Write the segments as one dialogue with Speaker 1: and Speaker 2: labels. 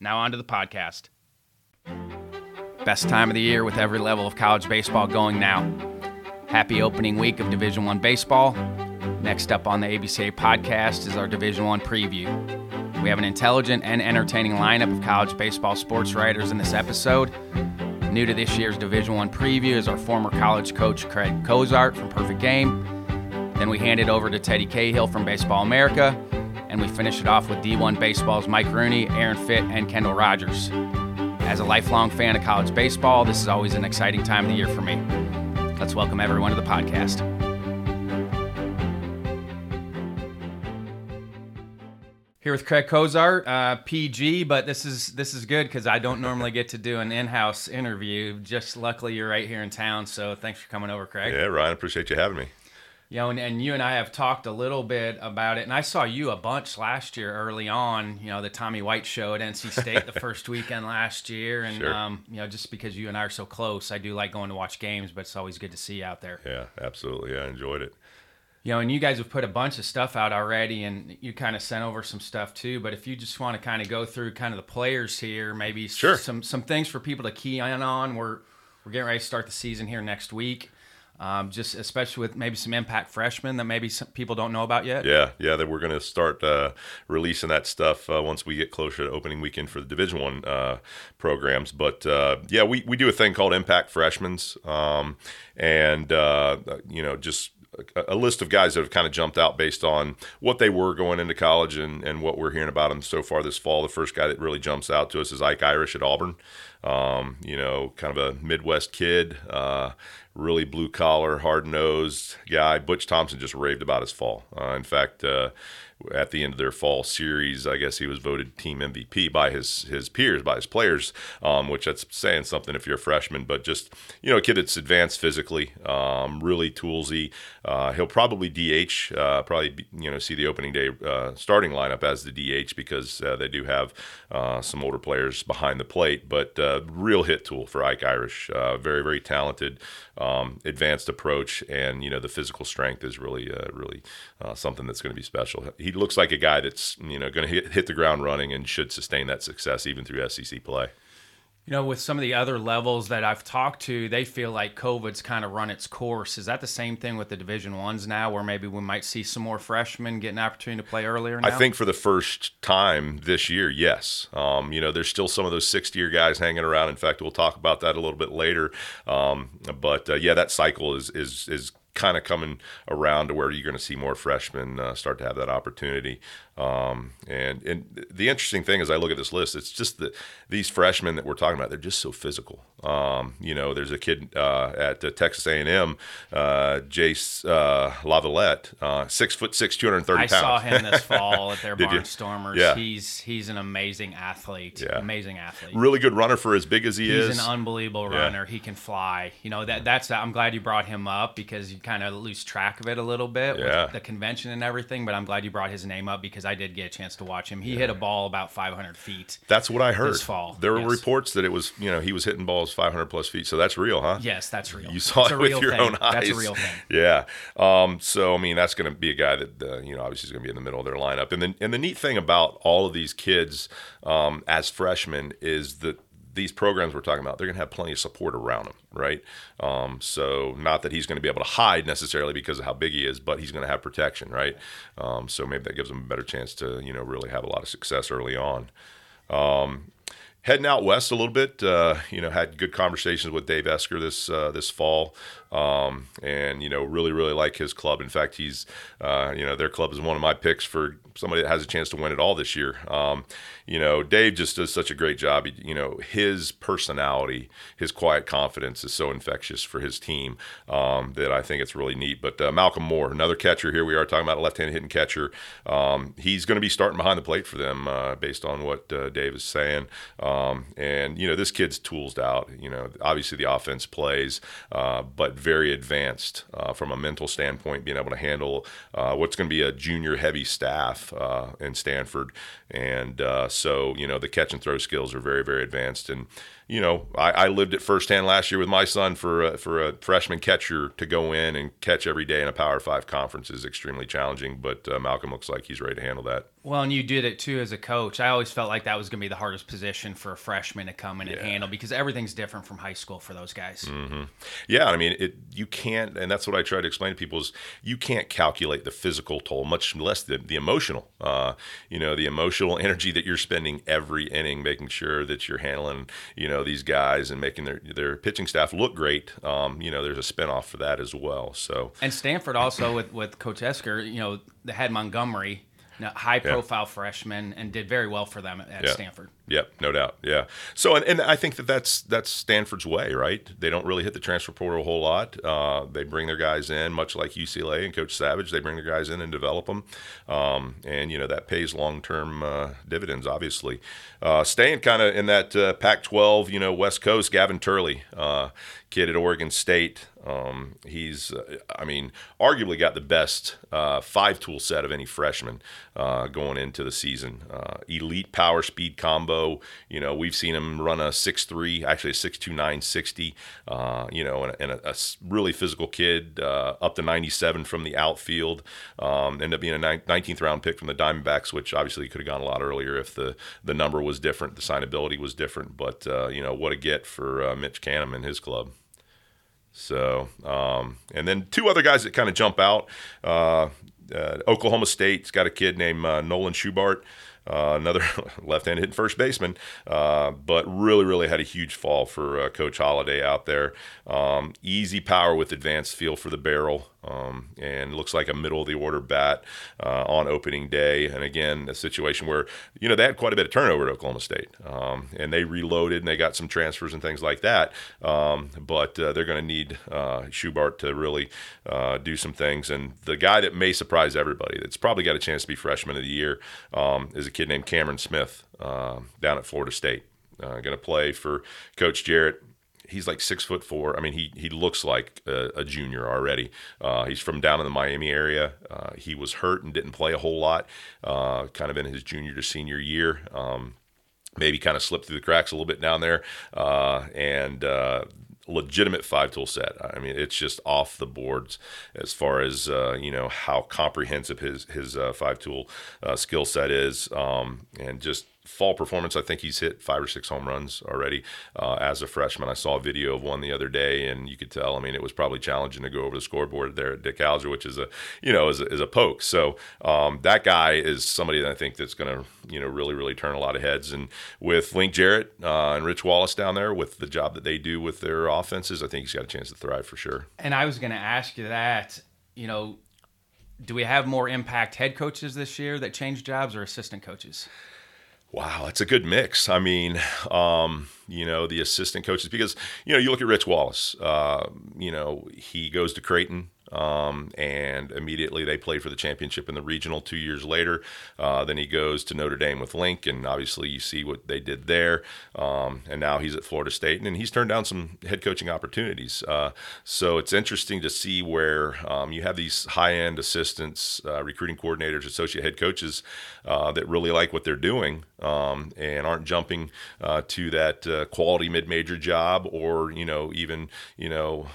Speaker 1: Now, on to the podcast. Best time of the year with every level of college baseball going now. Happy opening week of Division One baseball. Next up on the ABCA podcast is our Division One preview. We have an intelligent and entertaining lineup of college baseball sports writers in this episode. New to this year's Division One preview is our former college coach Craig Cozart from Perfect Game. Then we hand it over to Teddy Cahill from Baseball America, and we finish it off with D1 Baseball's Mike Rooney, Aaron Fitt, and Kendall Rogers. As a lifelong fan of college baseball, this is always an exciting time of the year for me. Let's welcome everyone to the podcast. Here with Craig Cozart, uh, PG, but this is this is good because I don't normally get to do an in-house interview. Just luckily you're right here in town, so thanks for coming over, Craig.
Speaker 2: Yeah, Ryan, appreciate you having me.
Speaker 1: You know, and, and you and I have talked a little bit about it, and I saw you a bunch last year early on. You know, the Tommy White show at NC State the first weekend last year, and
Speaker 2: Sure.
Speaker 1: um, you know, just because you and I are so close, I do like going to watch games, but it's always good to see you out there.
Speaker 2: Yeah, absolutely. Yeah, I enjoyed it.
Speaker 1: You know, and you guys have put a bunch of stuff out already, and you kind of sent over some stuff too. But if you just want to kind of go through kind of the players here, maybe
Speaker 2: Sure.
Speaker 1: some some things for people to key in on. We're we're getting ready to start the season here next week. Um, just especially with maybe some impact freshmen that maybe some people don't know about yet.
Speaker 2: Yeah, yeah. That we're going to start uh, releasing that stuff uh, once we get closer to opening weekend for the Division One uh, programs. But uh, yeah, we, we do a thing called Impact Freshmen's, um, and uh, you know just. A, a list of guys that have kind of jumped out based on what they were going into college and, and what we're hearing about them so far this fall. The first guy that really jumps out to us is Ike Irish at Auburn. Um, you know, kind of a Midwest kid, uh, really blue collar, hard nosed guy. Butch Thompson just raved about his fall. Uh, in fact, uh, at the end of their fall series, I guess he was voted team MVP by his his peers, by his players, um, which that's saying something if you're a freshman. But just you know, a kid that's advanced physically, um, really toolsy. Uh, he'll probably DH, uh, probably you know see the opening day uh, starting lineup as the DH because uh, they do have some older players behind the plate. But real hit tool for Ike Irish, very very talented, um, advanced approach, and you know the physical strength is really uh, really uh, something that's going to be special. He looks like a guy that's you know going to hit, hit the ground running and should sustain that success even through SEC play.
Speaker 1: You know, with some of the other levels that I've talked to, they feel like COVID's kind of run its course. Is that the same thing with the Division Ones now, where maybe we might see some more freshmen get an opportunity to play earlier? Now?
Speaker 2: I think for the first time this year, yes. Um, you know, there's still some of those 60 year guys hanging around. In fact, we'll talk about that a little bit later. Um, but uh, yeah, that cycle is is is kind of coming around to where you're going to see more freshmen uh, start to have that opportunity. Um, and and the interesting thing as I look at this list, it's just that these freshmen that we're talking about, they're just so physical. Um, you know, there's a kid uh, at uh, Texas A&M, uh, Jace uh, LaViolette, uh, six foot six, 230
Speaker 1: I saw him this fall at their Barnstormers.
Speaker 2: Yeah.
Speaker 1: He's he's an amazing athlete.
Speaker 2: Yeah.
Speaker 1: Amazing athlete.
Speaker 2: really good runner for as big as he
Speaker 1: He's
Speaker 2: is.
Speaker 1: He's an unbelievable
Speaker 2: Yeah.
Speaker 1: runner. He can fly. You know that that's I'm glad you brought him up because kind of lose track of it a little bit
Speaker 2: Yeah.
Speaker 1: with the convention and everything. But I'm glad you brought his name up because I did get a chance to watch him. He hit a ball about 500 feet.
Speaker 2: That's what I heard.
Speaker 1: Fall,
Speaker 2: There were
Speaker 1: yes.
Speaker 2: reports that it was, you know, he was hitting balls 500 plus feet. So that's real, huh?
Speaker 1: Yes, that's real.
Speaker 2: You saw
Speaker 1: It's
Speaker 2: it with your
Speaker 1: thing.
Speaker 2: own eyes.
Speaker 1: That's a real thing.
Speaker 2: Yeah. Um, so I mean, that's going to be a guy that uh, you know obviously is going to be in the middle of their lineup. And then and the neat thing about all of these kids um, as freshmen is that these programs we're talking about, they're going to have plenty of support around them, right? Um, so not that he's going to be able to hide necessarily because of how big he is, but he's going to have protection, right? Um, so maybe that gives him a better chance to you know really have a lot of success early on heading out west a little bit. Uh, you know, had good conversations with Dave Esquer this uh, this fall, um, and you know, really really like his club. In fact, he's uh, you know their club is one of my picks for somebody that has a chance to win it all this year. Um, you know, Dave just does such a great job. You know, his personality, his quiet confidence is so infectious for his team um, that I think it's really neat. But uh, Malcolm Moore, another catcher here, we are talking about a left-handed hitting catcher. Um, he's going to be starting behind the plate for them uh, based on what uh, Dave is saying. Um, and you know, this kid's toolsed out. You know, obviously the offense plays, uh, but very advanced uh, from a mental standpoint, being able to handle uh, what's going to be a junior-heavy staff uh, in Stanford. And uh, so, you know, the catch and throw skills are very, very advanced. And you know, I, I lived it firsthand last year with my son for a, for a freshman catcher to go in and catch every day in a Power Five conference is extremely challenging. But uh, Malcolm looks like he's ready to handle that.
Speaker 1: Well, and you did it too as a coach. I always felt like that was going to be the hardest position for a freshman to come in and handle because everything's different from high school for those guys.
Speaker 2: Yeah, I mean, it. You can't, and that's what I try to explain to people is you can't calculate the physical toll, much less the, the emotional. Uh, you know, the emotional energy that you're spending every inning, making sure that you're handling, you know, these guys and making their their pitching staff look great. Um, you know, there's a spinoff for that as well. So
Speaker 1: And Stanford also with with Coach Esquer, you know, they had Montgomery, high profile freshman, and did very well for them at, at
Speaker 2: Yeah.
Speaker 1: Stanford.
Speaker 2: Yep, no doubt. Yeah. So, and, and I think that that's that's Stanford's way, right? They don't really hit the transfer portal a whole lot. Uh, they bring their guys in, much like UCLA and Coach Savage. They bring their guys in and develop them, um, and you know that pays long term uh, dividends. Obviously, uh, staying kind of in that uh, Pac-12, you know, West Coast. Gavin Turley, uh, kid at Oregon State. Um, he's, uh, I mean, arguably got the best five tool set of any freshman uh, going into the season. Uh, elite power speed combo. You know, we've seen him run a 6'3, actually a 6'2, 960, uh, you know, and, and a, a really physical kid, uh, up to 97 from the outfield. Um, ended up being a 19th round pick from the Diamondbacks, which obviously could have gone a lot earlier if the, the number was different, the signability was different. But, uh, you know, what a get for uh, Mitch Canham and his club. So, um, and then two other guys that kind of jump out. Uh, uh, Oklahoma State's got a kid named uh, Nolan Schubart, uh, another left-handed hitting first baseman, uh, but really, really had a huge fall for uh, Coach Holliday out there. Um, easy power with advanced feel for the barrel. Um, and looks like a middle of the order bat uh, on opening day. And again, a situation where you know they had quite a bit of turnover at Oklahoma State, um, and they reloaded and they got some transfers and things like that. Um, but uh, they're going to need uh, Schubart to really uh, do some things. And the guy that may surprise everybody, that's probably got a chance to be freshman of the year, um, is a kid named Cameron Smith uh, down at Florida State. Uh, going to play for Coach Jarrett he's like six foot four. I mean, he he looks like a, a junior already. Uh, he's from down in the Miami area. Uh, he was hurt and didn't play a whole lot, uh, kind of in his junior to senior year. Um, maybe kind of slipped through the cracks a little bit down there, uh, and. Uh, legitimate five tool set i mean it's just off the boards as far as uh, you know how comprehensive his his uh, five tool uh, skill set is um, and just fall performance. I think he's hit five or six home runs already uh, as a freshman. I saw a video of one the other day, and you could tell. I mean, it was probably challenging to go over the scoreboard there at Dick Howser, which is a you know is a, is a poke. So um, that guy is somebody that I think that's going to you know really really turn a lot of heads. And with Link Jarrett uh, and Rich Wallace down there, with the job that they do with their offenses, I think he's got a chance to thrive for sure.
Speaker 1: And I was going to ask you that, you know, do we have more impact head coaches this year that change jobs or assistant coaches?
Speaker 2: Wow, that's a good mix. I mean, um, you know, the assistant coaches, because, you know, you look at Rich Wallace, uh, you know, he goes to Creighton. Um, and immediately they played for the championship in the regional two years later. Uh, then he goes to Notre Dame with Link, and obviously you see what they did there. Um, and now he's at Florida State, and he's turned down some head coaching opportunities. Uh, so it's interesting to see where um, you have these high end assistants, uh, recruiting coordinators, associate head coaches uh, that really like what they're doing um, and aren't jumping uh, to that uh, quality mid major job or, you know, even, you know,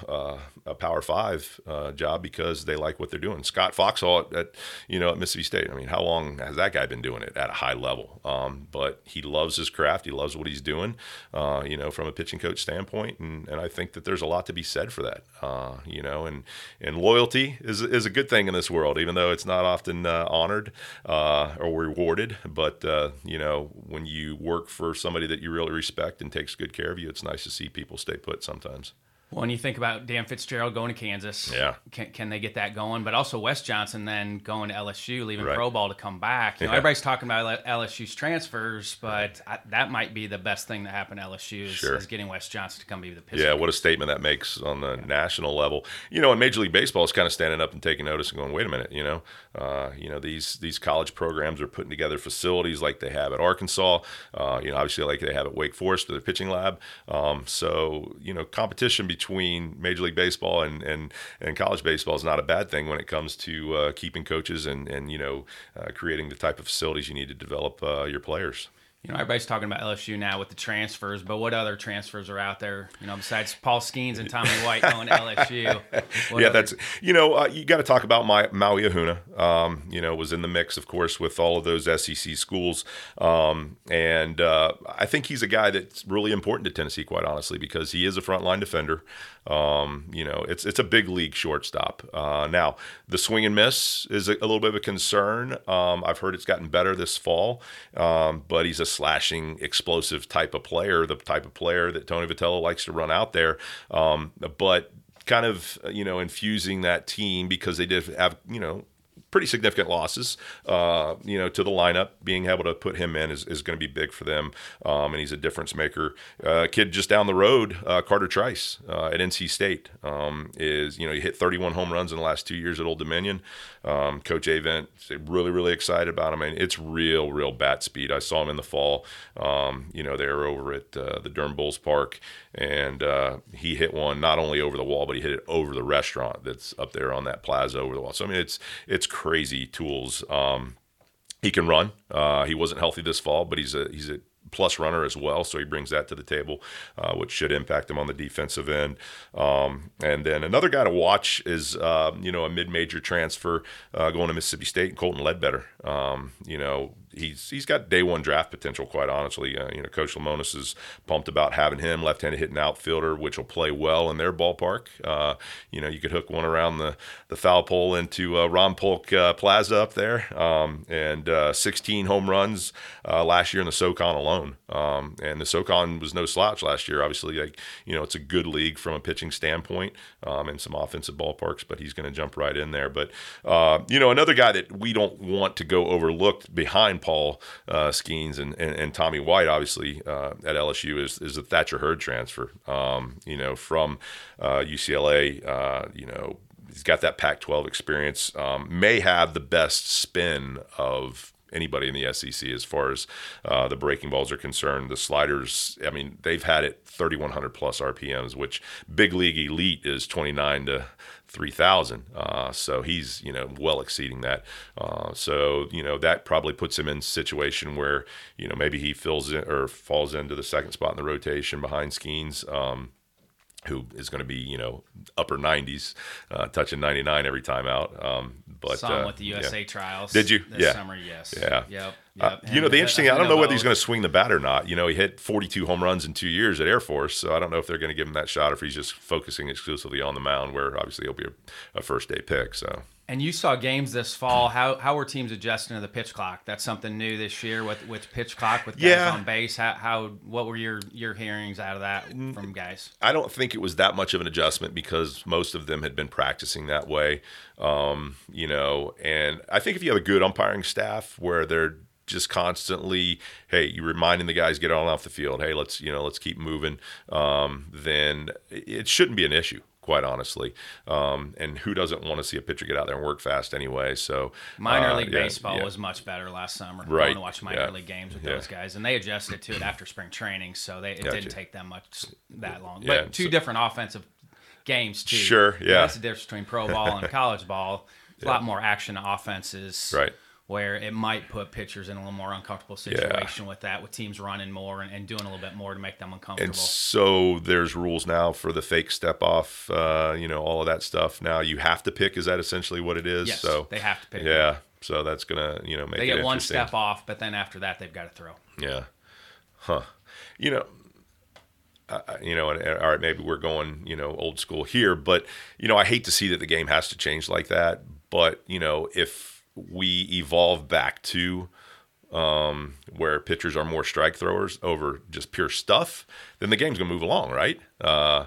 Speaker 2: a Power Five uh, job because they like what they're doing. Scott Foxhall at, at, you know at Mississippi State. I mean, how long has that guy been doing it at a high level? Um, but he loves his craft. He loves what he's doing. Uh, you know, from a pitching coach standpoint, and, and I think that there's a lot to be said for that. Uh, you know, and and loyalty is is a good thing in this world, even though it's not often uh, honored uh, or rewarded. But uh, you know, when you work for somebody that you really respect and takes good care of you, it's nice to see people stay put sometimes.
Speaker 1: Well, when you think about Dan Fitzgerald going to Kansas,
Speaker 2: yeah,
Speaker 1: can, can they get that going? But also Wes Johnson then going to LSU, leaving
Speaker 2: right.
Speaker 1: pro ball to come back. You know, everybody's talking about LSU's transfers, but I, that might be the best thing that happened to LSU is,
Speaker 2: sure.
Speaker 1: is getting Wes Johnson to come be the pitcher.
Speaker 2: Yeah, what a statement that makes on the yeah. national level. You know, and Major League Baseball is kind of standing up and taking notice and going, wait a minute, you know, uh, you know these these college programs are putting together facilities like they have at Arkansas. Uh, you know, obviously like they have at Wake Forest, their pitching lab. Um, so you know, competition between Major Major League Baseball and, and, and college baseball is not a bad thing when it comes to uh, keeping coaches and, and you know uh, creating the type of facilities you need to develop uh, your players
Speaker 1: you know, everybody's talking about LSU now with the transfers, but what other transfers are out there? You know, besides Paul Skenes and Tommy White going to LSU.
Speaker 2: yeah, other? that's you know, uh, you got to talk about my Maui Ahuna. Um, you know, was in the mix, of course, with all of those SEC schools, um, and uh, I think he's a guy that's really important to Tennessee, quite honestly, because he is a frontline defender. Um, you know, it's it's a big league shortstop. Uh, now, the swing and miss is a, a little bit of a concern. Um, I've heard it's gotten better this fall, um, but he's a slashing, explosive type of player, the type of player that Tony Vitello likes to run out there. Um, but kind of you know infusing that team because they did have you know pretty significant losses, uh, you know, to the lineup. Being able to put him in is, is going to be big for them, um, and he's a difference maker. Uh, kid just down the road, uh, Carter Trice uh, at NC State, um, is you know he hit 31 home runs in the last two years at Old Dominion. Um, Coach Avent really really excited about him, and it's real real bat speed. I saw him in the fall. Um, you know they were over at uh, the Durham Bulls Park, and uh, he hit one not only over the wall, but he hit it over the restaurant that's up there on that plaza over the wall. So I mean it's it's crazy tools. Um, he can run. Uh, he wasn't healthy this fall, but he's a he's a plus runner as well, so he brings that to the table, uh, which should impact him on the defensive end. Um, and then another guy to watch is uh, you know a mid-major transfer uh, going to Mississippi State, Colton Ledbetter. Um, you know he's he's got day one draft potential. Quite honestly, uh, you know, Coach Lemonis is pumped about having him left-handed hitting outfielder, which will play well in their ballpark. Uh, you know, you could hook one around the the foul pole into uh, Ron Polk uh, Plaza up there, um, and uh, 16 home runs uh, last year in the SoCon alone. Um, and the SoCon was no slouch last year. Obviously, like you know, it's a good league from a pitching standpoint um, and some offensive ballparks, but he's going to jump right in there. But you know, another guy that we don't want to go overlooked behind Paul uh, Skenes and, and, and, Tommy White, obviously uh, at LSU, is is a Thatcher Hurd transfer. Um, you know, from uh, UCLA. Uh, you know, he's got that Pac-12 experience. Um, may have the best spin of anybody in the SEC as far as uh, the breaking balls are concerned. The sliders, I mean, they've had it 3,100 plus RPMs, which big league elite is 29 to 3,000. Uh, so he's, you know, well exceeding that. Uh, so, you know, that probably puts him in situation where, you know, maybe he fills in or falls into the second spot in the rotation behind Skenes. Um, who is going to be, you know, upper 90s, uh, touching 99 every time out. Um, but
Speaker 1: Some uh, with the USA
Speaker 2: yeah.
Speaker 1: trials.
Speaker 2: Did you?
Speaker 1: This
Speaker 2: yeah.
Speaker 1: summer, yes.
Speaker 2: Yeah.
Speaker 1: Yep.
Speaker 2: Uh, you know, the interesting, I don't know whether he's going to swing the bat or not. You know, he hit 42 home runs in two years at Air Force, so I don't know if they're going to give him that shot or if he's just focusing exclusively on the mound, where obviously he'll be a, a first day pick. So.
Speaker 1: And you saw games this fall. How how were teams adjusting to the pitch clock? That's something new this year with with pitch clock with guys
Speaker 2: yeah.
Speaker 1: on base. How, how what were your your hearings out of that from guys?
Speaker 2: I don't think it was that much of an adjustment because most of them had been practicing that way. Um, you know, and I think if you have a good umpiring staff where they're just constantly, hey, you're reminding the guys get on off the field. Hey, let's you know let's keep moving. Um, then it shouldn't be an issue quite honestly. Um, and who doesn't want to see a pitcher get out there and work fast anyway? So
Speaker 1: minor
Speaker 2: uh,
Speaker 1: league
Speaker 2: yeah,
Speaker 1: baseball
Speaker 2: yeah.
Speaker 1: was much better last summer.
Speaker 2: Right,
Speaker 1: Going to watch minor
Speaker 2: yeah,
Speaker 1: league games with those guys, and they adjusted to it after spring training, so they, it
Speaker 2: Gotcha.
Speaker 1: didn't take them much that long. But two
Speaker 2: so-
Speaker 1: different offensive games too.
Speaker 2: Sure, yeah.
Speaker 1: That's the difference between pro ball and college ball. It's a lot more action offenses.
Speaker 2: Right.
Speaker 1: Where it might put pitchers in a little more uncomfortable situation with that, with teams running more and, and doing a little bit more to make them uncomfortable.
Speaker 2: And so there's rules now for the fake step off, uh, you know, all of that stuff. Now you have to pick. Is that essentially what it is?
Speaker 1: yes,
Speaker 2: so
Speaker 1: they have to pick.
Speaker 2: yeah. So that's gonna, you know, make it interesting.
Speaker 1: They get one step off, but then after that, they've got to throw.
Speaker 2: Yeah. Huh. You know, uh, you know, and, and, all right, maybe we're going, you know, old school here, but you know, I hate to see that the game has to change like that. But you know, if we evolve back to um, where pitchers are more strike throwers over just pure stuff, then the game's gonna move along, right? Uh,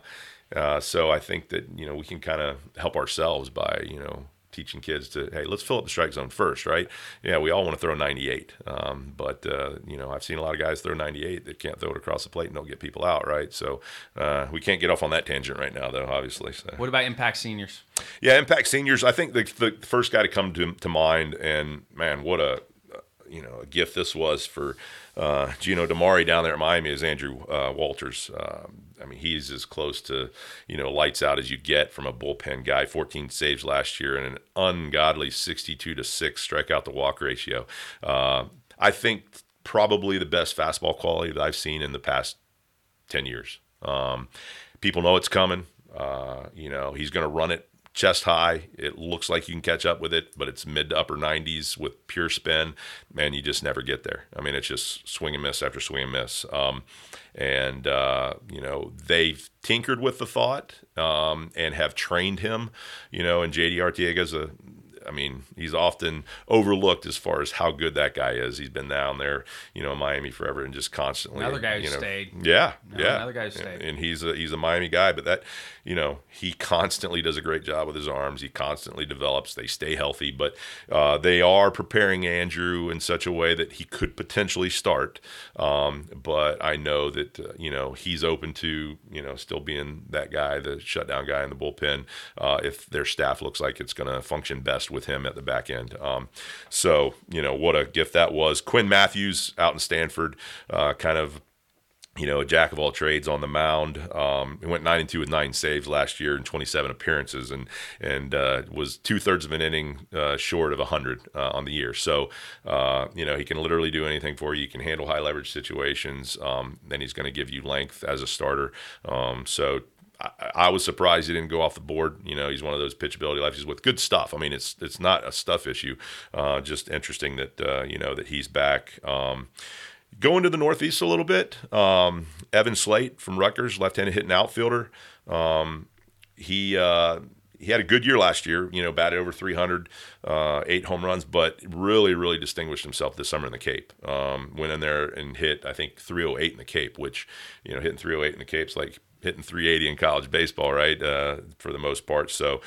Speaker 2: uh, so I think that you know we can kind of help ourselves by you know teaching kids to hey let's fill up the strike zone first right yeah we all want to throw 98 um, but uh, you know i've seen a lot of guys throw 98 that can't throw it across the plate and don't get people out right so uh, we can't get off on that tangent right now though obviously so.
Speaker 1: What about impact seniors?
Speaker 2: yeah impact seniors i think the, the first guy to come to, to mind and man what a you know a gift this was for uh, Gino DiMare down there at Miami is Andrew uh, Walters. Um, I mean, he's as close to you know lights out as you get from a bullpen guy. 14 saves last year and an ungodly 62 to six strikeout to walk ratio. Uh, I think probably the best fastball quality that I've seen in the past 10 years. Um, people know it's coming. Uh, you know, he's going to run it chest high. It looks like you can catch up with it, but it's mid to upper 90s with pure spin. Man, you just never get there. I mean, it's just swing and miss after swing and miss. Um, and, uh, you know, they've tinkered with the thought um, and have trained him, you know, and JD Arteaga's a I mean, he's often overlooked as far as how good that guy is. He's been down there, you know, in Miami forever and just constantly.
Speaker 1: Another guy who
Speaker 2: you know,
Speaker 1: stayed.
Speaker 2: Yeah,
Speaker 1: No,
Speaker 2: yeah.
Speaker 1: another guy who stayed.
Speaker 2: And he's a he's a Miami guy, but that, you know, he constantly does a great job with his arms. He constantly develops. They stay healthy, but uh, they are preparing Andrew in such a way that he could potentially start. Um, but I know that uh, you know he's open to you know still being that guy, the shutdown guy in the bullpen, uh, if their staff looks like it's going to function best with him at the back end. Um, so you know what a gift that was. Quinn Matthews out in Stanford, uh, kind of you know, a jack of all trades on the mound. Um, he went nine and two with nine saves last year in 27 appearances, and and uh, was two thirds of an inning uh, short of 100 uh, on the year. So, uh, you know, he can literally do anything for you. He can handle high leverage situations. Um, then he's going to give you length as a starter. Um, so. I, I was surprised he didn't go off the board. You know, he's one of those pitchability lefties with good stuff. I mean, it's it's not a stuff issue. Uh, just interesting that uh, you know that he's back. Um, Going to the Northeast a little bit, um, Evan Sleight from Rutgers, left-handed hitting outfielder. Um, he uh, he had a good year last year. You know, batted over 300, uh, eight home runs, but really, really distinguished himself this summer in the Cape. Um, went in there and hit, I think, 308 in the Cape, which you know, hitting 308 in the Cape's like hitting 380 in college baseball, right? Uh, for the most part. So,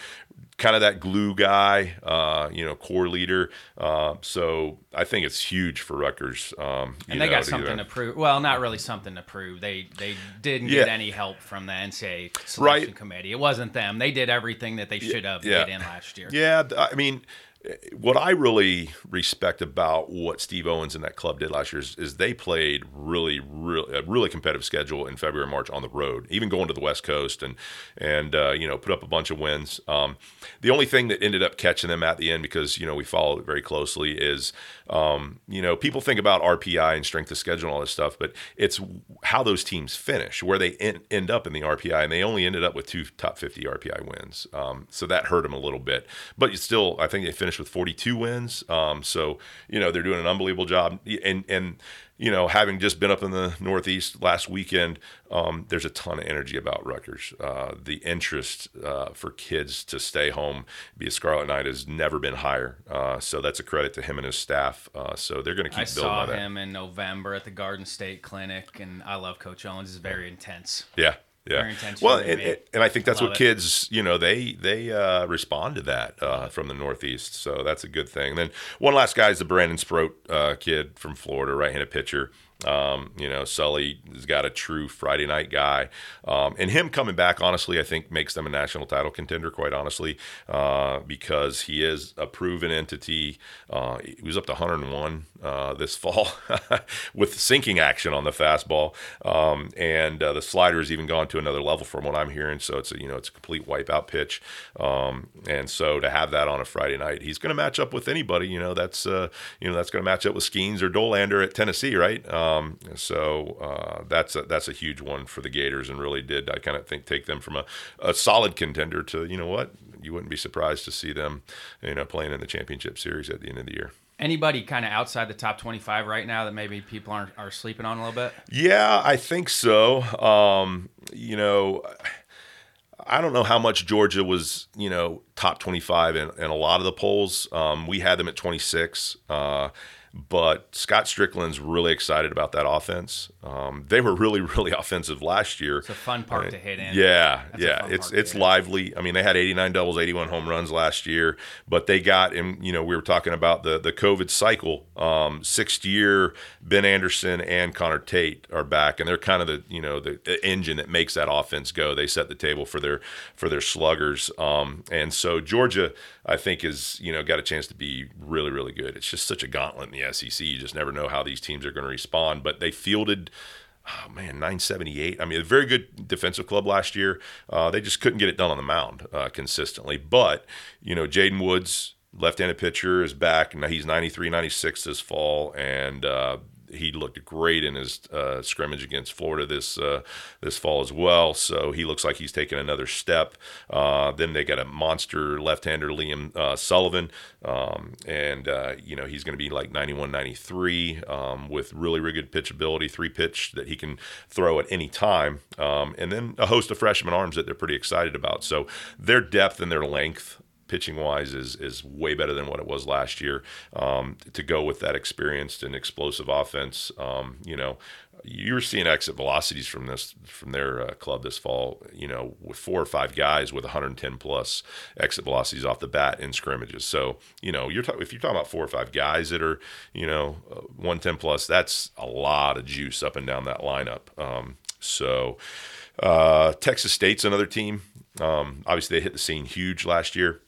Speaker 2: kind of that glue guy, uh, you know, core leader. Uh, so I think it's huge for Rutgers. Um, you
Speaker 1: And they
Speaker 2: know,
Speaker 1: got something
Speaker 2: either-
Speaker 1: to prove. Well, not really something to prove. They they didn't get any help from the NCAA selection
Speaker 2: Right.
Speaker 1: committee. It wasn't them. They did everything that they should have
Speaker 2: yeah.
Speaker 1: made in last year.
Speaker 2: Yeah, I mean, what I really respect about what Steve Owens and that club did last year is, is they played really, really, a really competitive schedule in February March on the road, even going to the West Coast and and uh, you know put up a bunch of wins. Um, the only thing that ended up catching them at the end, because you know we followed it very closely, is um, you know people think about RPI and strength of schedule and all this stuff, but it's how those teams finish, where they en- end up in the RPI, and they only ended up with two top 50 RPI wins. Um, so that hurt them a little bit, but still, I think they finished with 42 wins. Um, so you know they're doing an unbelievable job, and and you know having just been up in the Northeast last weekend, um, there's a ton of energy about Rutgers. Uh, the interest uh, for kids to stay home, be a Scarlet Knight, has never been higher. Uh, so that's a credit to him and his staff. Uh, so they're going to keep building.
Speaker 1: I
Speaker 2: building
Speaker 1: saw
Speaker 2: on that.
Speaker 1: him in November at the Garden State Clinic, and I love Coach Owens. He's very intense.
Speaker 2: Yeah. Yeah.
Speaker 1: Very intentional
Speaker 2: Well, and, and I think that's
Speaker 1: Love
Speaker 2: what
Speaker 1: it.
Speaker 2: kids, you know, they they uh, respond to that uh, from the Northeast. So that's a good thing. Then one last guy is the Brandon Sproat uh, kid from Florida, right-handed pitcher. Um, you know, Sully has got a true Friday night guy, um, and him coming back, honestly, I think makes them a national title contender. Quite honestly, uh, because he is a proven entity. Uh, he was up to 101 uh, this fall with sinking action on the fastball, um, and uh, the slider has even gone to another level from what I'm hearing. So it's a, you know it's a complete wipeout pitch, um, and so to have that on a Friday night, he's going to match up with anybody. You know that's uh, you know that's going to match up with Skenes or Dollander at Tennessee, right? Um, so uh, that's a, that's a huge one for the Gators, and really did I kind of think take them from a, a solid contender to you know what you wouldn't be surprised to see them you know playing in the championship series at the end of the year.
Speaker 1: Anybody kind of outside the top 25 right now that maybe people aren't are sleeping on a little bit?
Speaker 2: Yeah, I think so. Um, you know, I don't know how much Georgia was, you know, top 25 in, in a lot of the polls. Um, we had them at 26. Uh, but Scott Stricklin's really excited about that offense. Um, they were really, really offensive last year.
Speaker 1: It's a fun park to hit in.
Speaker 2: Yeah,
Speaker 1: That's
Speaker 2: yeah, it's it's lively. I mean, they had 89 doubles, 81 home runs last year, but they got and you know we were talking about the the COVID cycle. Um, sixth year, Ben Anderson and Connor Tate are back, and they're kind of the you know the, the engine that makes that offense go. They set the table for their for their sluggers, um, and so Georgia, I think, is you know got a chance to be really really good. It's just such a gauntlet in the SEC. You just never know how these teams are going to respond, but they fielded oh man, 978. I mean, a very good defensive club last year. Uh, they just couldn't get it done on the mound uh, consistently. But, you know, Jaden Woods, left handed pitcher, is back. Now he's 93, 96 this fall. And, uh, he looked great in his uh, scrimmage against Florida this uh, this fall as well. So he looks like he's taking another step. Uh, then they got a monster left-hander, Liam uh, Sullivan, um, and uh, you know he's going to be like 91, 93 um, with really, really good pitchability, three pitch that he can throw at any time, um, and then a host of freshman arms that they're pretty excited about. So their depth and their length pitching wise is is way better than what it was last year. Um, to go with that experienced and explosive offense, um, you know, you're seeing exit velocities from this from their uh, club this fall. You know, with four or five guys with 110 plus exit velocities off the bat in scrimmages. So you know, you're talking if you're talking about four or five guys that are you know uh, 110 plus, that's a lot of juice up and down that lineup. Um, so. Uh, Texas State's another team. Um, obviously, they hit the scene huge last year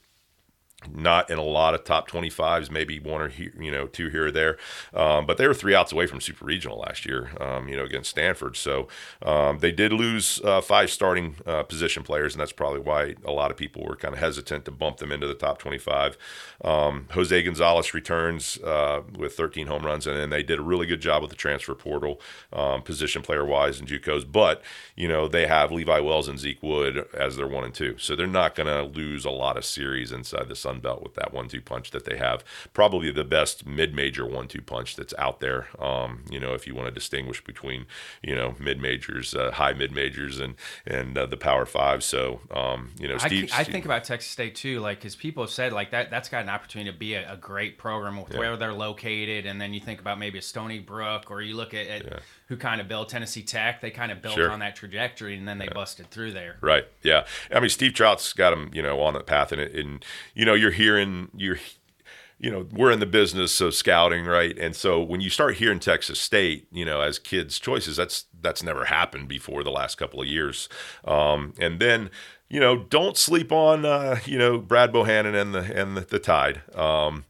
Speaker 2: not in a lot of top 25s, maybe one or he- you know two here or there, um, but they were three outs away from super regional last year, um, you know against Stanford. So um, they did lose uh, five starting uh, position players, and that's probably why a lot of people were kind of hesitant to bump them into the top 25. Um, Jose Gonzalez returns uh, with 13 home runs, and then they did a really good job with the transfer portal, um, position player wise and JUCOs. But you know they have Levi Wells and Zeke Wood as their one and two, so they're not going to lose a lot of series inside the Sun Belt with that one-two punch that they have. Probably the best mid-major one-two punch that's out there. Um, you know, if you want to distinguish between you know mid-majors, uh, high mid-majors, and and uh, the Power Five. So um, you know,
Speaker 1: I,
Speaker 2: Steve.
Speaker 1: I think about Texas State too, like because people have said like that that's got an opportunity to be a, a great program with where they're located, and then you think about maybe a Stony Brook, or you look at, at who kind of built Tennessee Tech. They kind of built
Speaker 2: Sure.
Speaker 1: on that trajectory, and then they busted through there.
Speaker 2: Right. Yeah. I mean, Steve Trout's got him, you know, on the path, and, and you know, you're hearing you're. You know, we're in the business of scouting, right? And so when you start hearing Texas State, you know, as kids' choices, that's that's never happened before the last couple of years. Um, and then, you know, don't sleep on, uh, you know, Brad Bohannon and the and the, the Tide. Um,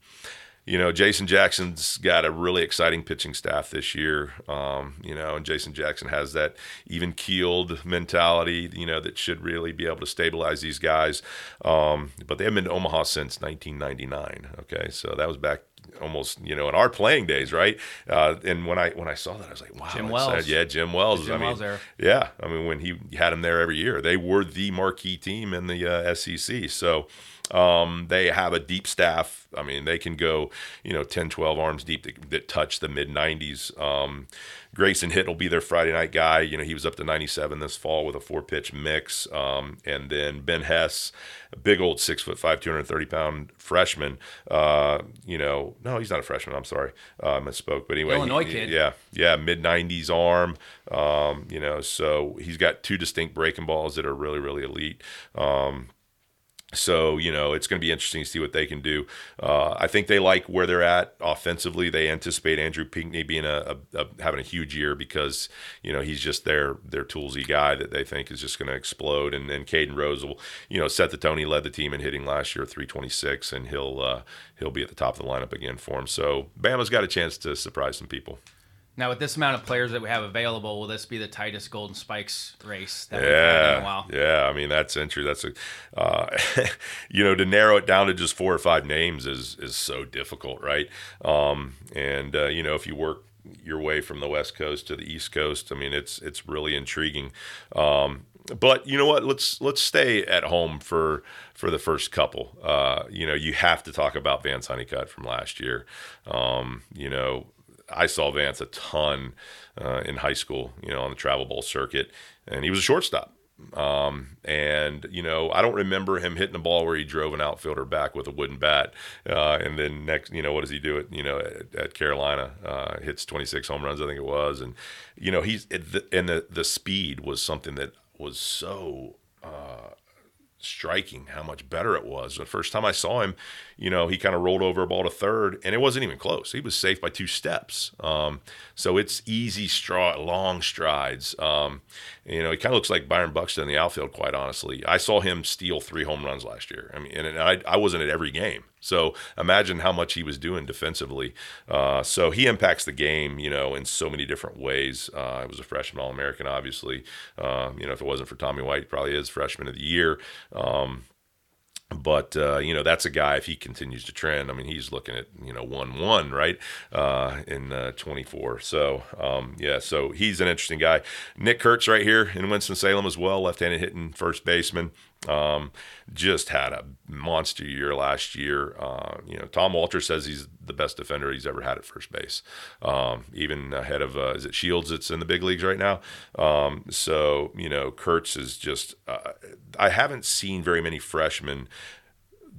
Speaker 2: you know, Jason Jackson's got a really exciting pitching staff this year. Um, you know, and Jason Jackson has that even keeled mentality, you know, that should really be able to stabilize these guys. Um, but they haven't been to Omaha since 1999. Okay, so that was back almost you know in our playing days, right? Uh, and when I when I saw that, I was like, wow,
Speaker 1: Jim Wells.
Speaker 2: yeah, Jim Wells.
Speaker 1: Jim
Speaker 2: I mean,
Speaker 1: Wells era.
Speaker 2: yeah, I mean when he had him there every year, they were the marquee team in the uh, SEC. So Um, they have a deep staff. I mean, they can go, you know, 10, 12 arms deep that, that touch the mid 90s. Um, Grayson Hitt will be their Friday night guy. You know, he was up to 97 this fall with a four pitch mix. Um, and then Ben Hess, a big old six foot five, 230 pound freshman. Uh, you know, no, he's not a freshman. I'm sorry. Uh, I misspoke. But anyway,
Speaker 1: Illinois
Speaker 2: he,
Speaker 1: kid.
Speaker 2: Yeah. Yeah. Mid 90s arm. Um, you know, so he's got two distinct breaking balls that are really, really elite. Um, so you know it's going to be interesting to see what they can do. Uh, I think they like where they're at offensively. They anticipate Andrew Pinckney being a, a, a, having a huge year because you know he's just their their toolsy guy that they think is just going to explode. And then Caden Rose will you know set the tone. He led the team in hitting last year, 326, and he'll uh, he'll be at the top of the lineup again for him. So Bama's got a chance to surprise some people.
Speaker 1: Now, with this amount of players that we have available, will this be the tightest Golden Spikes race that we've had in a while?
Speaker 2: Yeah, I mean that's interesting. That's a, uh, you know, to narrow it down to just four or five names is is so difficult, right? Um, and uh, you know, if you work your way from the West Coast to the East Coast, I mean, it's it's really intriguing. Um, but you know what? Let's let's stay at home for for the first couple. Uh, you know, you have to talk about Vance Honeycutt from last year. Um, you know, I saw Vance a ton uh, in high school, you know, on the travel ball circuit, and he was a shortstop. Um, and you know, I don't remember him hitting a ball where he drove an outfielder back with a wooden bat. Uh, and then next, you know, what does he do? It you know at, at Carolina, uh, hits 26 home runs, I think it was, and you know he's and the the speed was something that was so. Uh, striking how much better it was. The first time I saw him, you know, he kind of rolled over a ball to third, and it wasn't even close. He was safe by two steps. Um, so it's easy straw, long strides. Um, you know, he kind of looks like Byron Buxton in the outfield, quite honestly. I saw him steal three home runs last year. I mean, and I, I wasn't at every game. So imagine how much he was doing defensively. Uh, so he impacts the game, you know, in so many different ways. Uh, he was a freshman All American, obviously. Uh, you know, if it wasn't for Tommy White, probably is freshman of the year. Um, but uh, you know that's a guy if he continues to trend. I mean, he's looking at you know one one right uh, in uh, 24. So um, yeah, so he's an interesting guy. Nick Kurtz right here in Winston Salem as well, left-handed hitting first baseman. Um, just had a monster year last year. Uh, you know, Tom Walter says he's the best defender he's ever had at first base, um, even ahead of uh, is it Shields that's in the big leagues right now. Um, so you know, Kurtz is just. Uh, I haven't seen very many freshmen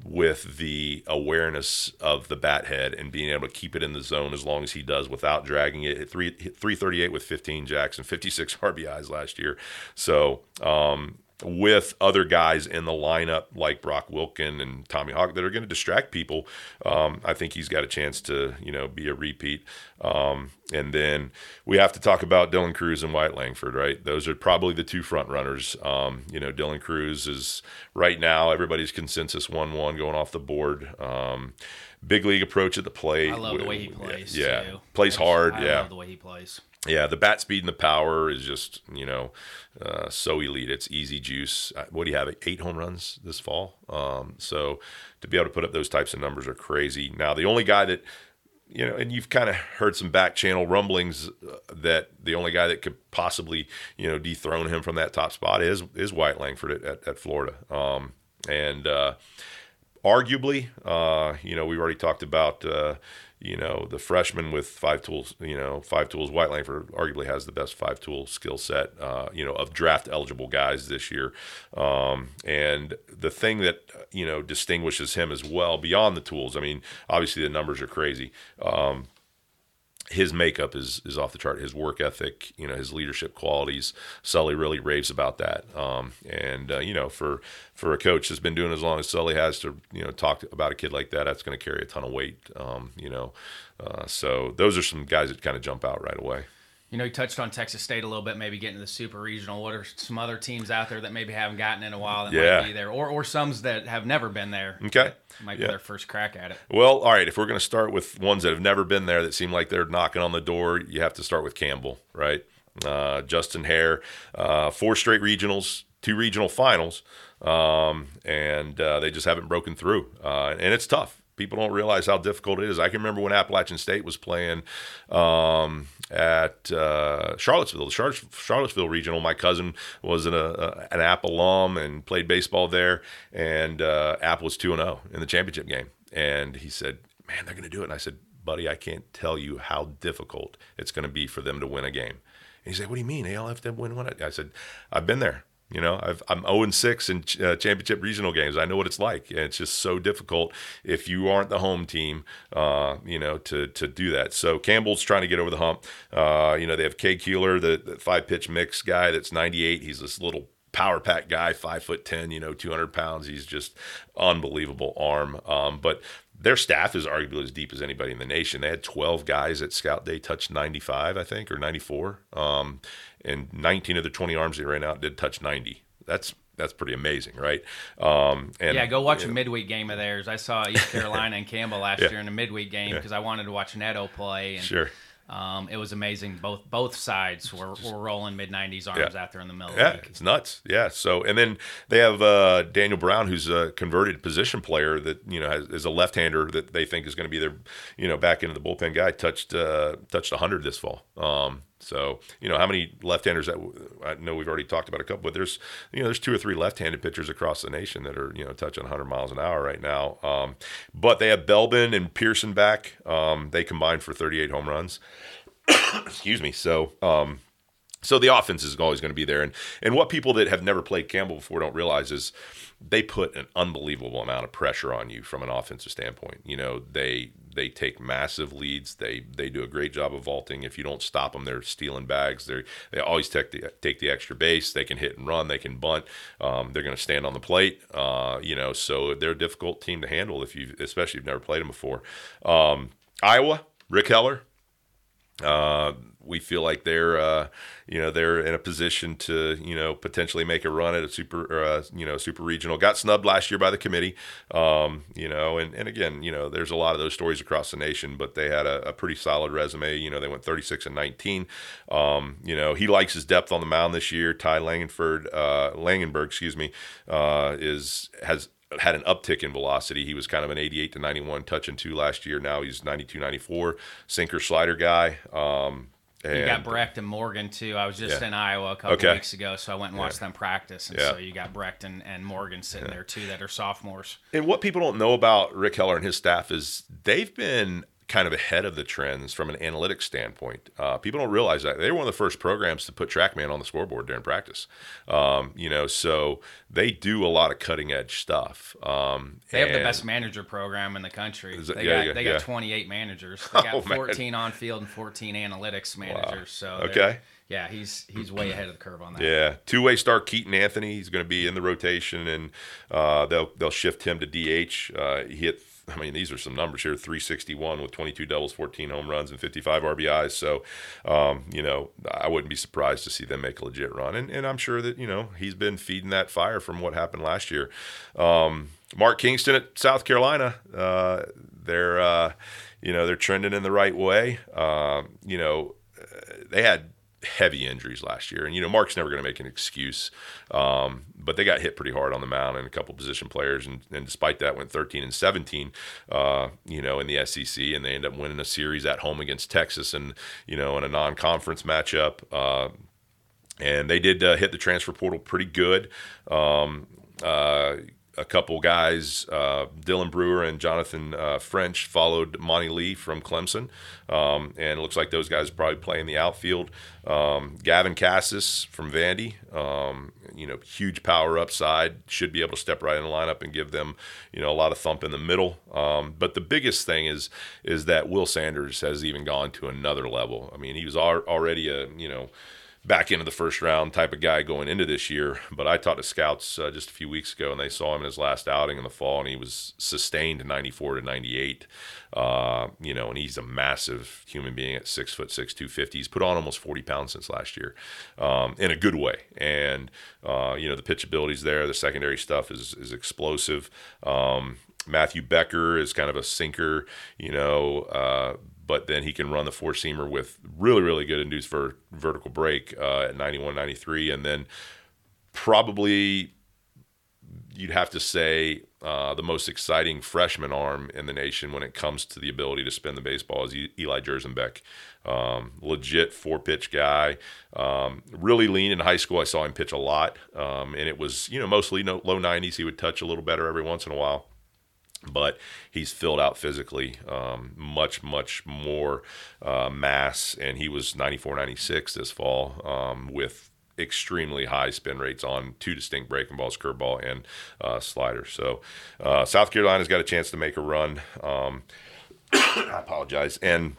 Speaker 2: with the awareness of the bat head and being able to keep it in the zone as long as he does without dragging it. Three, hit 338 with 15 jacks and 56 RBIs last year. So, um, with other guys in the lineup like Brock Wilken and Tommy Hawke that are going to distract people, um, I think he's got a chance to you know be a repeat. Um, and then we have to talk about Dylan Crews and Wyatt Langford, right? Those are probably the two front runners. Um, you know, Dylan Crews is right now everybody's consensus one-one going off the board. Um, big league approach at the plate.
Speaker 1: I love the way he plays.
Speaker 2: Yeah, plays hard.
Speaker 1: I
Speaker 2: yeah,
Speaker 1: love the way he plays.
Speaker 2: Yeah, the bat speed and the power is just you know uh, so elite. It's easy juice. Uh, what do you have? Eight home runs this fall. Um, so to be able to put up those types of numbers are crazy. Now the only guy that you know, and you've kind of heard some back channel rumblings uh, that the only guy that could possibly you know dethrone him from that top spot is is Wyatt Langford at, at, at Florida. Um, and uh, arguably, uh, you know, we've already talked about uh, you know, the freshman with five tools, you know, five tools. Wyatt Langford arguably has the best five tool skill set, uh, you know, of draft eligible guys this year. Um, and the thing that, you know, distinguishes him as well beyond the tools, I mean, obviously the numbers are crazy. Um, his makeup is is off the chart. His work ethic, you know, his leadership qualities. Sully really raves about that. Um, and uh, you know, for for a coach that's been doing as long as Sully has to, you know, talk about a kid like that, that's going to carry a ton of weight. Um, you know, uh, so those are some guys that kind of jump out right away.
Speaker 1: You know, you touched on Texas State a little bit, maybe getting to the super regional. What are some other teams out there that maybe haven't gotten in a while that
Speaker 2: Yeah.
Speaker 1: might be there, or or some that have never been there?
Speaker 2: Okay.
Speaker 1: might
Speaker 2: Yeah.
Speaker 1: be their first crack at it.
Speaker 2: Well, all right. If we're going to start with ones that have never been there that seem like they're knocking on the door, you have to start with Campbell, right? Uh, Justin Haire, uh, four straight regionals, two regional finals, um, and uh, they just haven't broken through. Uh, and it's tough People don't realize how difficult it is. I can remember when Appalachian State was playing um, at uh, Charlottesville, the Char- Charlottesville regional. My cousin was an, uh, an App alum and played baseball there, and uh, App was two and zero oh in the championship game. And he said, "Man, they're going to do it." And I said, "Buddy, I can't tell you how difficult it's going to be for them to win a game." And he said, "What do you mean? They'll have to win one?" I said, "I've been there. You know, i am 0 and 6 in uh, championship regional games. I know what it's like. And it's just so difficult if you aren't the home team, uh, you know, to to do that. So Campbell's trying to get over the hump. Uh, you know, they have Cade Kuehler, the, the five pitch mix guy that's 98. He's this little power pack guy, five foot ten, you know, two hundred pounds. He's just unbelievable arm. Um, but their staff is arguably as deep as anybody in the nation. They had 12 guys at Scout Day touched 95, I think, or 94. Um, and 19 of the 20 arms they ran out did touch 90. That's that's pretty amazing, right? Um,
Speaker 1: and yeah, go watch a know. midweek game of theirs. I saw East Carolina and Campbell last yeah. year in a midweek game because yeah. I wanted to watch Neto play. And,
Speaker 2: sure.
Speaker 1: Um, it was amazing. Both both sides were, were rolling mid '90s arms yeah. out there in the middle.
Speaker 2: Yeah, it's nuts. Yeah. So and then they have uh, Daniel Brown, who's a converted position player that you know has, is a left-hander that they think is going to be their you know back into the bullpen guy. Touched uh, touched 100 this fall. Um, so you know how many left-handers that I know we've already talked about a couple, but there's you know there's two or three left-handed pitchers across the nation that are you know touching 100 miles an hour right now. Um, but they have Belbin and Pearson back. Um, they combined for 38 home runs. Excuse me. So um, so the offense is always going to be there, and and what people that have never played Campbell before don't realize is they put an unbelievable amount of pressure on you from an offensive standpoint. You know, they they take massive leads. They they do a great job of vaulting. If you don't stop them, they're stealing bags. They they always take the take the extra base. They can hit and run. They can bunt. Um, they're going to stand on the plate. Uh, you know, so they're a difficult team to handle if you, especially if you've never played them before. Um, Iowa, Rick Heller. Uh, we feel like they're uh, you know they're in a position to you know potentially make a run at a super uh, you know super regional. Got snubbed last year by the committee, um, you know, and and again you know there's a lot of those stories across the nation, but they had a, a pretty solid resume. You know they went 36 and 19. Um, you know he likes his depth on the mound this year. Ty Langenford uh, Langenberg, excuse me, uh, is has had an uptick in velocity. He was kind of an 88 to 91 touch and two last year. Now he's 92, 94 sinker slider guy. Um,
Speaker 1: and, you got Brecht and Morgan too. I was just yeah. in Iowa a couple okay. weeks ago, so I went and watched yeah. them practice. And yeah. so you got Brecht and, and Morgan sitting there too that are sophomores.
Speaker 2: And what people don't know about Rick Heller and his staff is they've been kind of ahead of the trends from an analytics standpoint. Uh, people don't realize that they were one of the first programs to put TrackMan on the scoreboard during practice. Um, you know, so they do a lot of cutting edge stuff. Um,
Speaker 1: they have the best manager program in the country. It, they yeah, got, yeah, they got yeah. 28 managers. They got oh, 14 on field and 14 analytics managers. Wow. So
Speaker 2: okay.
Speaker 1: Yeah, he's he's way ahead of the curve on that.
Speaker 2: Yeah, two way star Keaton Anthony. He's going to be in the rotation, and uh, they'll they'll shift him to DH. Uh, he hit I mean, these are some numbers here 361 with 22 doubles, 14 home runs, and 55 RBIs. So, um, you know, I wouldn't be surprised to see them make a legit run. And, and I'm sure that, you know, he's been feeding that fire from what happened last year. Um, Mark Kingston at South Carolina, uh, they're, uh, you know, they're trending in the right way. Um, you know, they had heavy injuries last year. And, you know, Mark's never going to make an excuse. Um, but they got hit pretty hard on the mound and a couple position players. And, and despite that, went 13 and 17, uh, you know, in the SEC. And they end up winning a series at home against Texas and, you know, in a non conference matchup. Uh, and they did uh, hit the transfer portal pretty good. Um, uh, a couple guys, uh, Dylan Brewer and Jonathan uh, French, followed Monte Lee from Clemson, um, and it looks like those guys probably play in the outfield. Um, Gavin Casas from Vandy, um, you know, huge power upside, should be able to step right in the lineup and give them, you know, a lot of thump in the middle. Um, but the biggest thing is is that Will Sanders has even gone to another level. I mean, he was already a you know back into the first round type of guy going into this year. But I talked to scouts uh, just a few weeks ago, and they saw him in his last outing in the fall, and he was sustained 94 to 98. Uh, you know, and he's a massive human being at six foot six, 250. He's put on almost 40 pounds since last year, um, in a good way. And uh, you know, the pitch ability's there. The secondary stuff is is explosive. Um, Matthew Becker is kind of a sinker, you know, uh, but then he can run the four seamer with really, really good induced ver- vertical break uh, at 91, 93. And then probably you'd have to say uh, the most exciting freshman arm in the nation when it comes to the ability to spin the baseball is Eli Jerzembeck. Um, legit four pitch guy. Um, really lean in high school. I saw him pitch a lot, um, and it was you know mostly no, low 90s. He would touch a little better every once in a while but he's filled out physically um, much much more uh, mass and he was 94 96 this fall um, with extremely high spin rates on two distinct breaking balls curveball and uh, slider. So uh, south carolina's got a chance to make a run um, i apologize and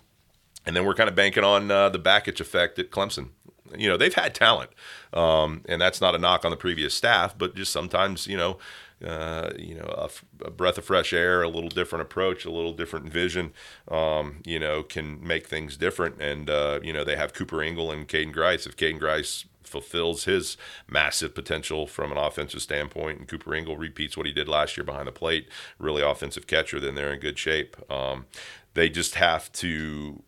Speaker 2: and then we're kind of banking on uh, the Bakich effect at clemson. You know they've had talent um, and that's not a knock on the previous staff but just sometimes you know uh, you know, a, a, breath of fresh air, a little different approach, a little different vision, um, you know, can make things different. And, uh, you know, they have Cooper Ingle and Caden Grice. If Caden Grice fulfills his massive potential from an offensive standpoint, and Cooper Ingle repeats what he did last year behind the plate, really offensive catcher, then they're in good shape. Um, they just have to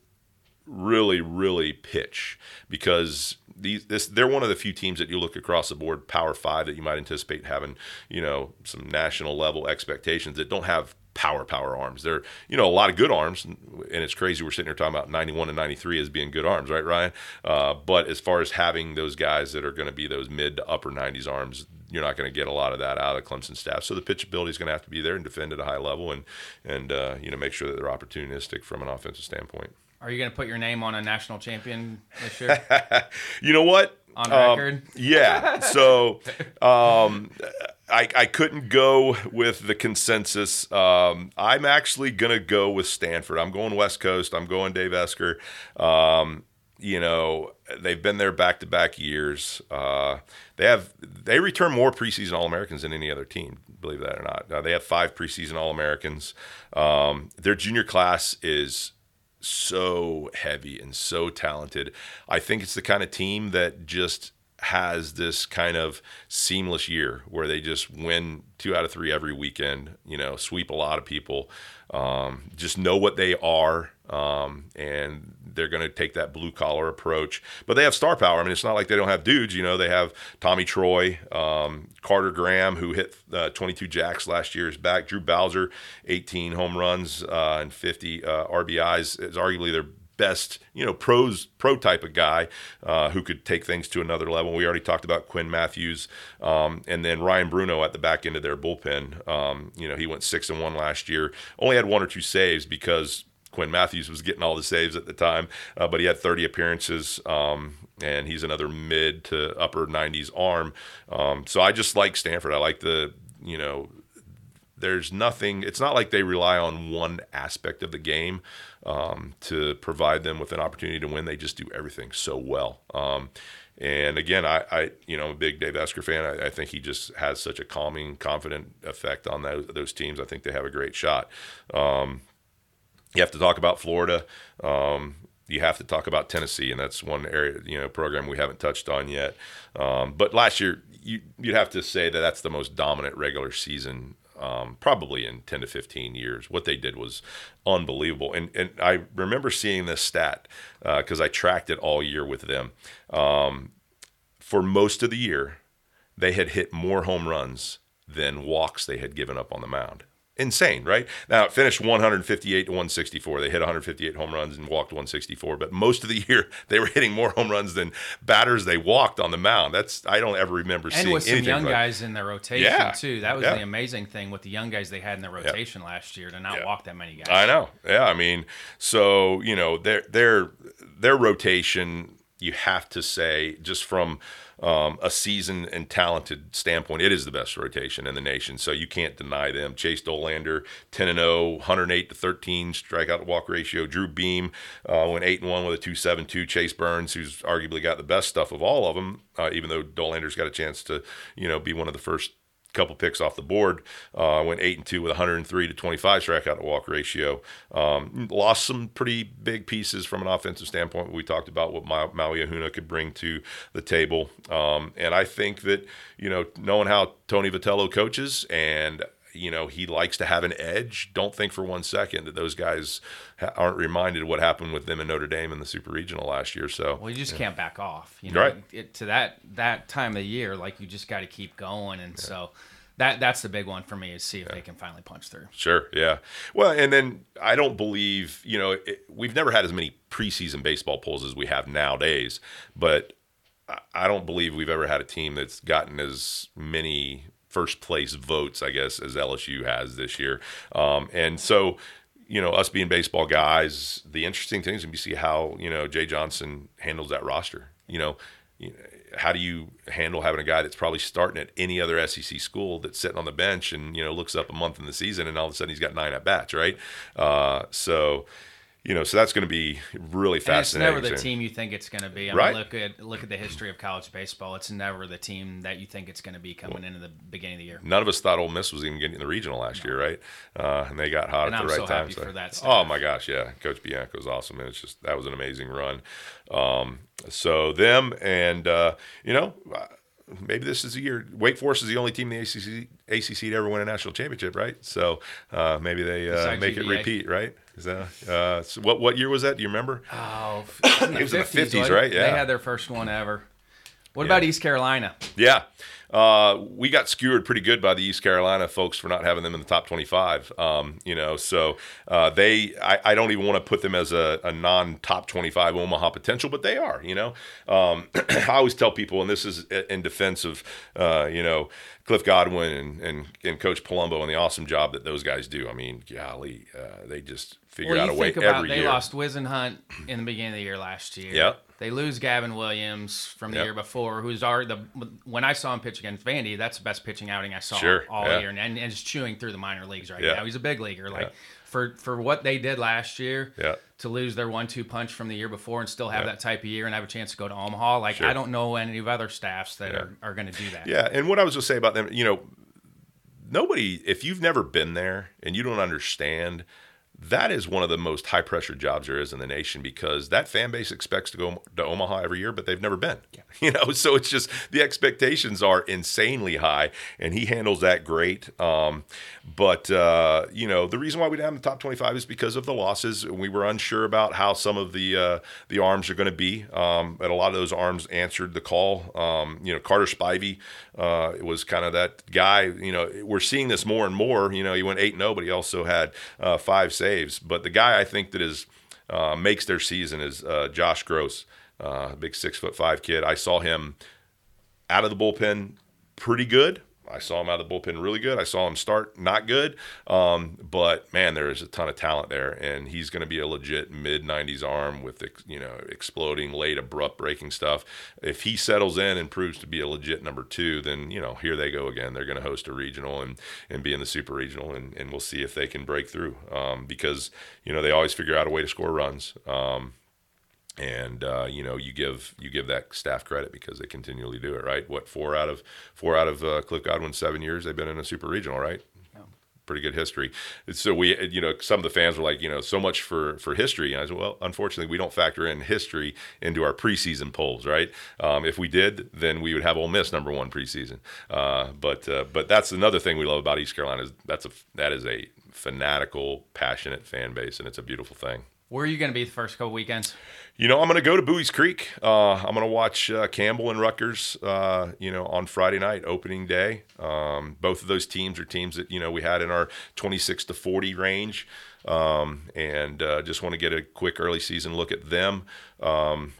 Speaker 2: really, really pitch because these this they're one of the few teams that you look across the board, Power Five, that you might anticipate having you know some national level expectations that don't have power power arms. They're you know a lot of good arms, and it's crazy we're sitting here talking about 91 and 93 as being good arms, right, Ryan? Uh, but as far as having those guys that are going to be those mid to upper 90s arms, you're not going to get a lot of that out of Clemson staff. So the pitchability is going to have to be there and defend at a high level, and and uh, you know make sure that they're opportunistic from an offensive standpoint.
Speaker 1: Are you going to put your name on a national champion this year?
Speaker 2: you know what?
Speaker 1: On record? Um,
Speaker 2: yeah. So um, I, I couldn't go with the consensus. Um, I'm actually going to go with Stanford. I'm going West Coast. I'm going Dave Esquer. Um, you know, they've been there back to back years. Uh, they have they return more preseason All Americans than any other team. Believe that or not. Uh, they have five preseason All Americans. Um, their junior class is so heavy and so talented. I think it's the kind of team that just has this kind of seamless year where they just win two out of three every weekend, you know, sweep a lot of people, um, just know what they are. Um, and they're going to take that blue collar approach. But they have star power. I mean, it's not like they don't have dudes. You know, they have Tommy Troy, um, Carter Graham, who hit uh, 22 jacks last year, is back. Drew Bowser, 18 home runs uh, and 50 uh, RBIs, is arguably their best, you know, pros pro type of guy uh, who could take things to another level. We already talked about Quinn Matthews, um, and then Ryan Bruno at the back end of their bullpen. Um, you know, he went six and one last year. Only had one or two saves because Quinn Matthews was getting all the saves at the time, uh, but he had 30 appearances, um, and he's another mid to upper 90s arm. Um, so I just like Stanford. I like the, you know, there's nothing, it's not like they rely on one aspect of the game um, to provide them with an opportunity to win. They just do everything so well. Um, and again, I, I, you know, I'm a big Dave Esquer fan. I, I, think he just has such a calming, confident effect on those, those teams. I think they have a great shot. Um, you have to talk about Florida. Um, you have to talk about Tennessee, and that's one area, you know, program we haven't touched on yet. Um, but last year, you, would have to say that that's the most dominant regular season, um, probably in 10 to 15 years. What they did was unbelievable. And, and I remember seeing this stat because uh, I tracked it all year with them. Um, for most of the year, they had hit more home runs than walks they had given up on the mound insane, right? Now it finished 158 to 164. They hit 158 home runs and walked 164, but most of the year they were hitting more home runs than batters they walked on the mound. That's I don't ever remember
Speaker 1: and
Speaker 2: seeing
Speaker 1: with some young
Speaker 2: like,
Speaker 1: guys in their rotation
Speaker 2: yeah,
Speaker 1: too. That was
Speaker 2: yeah.
Speaker 1: the amazing thing with the young guys they had in their rotation yeah. last year to not walk that many guys.
Speaker 2: I know. Yeah, I mean, so you know their their their rotation. You have to say just from um, a seasoned and talented standpoint, it is the best rotation in the nation. So you can't deny them. Chase Dollander, 10 and 0, 108 to 13 strikeout walk ratio. Drew Beam uh, went 8 and 1 with a 2.72. Chase Burns, who's arguably got the best stuff of all of them, uh, even though Dollander's got a chance to, you know, be one of the first couple picks off the board. Uh, went eight and two with 103 to 25 strikeout to walk ratio. Um, lost some pretty big pieces from an offensive standpoint. We talked about what Ma- Maui Ahuna could bring to the table, um, and I think that you know knowing how Tony Vitello coaches and you know he likes to have an edge. Don't think for one second that those guys ha- aren't reminded of what happened with them in Notre Dame in the Super Regional last year. So
Speaker 1: well, you just
Speaker 2: yeah.
Speaker 1: can't back off. You know,
Speaker 2: right.
Speaker 1: it, to that that time of year, like you just got to keep going, and yeah. so that that's the big one for me is see if they can finally punch through.
Speaker 2: Sure, yeah. Well, and then I don't believe you know it, we've never had as many preseason baseball polls as we have nowadays, but I don't believe we've ever had a team that's gotten as many first place votes, I guess, as LSU has this year. Um, and so, you know, us being baseball guys, the interesting thing is to see how you know Jay Johnson handles that roster. You know, you know, how do you handle having a guy that's probably starting at any other SEC school that's sitting on the bench and you know looks up a month in the season and all of a sudden he's got nine at bats, right? Uh, so. You know, so that's going to be really
Speaker 1: And it's
Speaker 2: fascinating.
Speaker 1: never the team you think it's going to be. I
Speaker 2: Right.
Speaker 1: mean, look at look at the history of college baseball. It's never the team that you think it's going to be coming into the beginning of the year.
Speaker 2: None of us thought Ole Miss was even getting in the regional last year, right? Uh, and they got hot
Speaker 1: And
Speaker 2: at
Speaker 1: I'm
Speaker 2: the right
Speaker 1: so
Speaker 2: time.
Speaker 1: happy for that
Speaker 2: Oh my gosh, yeah, Coach Bianco was awesome, and it's just that was an amazing run. Um, so them and uh, you know. uh, Maybe this is the year. Wake Forest is the only team in the ACC, ACC to ever win a national championship, right? So uh, maybe they uh, make it repeat, right? Is that, uh, so what what year was that? Do you remember?
Speaker 1: Oh,
Speaker 2: It was in the 50s, right? Yeah.
Speaker 1: They had their first one ever. What about East Carolina?
Speaker 2: Yeah. Uh, we got skewered pretty good by the East Carolina folks for not having them in the top 25. Um, you know, so uh, they, I, I don't even want to put them as a, a non top 25 Omaha potential, but they are, you know. Um, I always tell people, and this is in defense of, uh, you know, Cliff Godwin and, and, and Coach Palumbo and the awesome job that those guys do. I mean, golly, uh, they just figure
Speaker 1: Well,
Speaker 2: out a way
Speaker 1: about
Speaker 2: every
Speaker 1: they
Speaker 2: year.
Speaker 1: lost Whisenhunt in the beginning of the year last year.
Speaker 2: Yep.
Speaker 1: They lose Gavin Williams from the
Speaker 2: Yep.
Speaker 1: year before, who's already the when I saw him pitch against Vandy, that's the best pitching outing I saw
Speaker 2: Sure,
Speaker 1: all
Speaker 2: yeah.
Speaker 1: year, and, and, just chewing through the minor leagues right
Speaker 2: Yeah.
Speaker 1: now. He's a big leaguer. Like
Speaker 2: Yeah.
Speaker 1: for for what they did last year,
Speaker 2: Yeah.
Speaker 1: to lose their one-two punch from the year before and still have that type of year and have a chance to go to Omaha. Like
Speaker 2: Sure.
Speaker 1: I don't know any of other staffs that are, are going to do that.
Speaker 2: Yeah, and what I was going to say about them, you know, nobody, if you've never been there and you don't understand, that is one of the most high pressure jobs there is in the nation because that fan base expects to go to Omaha every year, but they've never been. You know, so it's just the expectations are insanely high, and he handles that great. Um, but uh, you know, the reason why we didn't have him in the top twenty five is because of the losses. We were unsure about how some of the uh, the arms are going to be, um, but a lot of those arms answered the call. Um, you know, Carter Spivey uh, was kind of that guy. You know, we're seeing this more and more. You know, he went eight zero, but he also had uh, five saves. But the guy I think that is uh, makes their season is uh, Josh Grosz, uh, big six foot five kid. I saw him out of the bullpen pretty good. I saw him out of the bullpen really good. I saw him start not good, um, but man, there is a ton of talent there, and he's going to be a legit mid '90s arm with you know exploding, late, abrupt breaking stuff. If he settles in and proves to be a legit number two, then you know here they go again. They're going to host a regional and and be in the super regional, and, and we'll see if they can break through um, because you know they always figure out a way to score runs. Um, and uh, you know you give you give that staff credit because they continually do it right? What four out of four out of uh, cliff godwin's seven years they've been in a super regional right? Pretty good history. So we you know some of the fans were like you know so much for for history. And i said well unfortunately we don't factor in history into our preseason polls right? Um, if we did then we would have Ole Miss number one preseason. Uh, but uh, but that's another thing we love about east carolina is that's a that is a fanatical passionate fan base and it's a beautiful thing
Speaker 1: Where are you going to be the first couple weekends?
Speaker 2: you know, I'm going to go to Buies Creek. Uh, I'm going to watch uh, Campbell and Rutgers, uh, you know, on Friday night, opening day. Um, both of those teams are teams that, you know, we had in our 26 to 40 range. Um, and uh, just want to get a quick early season look at them. Um,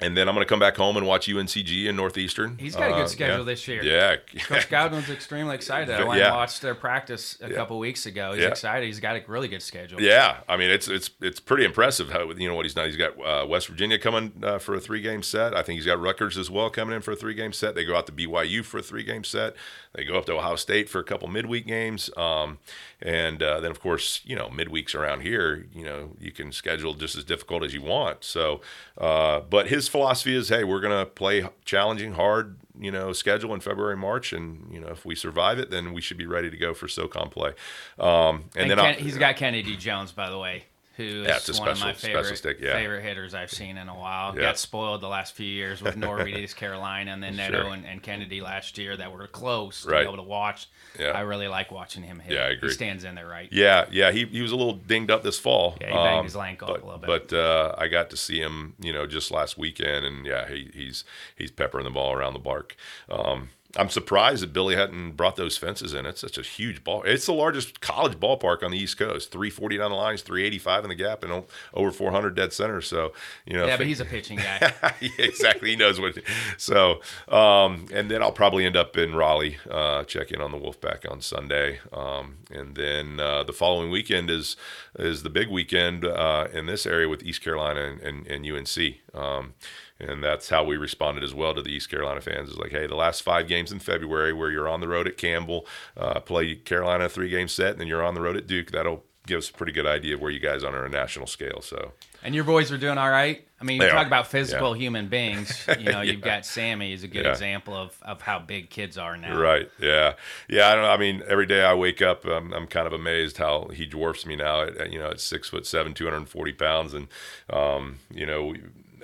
Speaker 2: and then I'm going to come back home and watch UNCG and Northeastern.
Speaker 1: He's got a good
Speaker 2: Uh,
Speaker 1: schedule
Speaker 2: yeah.
Speaker 1: this year.
Speaker 2: Yeah.
Speaker 1: Coach Godwin's extremely excited. I
Speaker 2: yeah.
Speaker 1: watched their practice a couple weeks ago. He's
Speaker 2: Yeah.
Speaker 1: excited. He's got a really good schedule.
Speaker 2: Yeah, I mean it's it's it's pretty impressive how you know what he's done. He's got uh, West Virginia coming uh, for a three game set. I think he's got Rutgers as well coming in for a three game set. They go out to BYU for a three game set. They go up to Ohio State for a couple midweek games, um, and uh, then of course you know midweeks around here you know you can schedule just as difficult as you want. So, uh, but his philosophy is, hey, we're gonna play challenging, hard you know schedule in February, March, and you know if we survive it, then we should be ready to go for SoCon play. Um, and,
Speaker 1: And,
Speaker 2: then
Speaker 1: Ken, he's got Kennedy Jones, by the way, who
Speaker 2: Yeah,
Speaker 1: is
Speaker 2: a
Speaker 1: one of
Speaker 2: special-
Speaker 1: my favorite
Speaker 2: stick, yeah.
Speaker 1: favorite hitters I've seen in a while.
Speaker 2: Yeah.
Speaker 1: Got spoiled the last few years with East Carolina, and then Neto
Speaker 2: Sure.
Speaker 1: and, and Kennedy last year that were close to
Speaker 2: Right.
Speaker 1: be able to watch.
Speaker 2: Yeah.
Speaker 1: I really like watching him hit.
Speaker 2: Yeah, I agree.
Speaker 1: He stands in there right.
Speaker 2: Yeah, yeah, he, he was a little dinged up this fall.
Speaker 1: Yeah, he banged
Speaker 2: Um,
Speaker 1: his ankle
Speaker 2: but,
Speaker 1: a little bit.
Speaker 2: But uh, I got to see him, you know, just last weekend, and yeah, he, he's he's peppering the ball around the bark. Um, I'm surprised that Billy hadn't brought those fences in. It's such a huge ball. It's the largest college ballpark on the East Coast. 340 down the lines, 385 in the gap, and over 400 dead center. So you know,
Speaker 1: yeah, but he's a pitching guy.
Speaker 2: yeah, exactly. He knows what. So, um, and then I'll probably end up in Raleigh, uh, check in on the Wolfpack on Sunday, um, and then uh, the following weekend is is the big weekend uh, in this area with East Carolina and, and, and UNC. Um, and that's how we responded as well to the East Carolina fans. Is like, hey, the last five games in February, where you're on the road at Campbell, uh, play Carolina three game set, and then you're on the road at Duke. That'll give us a pretty good idea of where you guys are on a national scale. So,
Speaker 1: and your boys are doing all right. I mean, you they talk are. about physical yeah. human beings. You know, you've got Sammy is a good yeah. example of, of how big kids are now.
Speaker 2: Right. Yeah. Yeah. I don't know. I mean, every day I wake up, I'm, I'm kind of amazed how he dwarfs me now. At, you know, at six foot seven, 240 pounds, and um, you know.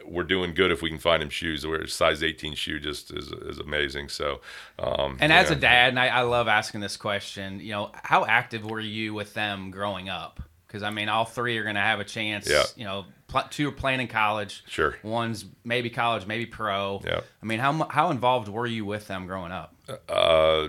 Speaker 2: We, we're doing good if we can find him shoes. Where size 18 shoe just is, is amazing. So, um,
Speaker 1: and as a dad, and I, I, love asking this question. You know, how active were you with them growing up? Because I mean, all three are going to have a chance.
Speaker 2: Yeah.
Speaker 1: You know, pl- two are playing in college.
Speaker 2: Sure.
Speaker 1: One's maybe college, maybe pro.
Speaker 2: Yeah.
Speaker 1: I mean, how how involved were you with them growing up?
Speaker 2: Uh,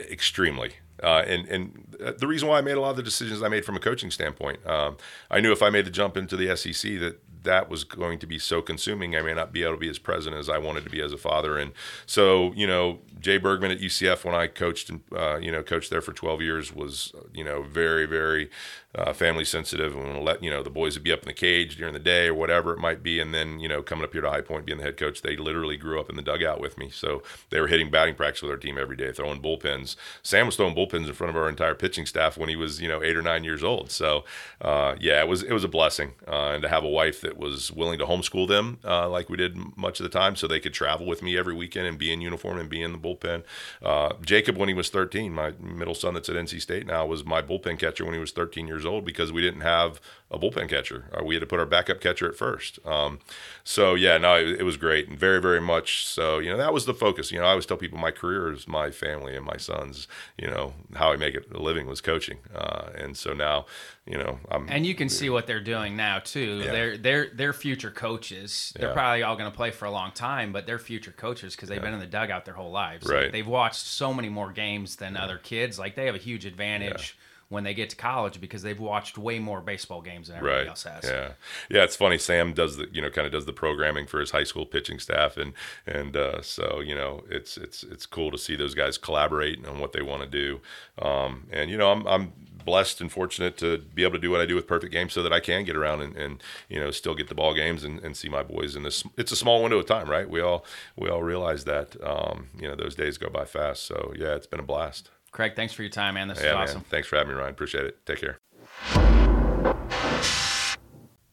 Speaker 2: extremely. Uh, and and the reason why I made a lot of the decisions I made from a coaching standpoint, um, I knew if I made the jump into the SEC that that was going to be so consuming, I may not be able to be as present as I wanted to be as a father. And so, you know, Jay Bergman at UCF, when I coached, uh, you know, coached there for 12 years, was, you know, very, very uh, family sensitive and let you know the boys would be up in the cage during the day or whatever it might be, and then you know coming up here to High Point being the head coach, they literally grew up in the dugout with me. So they were hitting batting practice with our team every day, throwing bullpens. Sam was throwing bullpens in front of our entire pitching staff when he was you know eight or nine years old. So uh, yeah, it was it was a blessing, uh, and to have a wife that was willing to homeschool them uh, like we did much of the time, so they could travel with me every weekend and be in uniform and be in the bullpen. Uh, Jacob, when he was 13, my middle son that's at NC State now was my bullpen catcher when he was 13 years old because we didn't have a bullpen catcher. Uh, we had to put our backup catcher at first. Um, so yeah, no, it, it, was great and very, very much so. You know, that was the focus. You know, I always tell people my career is my family and my sons. You know, how I make it a living was coaching, uh, and so now, you know, I'm.
Speaker 1: And you can see what they're doing now too. Yeah. They're they're they're future coaches. They're yeah. probably all going to play for a long time, but they're future coaches because they've yeah. been in the dugout their whole lives.
Speaker 2: Right.
Speaker 1: Like, they've watched so many more games than other kids. Like they have a huge advantage when they get to college because they've watched way more baseball games than everybody
Speaker 2: right.
Speaker 1: else has.
Speaker 2: Yeah, yeah, it's funny. Sam does the you know kind of does the programming for his high school pitching staff, and and uh, so you know it's it's it's cool to see those guys collaborate on what they want to do. Um, and you know I'm I'm blessed and fortunate to be able to do what I do with Perfect Game so that I can get around and, and you know still get the ball games and, and see my boys in this. It's a small window of time, right? We all we all realize that. Um, you know those days go by fast. So yeah, it's been a blast.
Speaker 1: Craig, thanks for your time, man. This
Speaker 2: yeah,
Speaker 1: is awesome.
Speaker 2: Man. Thanks for having me, Ryan. Appreciate it. Take care.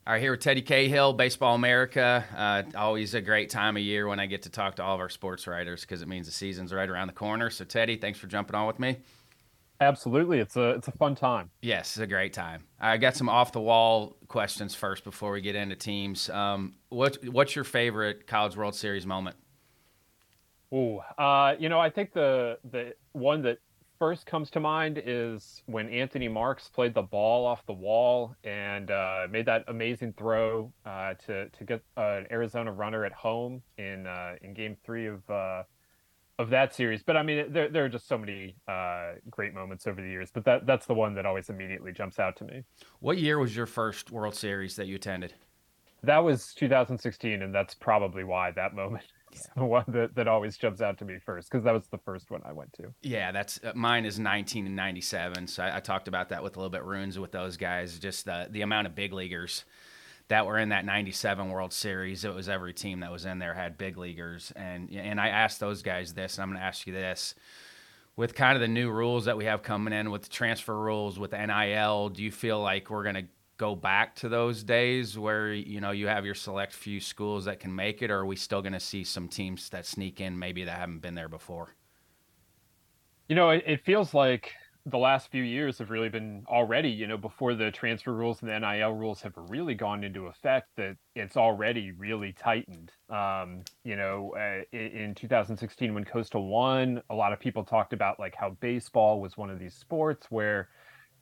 Speaker 1: All right, here with Teddy Cahill, Baseball America. Uh, always a great time of year when I get to talk to all of our sports writers because it means the season's right around the corner. So, Teddy, thanks for jumping on with me.
Speaker 3: Absolutely, it's a it's a fun time.
Speaker 1: Yes, it's a great time. I got some off the wall questions first before we get into teams. Um, what what's your favorite College World Series moment?
Speaker 3: Oh, uh, you know, I think the the one that first comes to mind is when Anthony Marks played the ball off the wall and uh, made that amazing throw uh, to to get an Arizona runner at home in uh, in Game Three of uh, of that series. But I mean, there there are just so many uh, great moments over the years. But that that's the one that always immediately jumps out to me.
Speaker 1: What year was your first World Series that you attended?
Speaker 3: That was 2016, and that's probably why that moment yeah. the one that, that always jumps out to me first because that was the first one I went to.
Speaker 1: Yeah, that's uh, mine is 19 and 97. So I, I, talked about that with a little bit runes with those guys. Just the the amount of big leaguers that were in that 97 World Series. It was every team that was in there had big leaguers, and and I asked those guys this, and I'm going to ask you this. With kind of the new rules that we have coming in with transfer rules with NIL, do you feel like we're going to go back to those days where you know you have your select few schools that can make it, or are we still going to see some teams that sneak in maybe that haven't been there before?
Speaker 3: You know, it, it, feels like the last few years have really been already. You know, before the transfer rules and the NIL rules have really gone into effect, that it's already really tightened. Um, you know, uh, in 2016 when Coastal won, a lot of people talked about like how baseball was one of these sports where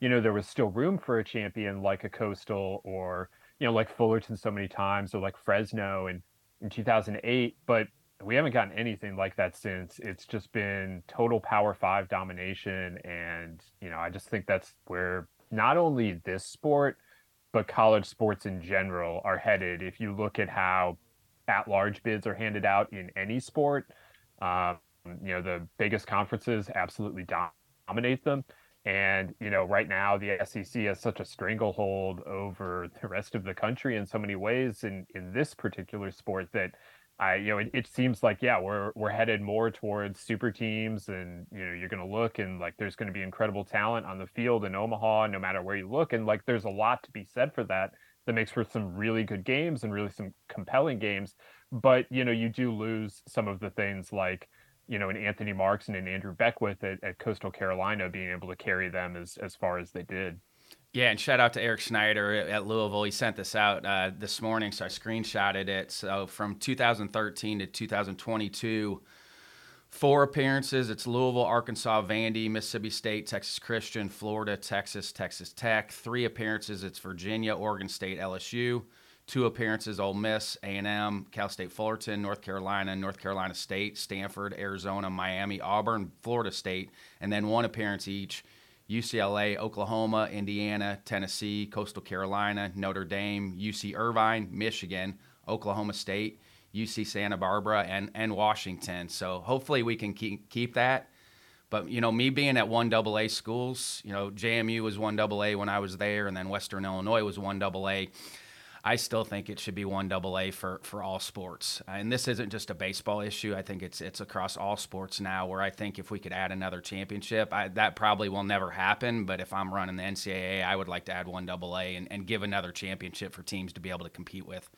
Speaker 3: you know, there was still room for a champion like a Coastal or, you know, like Fullerton so many times or like Fresno in, in 2008. But we haven't gotten anything like that since. It's just been total Power Five domination, and you know, I just think that's where not only this sport, but college sports in general are headed. If you look at how at-large bids are handed out in any sport, um, you know, the biggest conferences absolutely dominate them. And you know, right now the SEC has such a stranglehold over the rest of the country in so many ways in in this particular sport that I you know it, it seems like yeah we're we're headed more towards super teams and you know you're going to look and like there's going to be incredible talent on the field in Omaha no matter where you look and like there's a lot to be said for that that makes for some really good games and really some compelling games but you know you do lose some of the things like you know, an Anthony Marks and an Andrew Beckwith at, at Coastal Carolina being able to carry them as, as far as they did.
Speaker 1: Yeah, and shout out to Eric Schneider at Louisville. He sent this out uh, this morning, so I screenshotted it. So from 2013 to 2022, four appearances. It's Louisville, Arkansas, Vandy, Mississippi State, Texas Christian, Florida, Texas, Texas Tech. Three appearances. It's Virginia, Oregon State, LSU two appearances Ole Miss, A&M, Cal State Fullerton, North Carolina, North Carolina State, Stanford, Arizona, Miami, Auburn, Florida State, and then one appearance each UCLA, Oklahoma, Indiana, Tennessee, Coastal Carolina, Notre Dame, UC Irvine, Michigan, Oklahoma State, UC Santa Barbara, and, and Washington. So hopefully we can keep, keep that. But you know, me being at one AA schools, you know, JMU was one AA when I was there, and then Western Illinois was one AA. I still think it should be one double A for, for all sports. And this isn't just a baseball issue. I think it's it's across all sports now. Where I think if we could add another championship, I, that probably will never happen. But if I'm running the NCAA, I would like to add one double A and, and give another championship for teams to be able to compete with.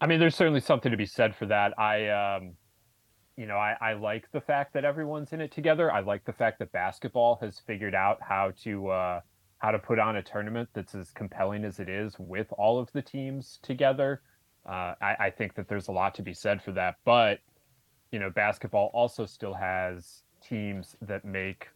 Speaker 3: I mean, there's certainly something to be said for that. I, um, you know, I, I like the fact that everyone's in it together. I like the fact that basketball has figured out how to. Uh, how to put on a tournament that's as compelling as it is with all of the teams together. Uh, I, I, think that there's a lot to be said for that. But you know, basketball also still has teams that make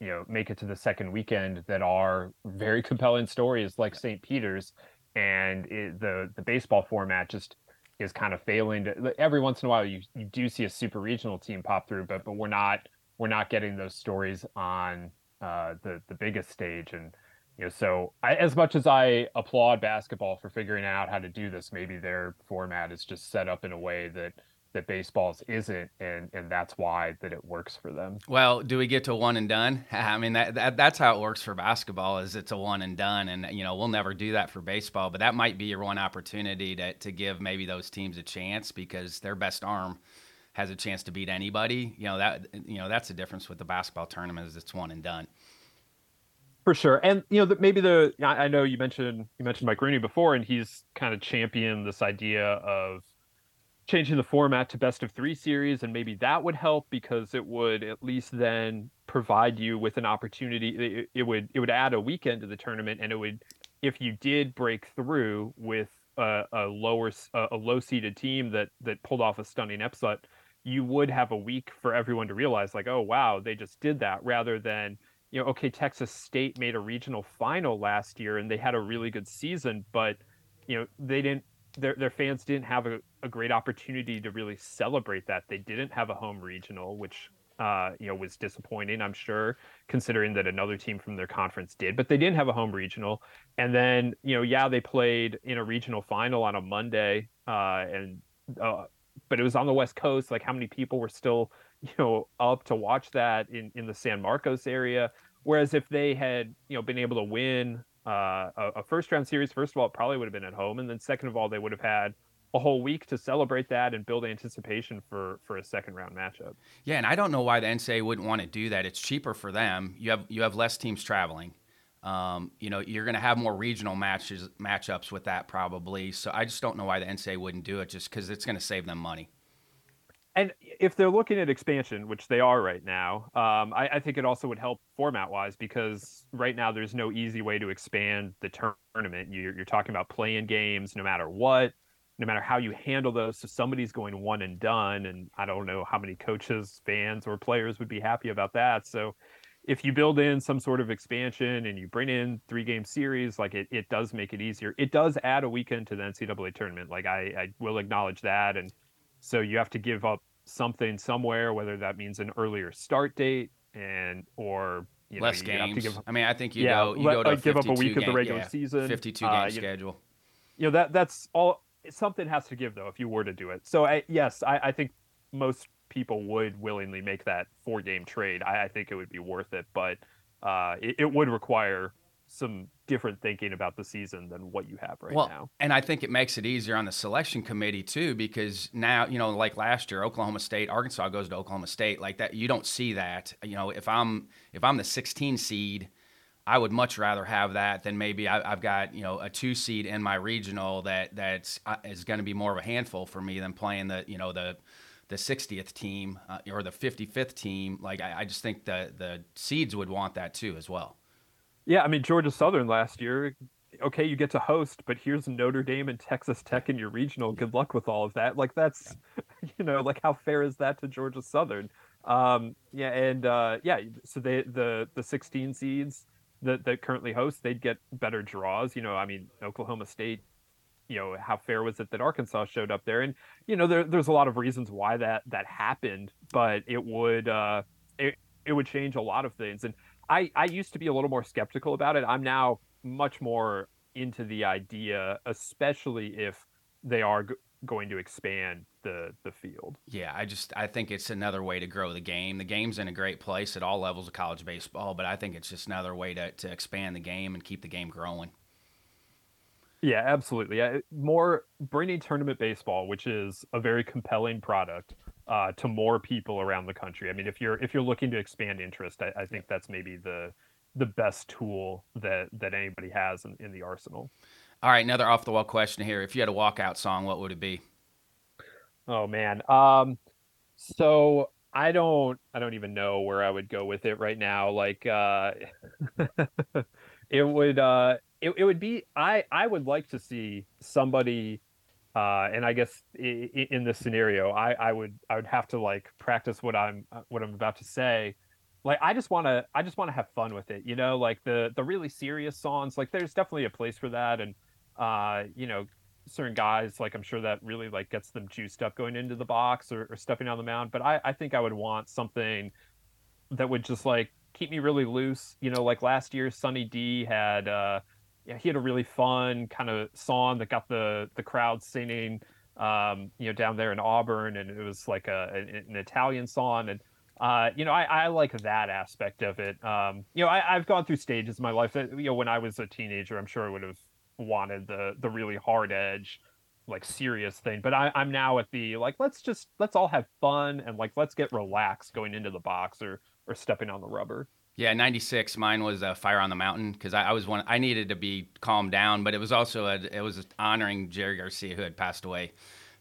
Speaker 3: you know make it to the second weekend that are very compelling stories, like St. Peter's, and it, the the baseball format just is kind of failing. To, every once in a while, you you do see a super regional team pop through, but but we're not we're not getting those stories on uh, the the biggest stage and you know, so I, as much as I applaud basketball for figuring out how to do this, maybe their format is just set up in a way that that baseball's isn't, and and that's why that it works for them.
Speaker 1: Well, do we get to one and done? I mean, that, that that's how it works for basketball. Is it's a one and done, and you know we'll never do that for baseball. But that might be your one opportunity to to give maybe those teams a chance because their best arm has a chance to beat anybody. You know that you know that's the difference with the basketball tournament is it's one and done.
Speaker 3: For sure, and you know that maybe the I know you mentioned you mentioned Mike Rooney before, and he's kind of championed this idea of changing the format to best of three series, and maybe that would help because it would at least then provide you with an opportunity. It, it would it would add a weekend to the tournament, and it would if you did break through with a, a lower a, low seeded team that that pulled off a stunning upset, you would have a week for everyone to realize like, oh wow, they just did that, rather than you know, okay, Texas State made a regional final last year and they had a really good season, but you know, they didn't their their fans didn't have a, a great opportunity to really celebrate that. They didn't have a home regional, which uh, you know, was disappointing, I'm sure, considering that another team from their conference did, but they didn't have a home regional. And then, you know, yeah, they played in a regional final on a Monday, uh, and uh, but it was on the West Coast. Like, how many people were still you know up to watch that in in the San Marcos area. Whereas if they had you know been able to win uh, a, a first round series, first of all, it probably would have been at home, and then second of all, they would have had a whole week to celebrate that and build anticipation for for a second round matchup.
Speaker 1: Yeah, and I don't know why the NCAA wouldn't want to do that. It's cheaper for them. You have you have less teams traveling. Um, you know, you're going to have more regional matches matchups with that probably. So I just don't know why the NCAA wouldn't do it, just because it's going to save them money
Speaker 3: and if they're looking at expansion, which they are right now, um, I, I, think it also would help format wise because right now there's no easy way to expand the tournament. You're, you're talking about playing games no matter what, no matter how you handle those. So somebody's going one and done, and I don't know how many coaches, fans, or players would be happy about that. So if you build in some sort of expansion and you bring in three game series, like it, it does make it easier. It does add a weekend to the NCAA tournament. Like I, I will acknowledge that and So you have to give up something somewhere, whether that means an earlier start date and or you
Speaker 1: less
Speaker 3: know,
Speaker 1: games.
Speaker 3: Give,
Speaker 1: I mean, I think you yeah, go you let, go to
Speaker 3: like give up a week
Speaker 1: game,
Speaker 3: of the regular
Speaker 1: yeah,
Speaker 3: season,
Speaker 1: fifty-two game uh, schedule.
Speaker 3: You know that that's all. Something has to give though if you were to do it. So I, yes, I, I think most people would willingly make that four game trade. I, I think it would be worth it, but uh, it, it would require some different thinking about the season than what you have right
Speaker 1: well,
Speaker 3: now.
Speaker 1: And I think it makes it easier on the selection committee too, because now, you know, like last year, Oklahoma State, Arkansas goes to Oklahoma State like that. You don't see that. You know, if I'm if I'm the 16 seed, I would much rather have that than maybe I, have got you know a two seed in my regional that that's uh, is going to be more of a handful for me than playing the you know the the 60th team uh, or the 55th team. Like I, I just think the the seeds would want that too as well.
Speaker 3: Yeah, I mean Georgia Southern last year. Okay, you get to host, but here's Notre Dame and Texas Tech in your regional. Good luck with all of that. Like that's, yeah. you know, like how fair is that to Georgia Southern? Um, yeah, and uh, yeah, so they the the 16 seeds that that currently host, they'd get better draws. You know, I mean Oklahoma State. You know, how fair was it that Arkansas showed up there? And you know, there, there's a lot of reasons why that that happened, but it would uh, it it would change a lot of things. And I, I used to be a little more skeptical about it. I'm now much more into the idea, especially if they are g- going to expand the the field.
Speaker 1: Yeah, I just I think it's another way to grow the game. The game's in a great place at all levels of college baseball, but I think it's just another way to to expand the game and keep the game growing.
Speaker 3: Yeah, absolutely. More bringing tournament baseball, which is a very compelling product, uh, to more people around the country. I mean, if you're if you're looking to expand interest, I, I think that's maybe the the best tool that that anybody has in, in the arsenal.
Speaker 1: All right, another off the wall question here. If you had a walkout song, what would it be?
Speaker 3: Oh man. Um so I don't I don't even know where I would go with it right now. Like uh it would uh it, it would be I I would like to see somebody uh, and I guess in, this scenario, I, I would I would have to like practice what I'm uh, what I'm about to say. Like I just want to I just want to have fun with it, you know. Like the the really serious songs, like there's definitely a place for that, and uh, you know, certain guys like I'm sure that really like gets them juiced up going into the box or, or stepping on the mound. But I I think I would want something that would just like keep me really loose, you know. Like last year, Sunny D had. uh yeah, he had a really fun kind of song that got the the crowd singing, um, you know, down there in Auburn, and it was like a an, an Italian song, and uh, you know, I, I like that aspect of it. Um, you know, I, have gone through stages in my life that you know when I was a teenager, I'm sure I would have wanted the the really hard edge, like serious thing, but I, I'm now at the like let's just let's all have fun and like let's get relaxed going into the box or or stepping on the rubber.
Speaker 1: Yeah, '96. Mine was uh, "Fire on the Mountain" because I, I, was one. I needed to be calmed down, but it was also a, it was honoring Jerry Garcia who had passed away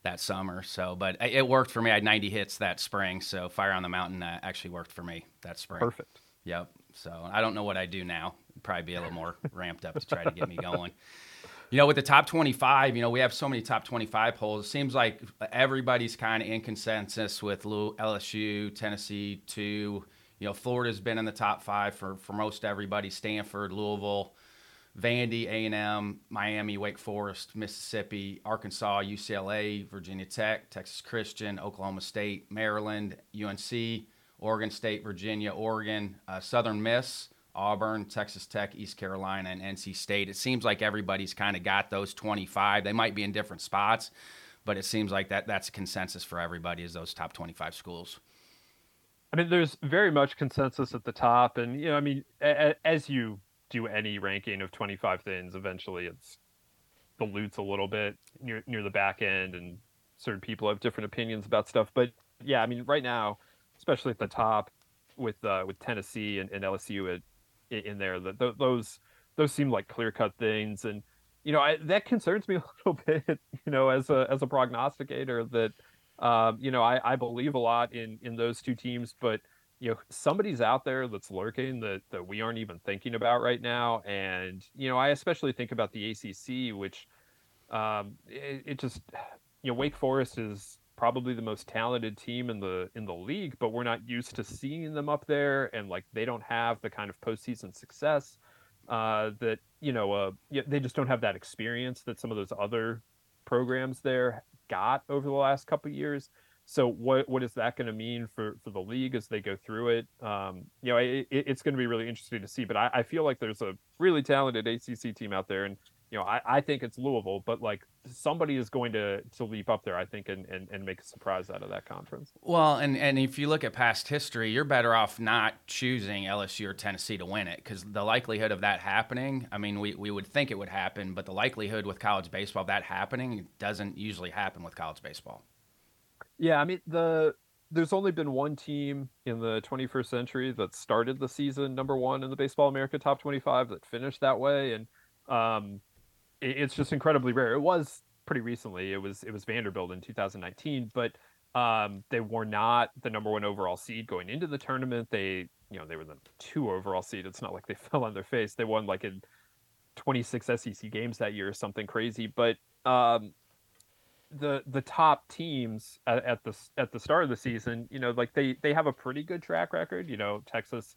Speaker 1: that summer. So, but it worked for me. I had 90 hits that spring, so "Fire on the Mountain" uh, actually worked for me that spring.
Speaker 3: Perfect.
Speaker 1: Yep. So I don't know what I do now. Probably be a little more ramped up to try to get me going. You know, with the top 25, you know, we have so many top 25 polls. It seems like everybody's kind of in consensus with LSU, Tennessee, two you know, Florida's been in the top five for, for most everybody. Stanford, Louisville, Vandy, A&M, Miami, Wake Forest, Mississippi, Arkansas, UCLA, Virginia Tech, Texas Christian, Oklahoma State, Maryland, UNC, Oregon State, Virginia, Oregon, uh, Southern Miss, Auburn, Texas Tech, East Carolina, and NC State. It seems like everybody's kind of got those 25. They might be in different spots, but it seems like that that's a consensus for everybody is those top 25 schools.
Speaker 3: I mean, there's very much consensus at the top, and you know, I mean, a- a- as you do any ranking of 25 things, eventually it's dilutes a little bit near near the back end, and certain people have different opinions about stuff. But yeah, I mean, right now, especially at the top, with uh, with Tennessee and, and LSU at, in there, that those those seem like clear cut things, and you know, I, that concerns me a little bit. You know, as a as a prognosticator, that um, you know, I, I believe a lot in in those two teams, but you know, somebody's out there that's lurking that that we aren't even thinking about right now. And you know, I especially think about the ACC, which um, it, it just you know, Wake Forest is probably the most talented team in the in the league, but we're not used to seeing them up there, and like they don't have the kind of postseason success uh, that you know uh, they just don't have that experience that some of those other programs there got over the last couple years. So what what is that going to mean for for the league as they go through it? Um, you know, it, it's going to be really interesting to see. But I, I, feel like there's a really talented ACC team out there, and you know, I, I think it's Louisville, but like somebody is going to to leap up there, I think, and, and, and make a surprise out of that conference.
Speaker 1: Well, and and if you look at past history, you're better off not choosing LSU or Tennessee to win it because the likelihood of that happening, I mean, we, we would think it would happen, but the likelihood with college baseball of that happening doesn't usually happen with college baseball.
Speaker 3: Yeah, I mean the there's only been one team in the 21st century that started the season number one in the Baseball America Top 25 that finished that way, and um, it's just incredibly rare. It was pretty recently. It was it was Vanderbilt in 2019, but um, they were not the number one overall seed going into the tournament. They you know they were the two overall seed. It's not like they fell on their face. They won like in 26 SEC games that year or something crazy, but um, the the top teams at, at, the at the start of the season, you know, like they they have a pretty good track record. You know, Texas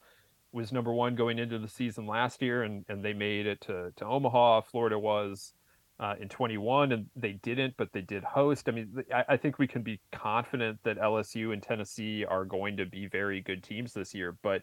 Speaker 3: was number one going into the season last year, and and they made it to to Omaha. Florida was uh, in 21, and they didn't, but they did host. I mean, I, I think we can be confident that LSU and Tennessee are going to be very good teams this year, but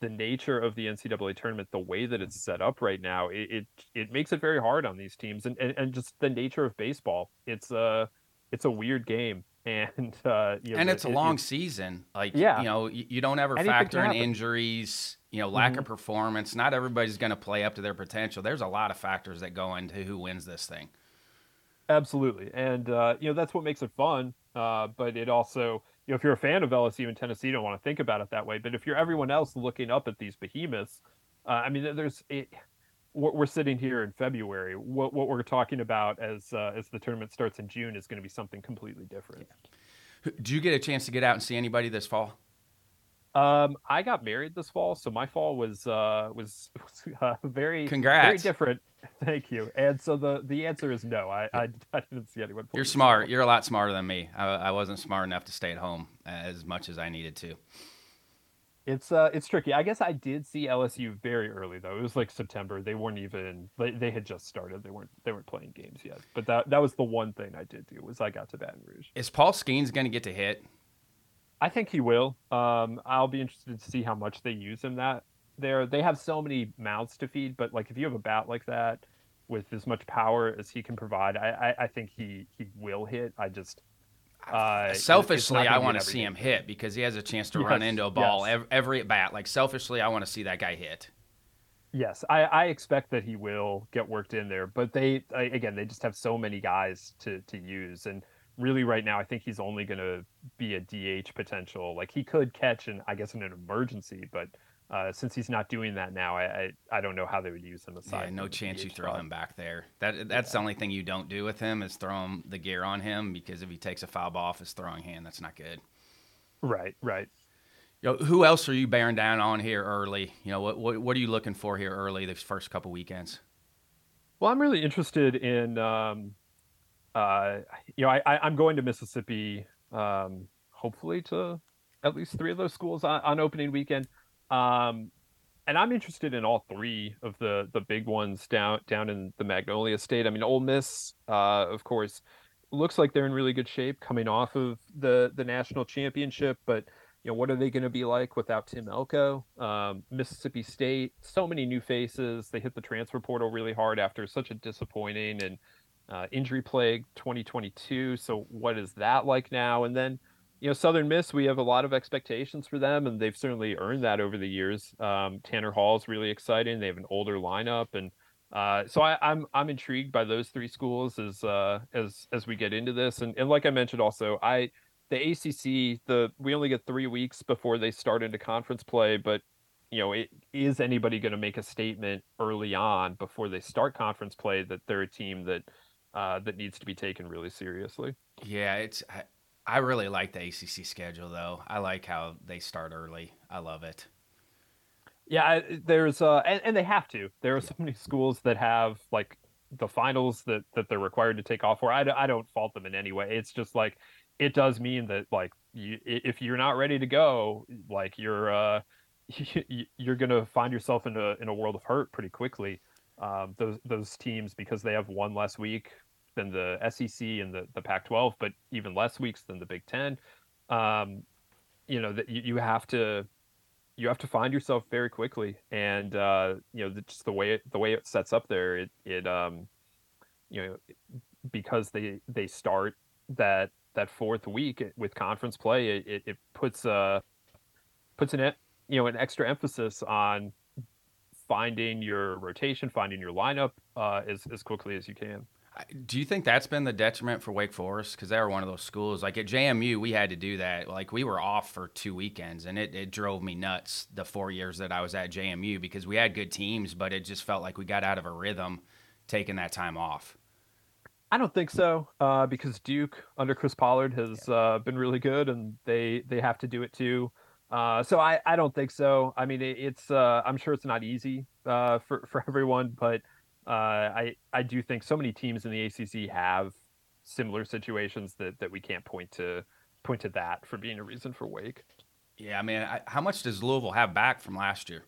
Speaker 3: the nature of the NCAA tournament, the way that it's set up right now, it it, it makes it very hard on these teams, and, and, and just the nature of baseball. It's a it's a weird game, and uh,
Speaker 1: you know, and it's a long
Speaker 3: it,
Speaker 1: season. Like yeah. you know, you, you don't ever Anything factor in injuries, you know, lack mm-hmm. of performance. Not everybody's going to play up to their potential. There's a lot of factors that go into who wins this thing.
Speaker 3: Absolutely, and uh, you know that's what makes it fun. Uh, but it also you know, if you're a fan of LSU and Tennessee, you don't want to think about it that way. But if you're everyone else looking up at these behemoths, uh, I mean, there's it, we're sitting here in February. What what we're talking about as uh, as the tournament starts in June is going to be something completely different.
Speaker 1: Yeah. Did you get a chance to get out and see anybody this fall?
Speaker 3: Um, I got married this fall, so my fall was uh, was, uh, very
Speaker 1: Congrats.
Speaker 3: very different. Thank you. And so the the answer is no. I I, I didn't see anyone.
Speaker 1: You're smart. You're a lot smarter than me. I, I wasn't smart enough to stay at home as much as I needed to.
Speaker 3: It's uh it's tricky. I guess I did see LSU very early though. It was like September. They weren't even they, they had just started. They weren't they weren't playing games yet. But that that was the one thing I did do was I got to Baton Rouge.
Speaker 1: Is Paul Skenes going to get to hit?
Speaker 3: I think he will. Um, I'll be interested to see how much they use him that there. They have so many mouths to feed, but like if you have a bat like that with as much power as he can provide, I, I, I think he he will hit. I just
Speaker 1: uh, selfishly, I want to see him hit because he has a chance to yes, run into a ball yes. every, every at bat. Like selfishly, I want to see that guy hit.
Speaker 3: Yes, I, I expect that he will get worked in there, but they I, again they just have so many guys to to use and really right now, I think he's only going to be a DH potential. Like he could catch and I guess in an emergency, but uh, since he's not doing that now, I, I, I don't know how they would use him aside.
Speaker 1: Yeah, no chance you throw him back there. That that's yeah. the only thing you don't do with him is throw him the gear on him because if he takes a foul ball off his throwing hand, that's not good.
Speaker 3: Right, right.
Speaker 1: You know, who else are you bearing down on here early? You know, what what, what are you looking for here early these first couple weekends?
Speaker 3: Well, I'm really interested in um, uh, you know, I, am going to Mississippi, um, hopefully to at least three of those schools on, on opening weekend. Um, and I'm interested in all three of the the big ones down down in the Magnolia State. I mean, Ole Miss, uh, of course, looks like they're in really good shape coming off of the the national championship. But you know, what are they going to be like without Tim Elko? Um, Mississippi State, so many new faces. They hit the transfer portal really hard after such a disappointing and uh, injury plague 2022. So what is that like now? And then, you know, Southern Miss, we have a lot of expectations for them, and they've certainly earned that over the years. Um, Tanner Hall is really exciting. They have an older lineup, and uh, so I, am I'm, I'm intrigued by those three schools as uh, as as we get into this. And and like I mentioned, also I the ACC the we only get three weeks before they start into conference play, but you know, it, is anybody going to make a statement early on before they start conference play that they're a team that uh, that needs to be taken really seriously.
Speaker 1: Yeah, it's. I, I really like the ACC schedule though. I like how they start early. I love it.
Speaker 3: Yeah, there's uh, and, and they have to. There are so many schools that have like the finals that that they're required to take off for. I, I don't fault them in any way. It's just like it does mean that like you, if you're not ready to go, like you're uh, you're gonna find yourself in a in a world of hurt pretty quickly um, those those teams because they have one less week than the SEC and the, the Pac-12, but even less weeks than the Big Ten. Um, you know that you, you have to you have to find yourself very quickly, and uh, you know just the way it the way it sets up there, it it um, you know because they they start that that fourth week with conference play, it, it puts uh puts an you know an extra emphasis on finding your rotation, finding your lineup uh, as as quickly as you can.
Speaker 1: Do you think that's been the detriment for Wake Forest? Because they were one of those schools. Like at JMU, we had to do that. Like we were off for two weekends, and it, it drove me nuts the four years that I was at JMU because we had good teams, but it just felt like we got out of a rhythm taking that time off.
Speaker 3: I don't think so, uh, because Duke under Chris Pollard has uh, been really good, and they they have to do it too. Uh, so I, I don't think so. I mean, it, it's uh, I'm sure it's not easy uh, for for everyone, but uh, I I do think so many teams in the ACC have similar situations that that we can't point to point to that for being a reason for Wake.
Speaker 1: Yeah, I mean, I, how much does Louisville have back from last year?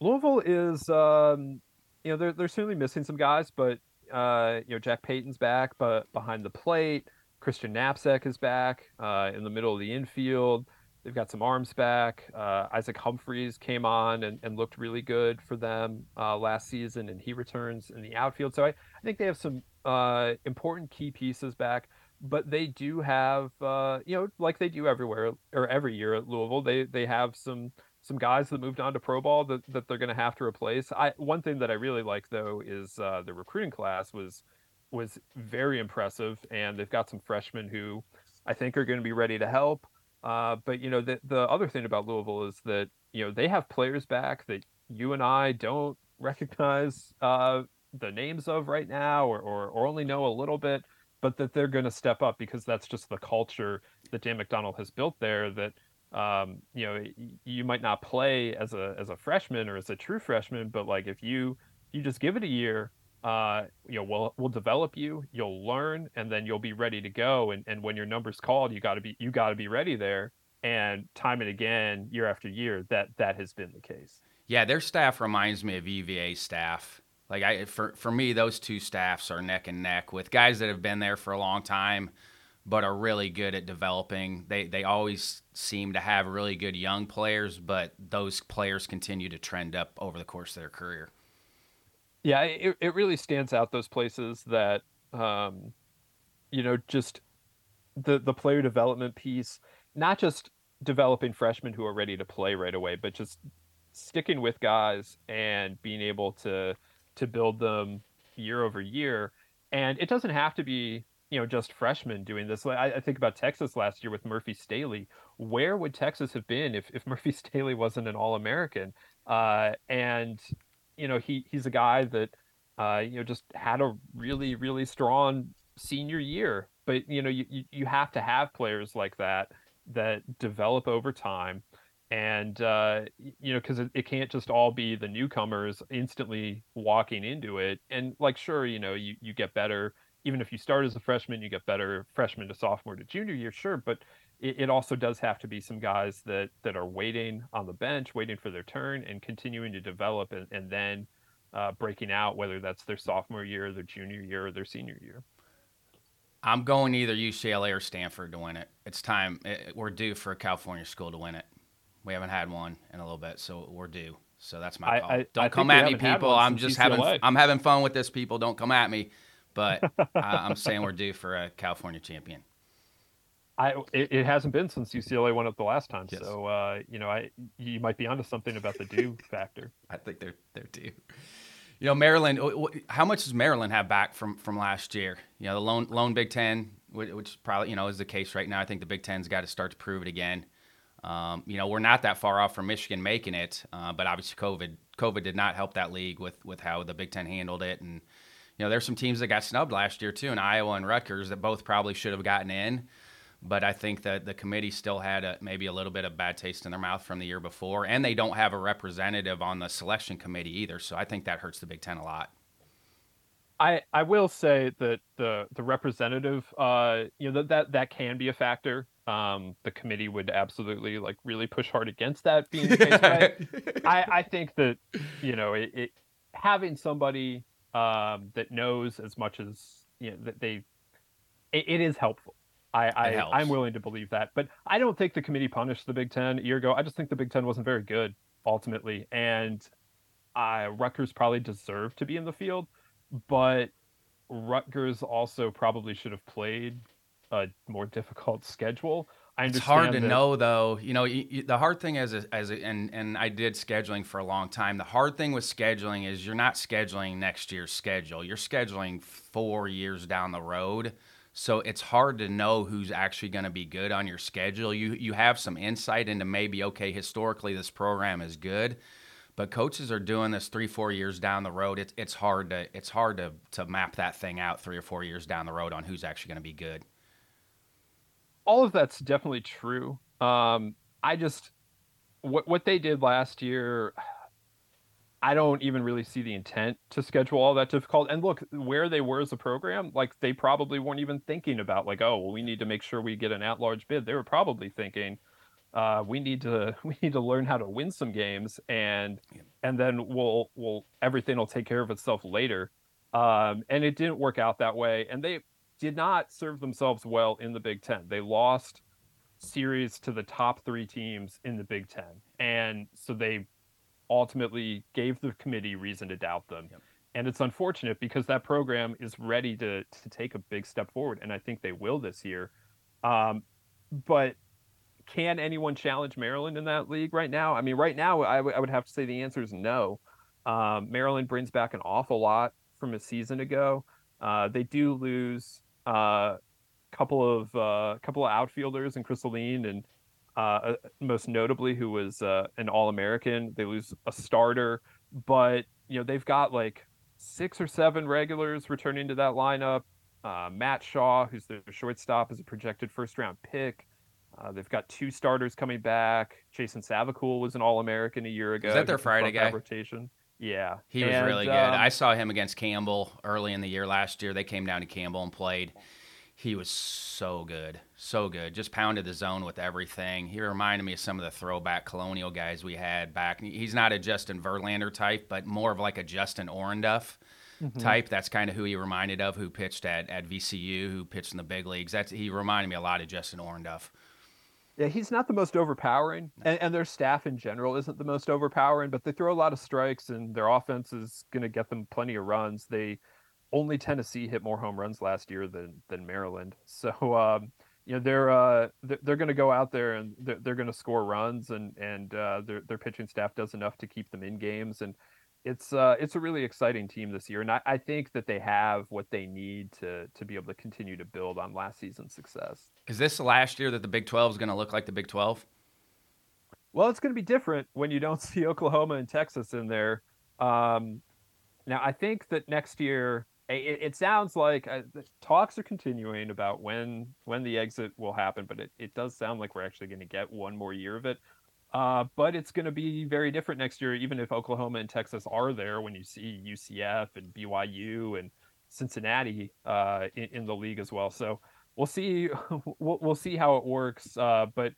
Speaker 3: Louisville is, um, you know, they're they're certainly missing some guys, but uh, you know, Jack Payton's back, but behind the plate, Christian Knapczyk is back uh, in the middle of the infield. They've got some arms back. Uh, Isaac Humphreys came on and, and looked really good for them uh, last season, and he returns in the outfield. So I, I think they have some uh, important key pieces back, but they do have, uh, you know, like they do everywhere or every year at Louisville, they they have some some guys that moved on to pro ball that, that they're going to have to replace. I one thing that I really like though is uh, the recruiting class was was very impressive, and they've got some freshmen who I think are going to be ready to help. Uh, but you know, the the other thing about Louisville is that you know they have players back that you and I don't recognize uh, the names of right now, or, or or only know a little bit, but that they're going to step up because that's just the culture that Dan McDonnell has built there. That um, you know, you might not play as a as a freshman or as a true freshman, but like if you you just give it a year uh, you know, we'll we'll develop you. You'll learn, and then you'll be ready to go. And and when your number's called, you got to be you got to be ready there. And time and again, year after year, that that has been the case.
Speaker 1: Yeah, their staff reminds me of UVA staff. Like I, for for me, those two staffs are neck and neck with guys that have been there for a long time, but are really good at developing. They they always seem to have really good young players, but those players continue to trend up over the course of their career.
Speaker 3: Yeah, it, it really stands out those places that um, you know, just the the player development piece, not just developing freshmen who are ready to play right away, but just sticking with guys and being able to to build them year over year. And it doesn't have to be, you know, just freshmen doing this. I, I think about Texas last year with Murphy Stehly. Where would Texas have been if, if Murphy Stehly wasn't an All American? Uh, and you know, he he's a guy that uh, you know just had a really really strong senior year. But you know, you you have to have players like that that develop over time. And uh, you know because it, it, can't just all be the newcomers instantly walking into it. And like sure you know you, you get better. Even if you start as a freshman you get better freshman to sophomore to junior year sure. But it, it also does have to be some guys that that are waiting on the bench, waiting for their turn, and continuing to develop, and, and then uh, breaking out, whether that's their sophomore year, their junior year, or their senior year.
Speaker 1: I'm going either UCLA or Stanford to win it. It's time. It, we're due for a California school to win it. We haven't had one in a little bit, so we're due. So that's my call. I, I, Don't I come at me, people. I'm just UCLA. having I'm having fun with this, people. Don't come at me. But I'm saying we're due for a California champion.
Speaker 3: I it, it, hasn't been since UCLA won it the last time. Yes. So uh, you know, I you might be onto something about the due factor.
Speaker 1: I think they're they're due. You know, Maryland. How much does Maryland have back from from last year? You know, the lone lone Big Ten, which probably you know is the case right now. I think the Big Ten's got to start to prove it again. Um, you know, we're not that far off from Michigan making it, uh, but obviously COVID COVID did not help that league with with how the Big Ten handled it. And you know, there's some teams that got snubbed last year too, in Iowa and Rutgers that both probably should have gotten in but I think that the committee still had a, maybe a little bit of bad taste in their mouth from the year before, and they don't have a representative on the selection committee either. So I think that hurts the Big Ten a lot.
Speaker 3: I, I will say that the the representative, uh, you know, that that, that can be a factor. Um, the committee would absolutely like really push hard against that being the case. I, I think that you know it, it having somebody um, that knows as much as you know, that they it, it is helpful. I, I I'm willing to believe that, but I don't think the committee punished the Big Ten a year ago. I just think the Big Ten wasn't very good ultimately, and uh, Rutgers probably deserved to be in the field, but Rutgers also probably should have played a more difficult schedule.
Speaker 1: I it's hard to that... know, though. You know, you, you, the hard thing as a, as a, and and I did scheduling for a long time. The hard thing with scheduling is you're not scheduling next year's schedule. You're scheduling four years down the road. So it's hard to know who's actually going to be good on your schedule. You you have some insight into maybe okay, historically this program is good, but coaches are doing this three four years down the road. It's it's hard to it's hard to to map that thing out three or four years down the road on who's actually going to be good
Speaker 3: all of that's definitely true. Um, I just what what they did last year. I don't even really see the intent to schedule all that difficult. And look, where they were as a program, like they probably weren't even thinking about like, oh, well, we need to make sure we get an at-large bid. They were probably thinking, uh, we need to we need to learn how to win some games, and and then we'll we'll everything will take care of itself later. Um, and it didn't work out that way. And they did not serve themselves well in the Big Ten. They lost series to the top three teams in the Big Ten. And so they ultimately gave the committee reason to doubt them. Yep. And it's unfortunate because that program is ready to, to take a big step forward. And I think they will this year. Um, but can anyone challenge Maryland in that league right now? I mean, right now, I, w- I would have to say the answer is no. Um, Maryland brings back an awful lot from a season ago. Uh, they do lose a uh, couple of uh, couple of outfielders in Chris Alleyne and uh, most notably who was uh, an All American. They lose a starter, but you know they've got like six or seven regulars returning to that lineup. Uh, Matt Shaw, who's the shortstop, is a projected first round pick. Uh, they've got two starters coming back. Jason Savacool was an All American a year ago.
Speaker 1: Is that their Friday guy?
Speaker 3: Rotation. Yeah,
Speaker 1: he was and, really good. Um, I saw him against Campbell early in the year last year. They came down to Campbell and played. He was so good, so good. Just pounded the zone with everything. He reminded me of some of the throwback Colonial guys we had back. He's not a Justin Verlander type, but more of like a Justin Orenduff mm-hmm. type. That's kind of who he reminded of, who pitched at, at VCU, who pitched in the big leagues. That's he reminded me a lot of Justin Orenduff.
Speaker 3: Yeah, he's not the most overpowering, and, and, their staff in general isn't the most overpowering. But they throw a lot of strikes, and their offense is going to get them plenty of runs. They only Tennessee hit more home runs last year than than Maryland, so um, you know they're uh, they're, they're going to go out there and they're, they're going to score runs, and and uh, their their pitching staff does enough to keep them in games, and it's uh, it's a really exciting team this year, and I, I think that they have what they need to to be able to continue to build on last season's success.
Speaker 1: Is this the last year that the Big Twelve is going to look like the Big Twelve?
Speaker 3: Well, it's going to be different when you don't see Oklahoma and Texas in there. Um, now, I think that next year, it, it sounds like uh, talks are continuing about when when the exit will happen, but it, it does sound like we're actually going to get one more year of it. Uh, but it's going to be very different next year, even if Oklahoma and Texas are there when you see UCF and BYU and Cincinnati uh, in, in, the league as well. So we'll see. We'll, we'll see how it works. Uh, but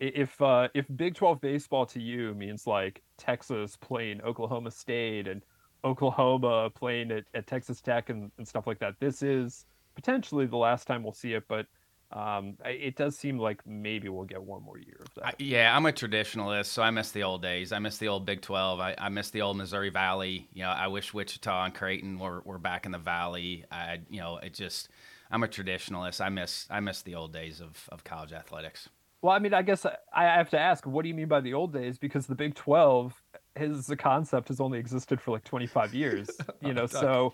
Speaker 3: if uh, if Big 12 baseball to you means like Texas playing Oklahoma State and Oklahoma playing at, at Texas Tech and, and stuff like that, this is potentially the last time we'll see it. But um, it does seem like maybe we'll get one more year of that. I,
Speaker 1: yeah, I'm a traditionalist, so I miss the old days. I miss the old Big 12. I, I miss the old Missouri Valley. You know, I wish Wichita and Creighton were, were back in the Valley. I, you know, it just, I'm a traditionalist. I miss, I miss the old days of, of college athletics.
Speaker 3: Well, I mean, I guess I have to ask, what do you mean by the old days? Because the Big 12 his the concept has only existed for like 25 years you know so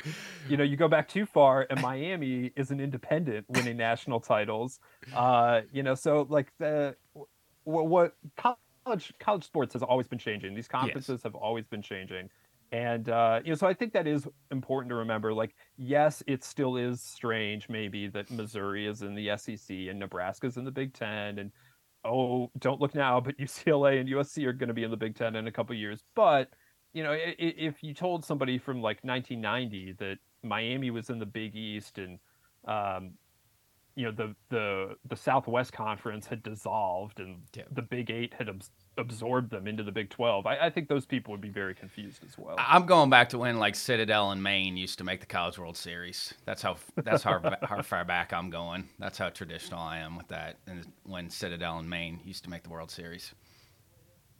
Speaker 3: you know you go back too far and miami is an independent winning national titles uh you know so like the what, what college college sports has always been changing. These conferences yes. have always been changing. And uh, you know so i think that is important to remember like yes it still is strange maybe that missouri is in the sec and nebraska's in the big ten and oh, don't look now, but UCLA and USC are going to be in the Big Ten in a couple years. But you know, if you told somebody from like 1990 that Miami was in the Big East and um, you know the the the Southwest Conference had dissolved and
Speaker 1: Yeah.
Speaker 3: the Big Eight had abs- absorbed them into the Big Twelve. I, I think those people would be very confused as well.
Speaker 1: I'm going back to when like Citadel and Maine used to make the College World Series. That's how that's how, how far back I'm going. That's how traditional I am with that. And when Citadel and Maine used to make the World Series.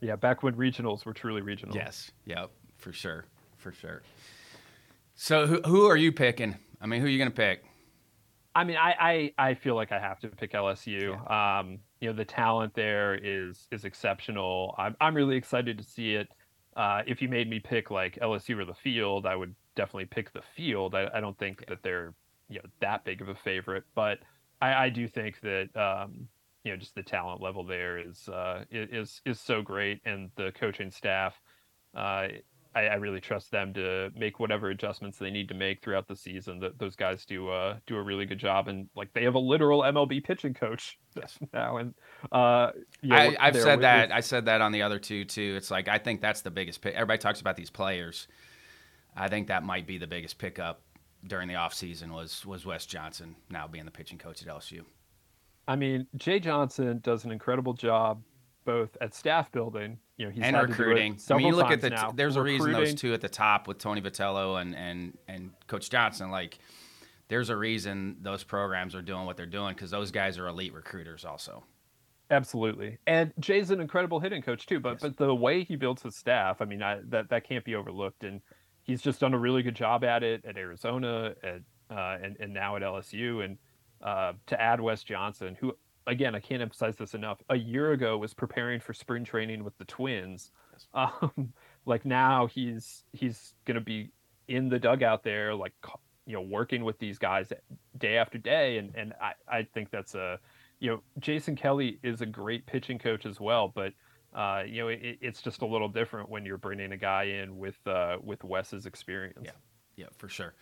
Speaker 3: yeah, back when regionals were truly regional.
Speaker 1: Yes. Yep. For sure. For sure. So who who are you picking? I mean, who are you gonna pick?
Speaker 3: I mean, I, I, I feel like I have to pick LSU. Um, you know, the talent there is is exceptional. I'm I'm really excited to see it. Uh, if you made me pick like LSU or the field, I would definitely pick the field. I, I don't think that they're you know that big of a favorite, but I, I do think that um, you know just the talent level there is uh, is is so great, and the coaching staff. Uh, I, I really trust them to make whatever adjustments they need to make throughout the season. That those guys do uh, do a really good job, and like they have a literal MLB pitching coach now. And uh, yeah,
Speaker 1: I, I've said that. I said that on the other two too. It's like I think that's the biggest pick. Everybody talks about these players. I think that might be the biggest pickup during the offseason was was Wes Johnson now being the pitching coach at LSU.
Speaker 3: I mean, Jay Johnson does an incredible job both at staff building. You know, he's
Speaker 1: and
Speaker 3: had to do it
Speaker 1: recruiting. I mean, you look at the
Speaker 3: now.
Speaker 1: there's a reason those two at the top with Tony Vitello and and and Coach Johnson. Like, there's a reason those programs are doing what they're doing because those guys are elite recruiters also.
Speaker 3: Absolutely. And Jay's an incredible hitting coach too, but
Speaker 1: Yes.
Speaker 3: but the way he builds his staff, I mean, I, that that can't be overlooked and he's just done a really good job at it at Arizona at uh, and and now at LSU and uh, to add Wes Johnson, who again, I can't emphasize this enough, a year ago was preparing for spring training with the Twins. Um, like now he's he's going to be in the dugout there like you know working with these guys day after day and and I I think that's a you know, Jason Kelly is a great pitching coach as well, but uh, you know, it, it's just a little different when you're bringing a guy in with uh, with Wes's experience.
Speaker 1: Yeah. Yeah, for sure.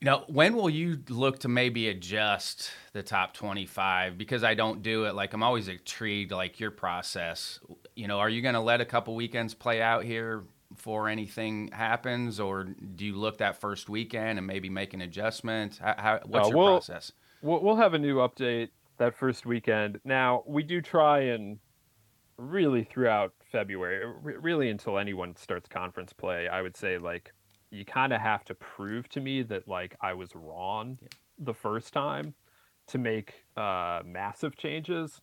Speaker 1: You know, when will you look to maybe adjust the top 25? Because I don't do it. Like, I'm always intrigued, like your process. You know, are you going to let a couple weekends play out here before anything happens? Or do you look that first weekend and maybe make an adjustment? How, how, what's
Speaker 3: Uh,
Speaker 1: your process?
Speaker 3: We'll, we'll have a new update that first weekend. Now we do try and really throughout February, really until anyone starts conference play. I would say like you kind of have to prove to me that like I was wrong
Speaker 1: Yeah.
Speaker 3: the first time to make uh, massive changes,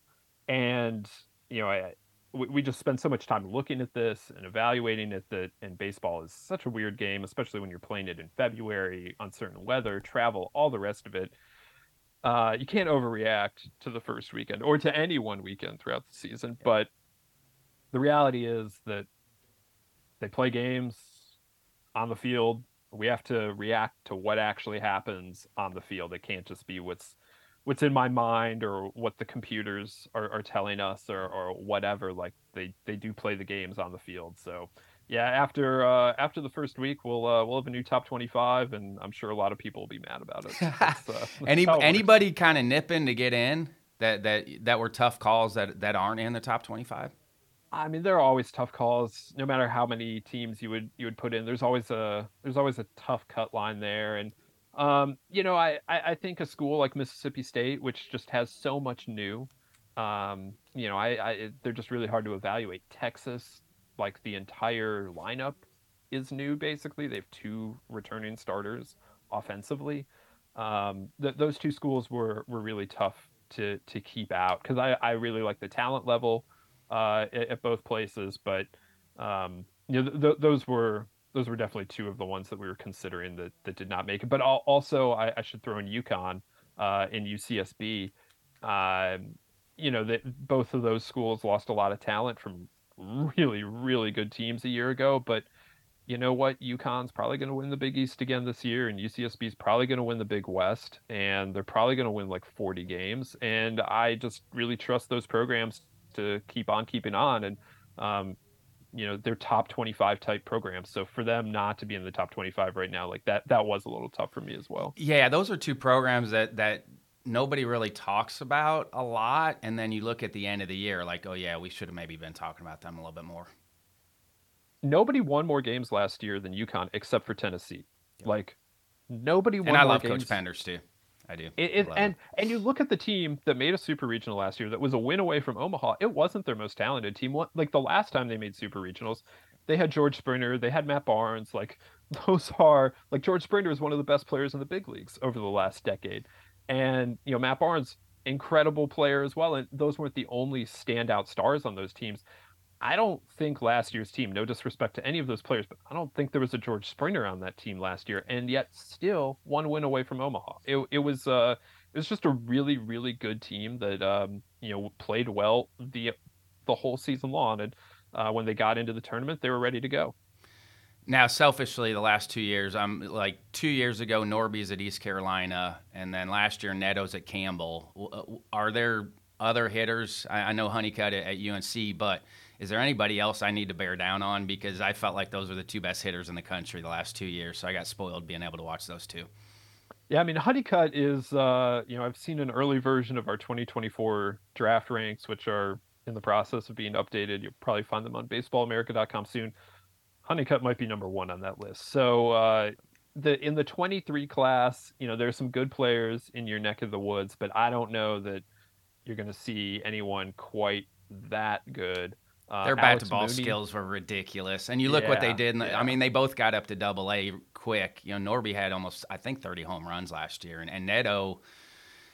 Speaker 3: and you know I. We we just spend so much time looking at this and evaluating it that and baseball is such a weird game, especially when you're playing it in February, uncertain weather, travel, all the rest of it uh, you can't overreact to the first weekend or to any one weekend throughout the season. But the reality is that they play games on the field. We have to react to what actually happens on the field. It can't just be what's what's in my mind or what the computers are, are telling us or, or whatever. Like they, they do play the games on the field. So yeah, after uh, after the first week, we'll uh, we'll have a new top twenty five, and I'm sure a lot of people will be mad about it. That's, uh, that's
Speaker 1: Any,
Speaker 3: how it works.
Speaker 1: anybody kind of nipping to get in that, that, that were tough calls that, that aren't in the top 25?
Speaker 3: I mean, there are always tough calls, no matter how many teams you would you would put in. There's always a there's always a tough cut line there, and um, you know, I, I think a school like Mississippi State, which just has so much new, um, you know, I, I they're just really hard to evaluate. Texas, like the entire lineup is new. Basically, they have two returning starters offensively. Um, th- those two schools were were really tough to to keep out because I I really like the talent level uh, at, at both places, but um, you know th- th- those were those were definitely two of the ones that we were considering that, that did not make it. But al- also, I, I should throw in UConn uh, and UCSB. Um, you know that both of those schools lost a lot of talent from really really good teams a year ago, but you know what? UConn's probably going to win the Big East again this year, and UCSB's probably going to win the Big West, and they're probably going to win like 40 games. And I just really trust those programs to keep on keeping on, and um, you know they're top 25 type programs. So for them not to be in the top 25 right now, like that, that was a little tough for me as well.
Speaker 1: Yeah, those are two programs that that nobody really talks about a lot, and then you look at the end of the year, like, oh yeah, we should have maybe been talking about them a little bit more.
Speaker 3: Nobody won more games last year than UConn except for Tennessee. Like nobody won
Speaker 1: And I love
Speaker 3: games.
Speaker 1: Coach Penders too. I do.
Speaker 3: It, it, and and you look at the team that made a super regional last year that was a win away from Omaha. It wasn't their most talented team. Like the last time they made super regionals, they had George Springer, they had Matt Barnes. Like those are like George Springer is one of the best players in the big leagues over the last decade, and you know Matt Barnes, incredible player as well. And those weren't the only standout stars on those teams. I don't think last year's team, no disrespect to any of those players, but I don't think there was a George Springer on that team last year, and yet still one win away from Omaha. It, it was uh, it was just a really really good team that um, you know played well the the whole season long, and uh, when they got into the tournament, they were ready to go.
Speaker 1: Now, selfishly, the last two years, I'm like two years ago, Norby's at East Carolina, and then last year, Neto's at Campbell. Uh, are there other hitters? I, know Honeycutt at UNC, but is there anybody else I need to bear down on? Because I felt like those were the two best hitters in the country the last two years, so I got spoiled being able to watch those two.
Speaker 3: Yeah, I mean, Honeycutt is, uh, you know, I've seen an early version of our 2024 draft ranks, which are in the process of being updated. You'll probably find them on baseballamerica.com soon. Honeycutt might be number one on that list. So, uh, the in the 23 class, you know, there's some good players in your neck of the woods, but I don't know that you're going to see anyone quite that good.
Speaker 1: Uh, Their bat to ball skills were ridiculous, and you look yeah, what they did. The, yeah. I mean, they both got up to Double A quick. You know, Norby had almost, I think, 30 home runs last year, and, and Neto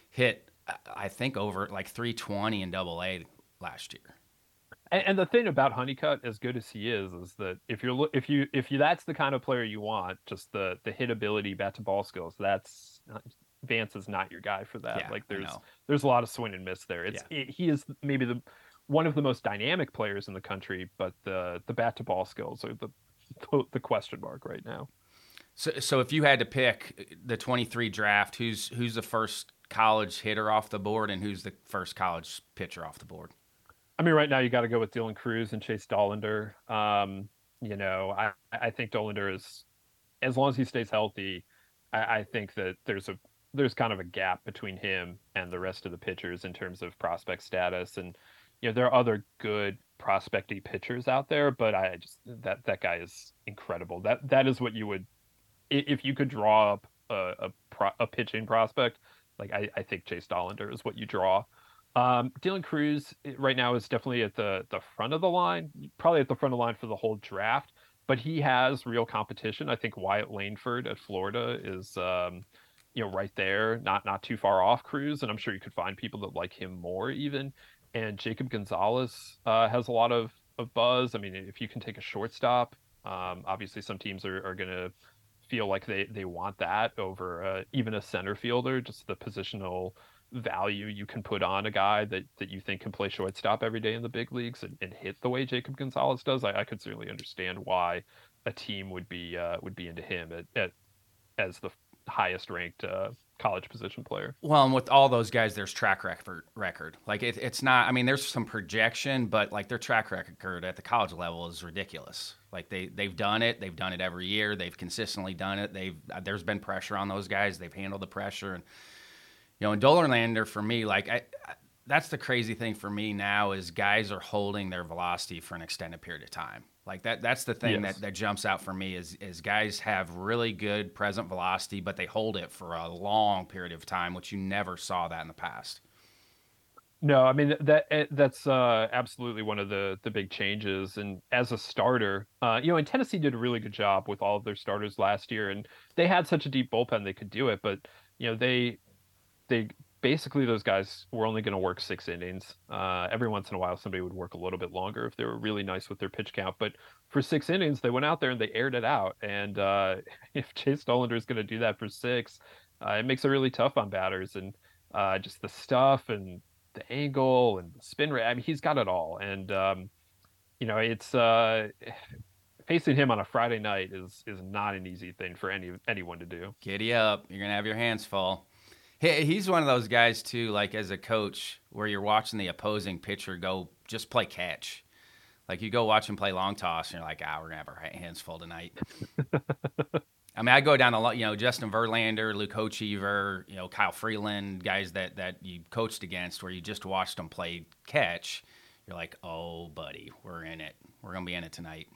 Speaker 1: hit, I think, over like 320 in Double A last year.
Speaker 3: And, and, the thing about Honeycutt, as good as he is, is that if you're if you if you that's the kind of player you want, just the the hit ability, bat to ball skills, that's Vance is not your guy for that. Yeah, like there's there's a lot of swing and miss there. It's it, he is maybe the one of the most dynamic players in the country, but the the bat to ball skills are the the question mark right now.
Speaker 1: So, so if you had to pick the 23 draft, who's who's the first college hitter off the board, and who's the first college pitcher off the board?
Speaker 3: I mean, right now you got to go with Dylan Crews and Chase Dollander. Um, you know, I I think Dollander is, as long as he stays healthy, I, I think that there's a there's kind of a gap between him and the rest of the pitchers in terms of prospect status and you know there are other good prospecty pitchers out there, but I just that that guy is incredible. That that is what you would if you could draw up a a, pro, a pitching prospect. Like I, I think Chase Dollander is what you draw. Um, Dylan Crews right now is definitely at the the front of the line, probably at the front of the line for the whole draft. But he has real competition. I think Wyatt Langford at Florida is, um, you know, right there, not not too far off Crews, and I'm sure you could find people that like him more even and Jacob Gonzalez uh, has a lot of, of buzz. I mean, if you can take a shortstop, um, obviously some teams are, are going to feel like they, they want that over uh, even a center fielder, just the positional value you can put on a guy that, that you think can play shortstop every day in the big leagues and, and hit the way Jacob Gonzalez does. I, I could certainly understand why a team would be uh, would be into him at, at as the highest ranked uh, college position player.
Speaker 1: Well, and with all those guys, there's track record. Record like it, it's not. I mean, there's some projection, but like their track record at the college level is ridiculous. Like they they've done it. They've done it every year. They've consistently done it. They've there's been pressure on those guys. They've handled the pressure, and you know, and Dollander for me, like I, I that's the crazy thing for me now is guys are holding their velocity for an extended period of time. Like that that's the thing yes. that, that jumps out for me is is guys have really good present velocity, but they hold it for a long period of time, which you never saw that in the past.
Speaker 3: No, I mean that eh, that's uh, absolutely one of the the big changes. And as a starter, uh, you know, and Tennessee did a really good job with all of their starters last year, and they had such a deep bullpen they could do it. But you know, they they basically those guys were only going to work six innings. Uh, every once in a while, somebody would work a little bit longer if they were really nice with their pitch count. But for six innings, they went out there and they aired it out. And uh, if Chase Dollander is going to do that for six, uh, it makes it really tough on batters. And uh, just the stuff and the angle and the spin rate. I mean, he's got it all. And um, you know, it's uh, facing him on a Friday night is is not an easy thing for any anyone to do.
Speaker 1: Giddy up! You're gonna have your hands full he's one of those guys too. Like as a coach, where you're watching the opposing pitcher go just play catch. Like you go watch him play long toss, and you're like, ah, we're gonna have our hands full tonight. I mean, I go down a lot. You know, Justin Verlander, Luke Hochevar, you know, Kyle Freeland, guys that that you coached against, where you just watched them play catch. You're like, oh, buddy, we're in it. We're gonna be in it tonight.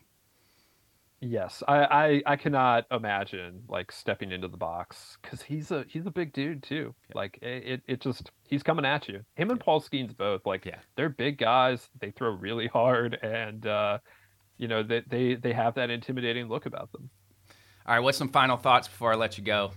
Speaker 3: Yes, I, I, I cannot imagine like stepping into the box because he's a he's a big dude too. Yeah. Like it, it just he's coming at you. Him and Paul Skenes both like yeah. they're big guys. They throw really hard and uh, you know they, they they have that intimidating look about them.
Speaker 1: All right, what's some final thoughts before I let you go?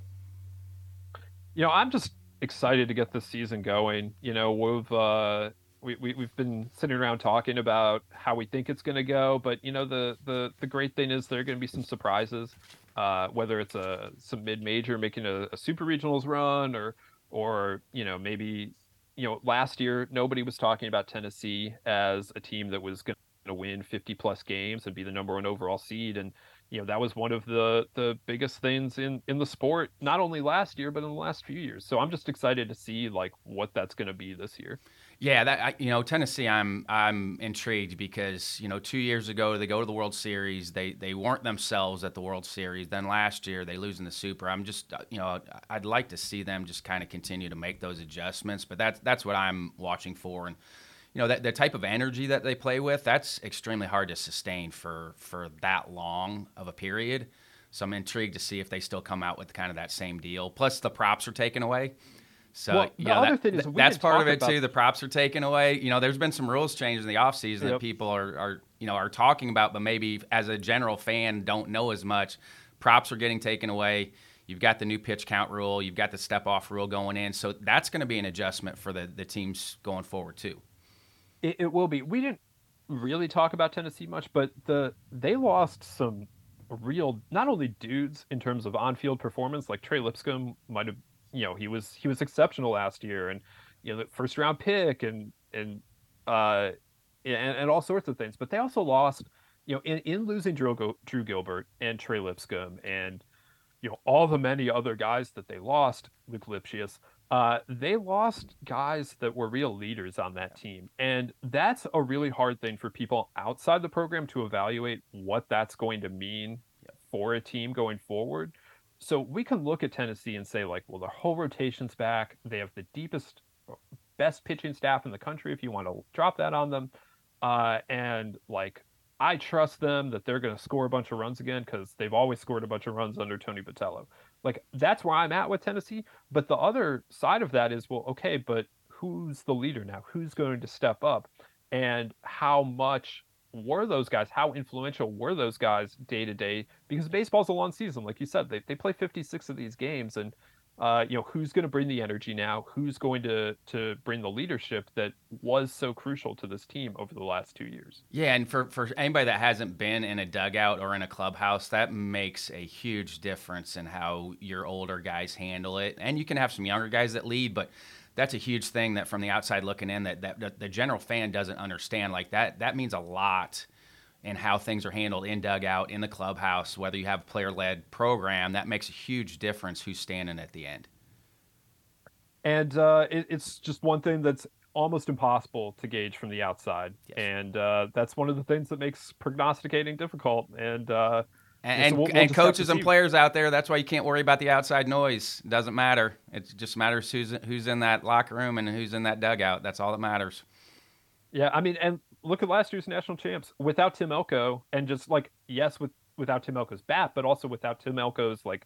Speaker 3: You know, I'm just excited to get this season going. You know, we've uh, we, we we've been sitting around talking about how we think it's going to go, but you know the the the great thing is there are going to be some surprises. Uh, whether it's a some mid major making a, a super regionals run, or or you know maybe you know last year nobody was talking about Tennessee as a team that was going to win 50 plus games and be the number one overall seed, and you know that was one of the the biggest things in in the sport not only last year but in the last few years so i'm just excited to see like what that's going to be this year
Speaker 1: yeah, that you know Tennessee, I'm I'm intrigued because you know two years ago they go to the World Series, they they weren't themselves at the World Series. Then last year they lose in the Super. I'm just uh, you know I'd like to see them just kind of continue to make those adjustments, but that's that's what I'm watching for, and you know that the type of energy that they play with, that's extremely hard to sustain for for that long of a period. So I'm intrigued to see if they still come out with kind of that same deal. Plus the props are taken away. So well, the know, other that, thing is that's part of it too. The props are taken away. You know, there's been some rules changes in the offseason yep. that people are, are you know are talking about, but maybe as a general fan don't know as much. Props are getting taken away. You've got the new pitch count rule. You've got the step off rule going in. So that's going to be an adjustment for the the teams going forward too.
Speaker 3: It, it will be. We didn't really talk about Tennessee much, but the they lost some real not only dudes in terms of on-field performance like Trey Lipscomb might have you know he was he was exceptional last year, and you know the first round pick and and uh and, and all sorts of things. But they also lost, you know, in, in losing Drew, Drew Gilbert and Trey Lipscomb and you know all the many other guys that they lost, Luc Lipcius, uh, they lost guys that were real leaders on that team. And that's a really hard thing for people outside the program to evaluate what that's going to mean for a team going forward so we can look at Tennessee and say like, well, their whole rotation's back. They have the deepest, best pitching staff in the country. If you want to drop that on them, uh, and like, I trust them that they're going to score a bunch of runs again because they've always scored a bunch of runs under Tony Vitello. Like that's where I'm at with Tennessee. But the other side of that is, well, okay, but who's the leader now? Who's going to step up? And how much were those guys? How influential were those guys day to day? Because baseball's a long season, like you said. They they play 56 of these games, and uh, you know who's going to bring the energy now? Who's going to to bring the leadership that was so crucial to this team over the last two years?
Speaker 1: Yeah, and for for anybody that hasn't been in a dugout or in a clubhouse, that makes a huge difference in how your older guys handle it. And you can have some younger guys that lead, but that's a huge thing that from the outside looking in that, that, that the general fan doesn't understand. Like that that means a lot in how things are handled in dugout, in the clubhouse, whether you have a player led program, that makes a huge difference who's standing at the end.
Speaker 3: And uh, it, it's just one thing that's almost impossible to gauge from the outside. Yes. And uh, that's one of the things that makes prognosticating difficult. And uh,
Speaker 1: and, and, we'll, we'll and coaches and players out there, that's why you can't worry about the outside noise. It doesn't matter. It just matters who's who's in that locker room and who's in that dugout. That's all that matters.
Speaker 3: Yeah, I mean, and look at last year's national champs without Tim Elko, and just like yes, with without Tim Elko's bat, but also without Tim Elko's like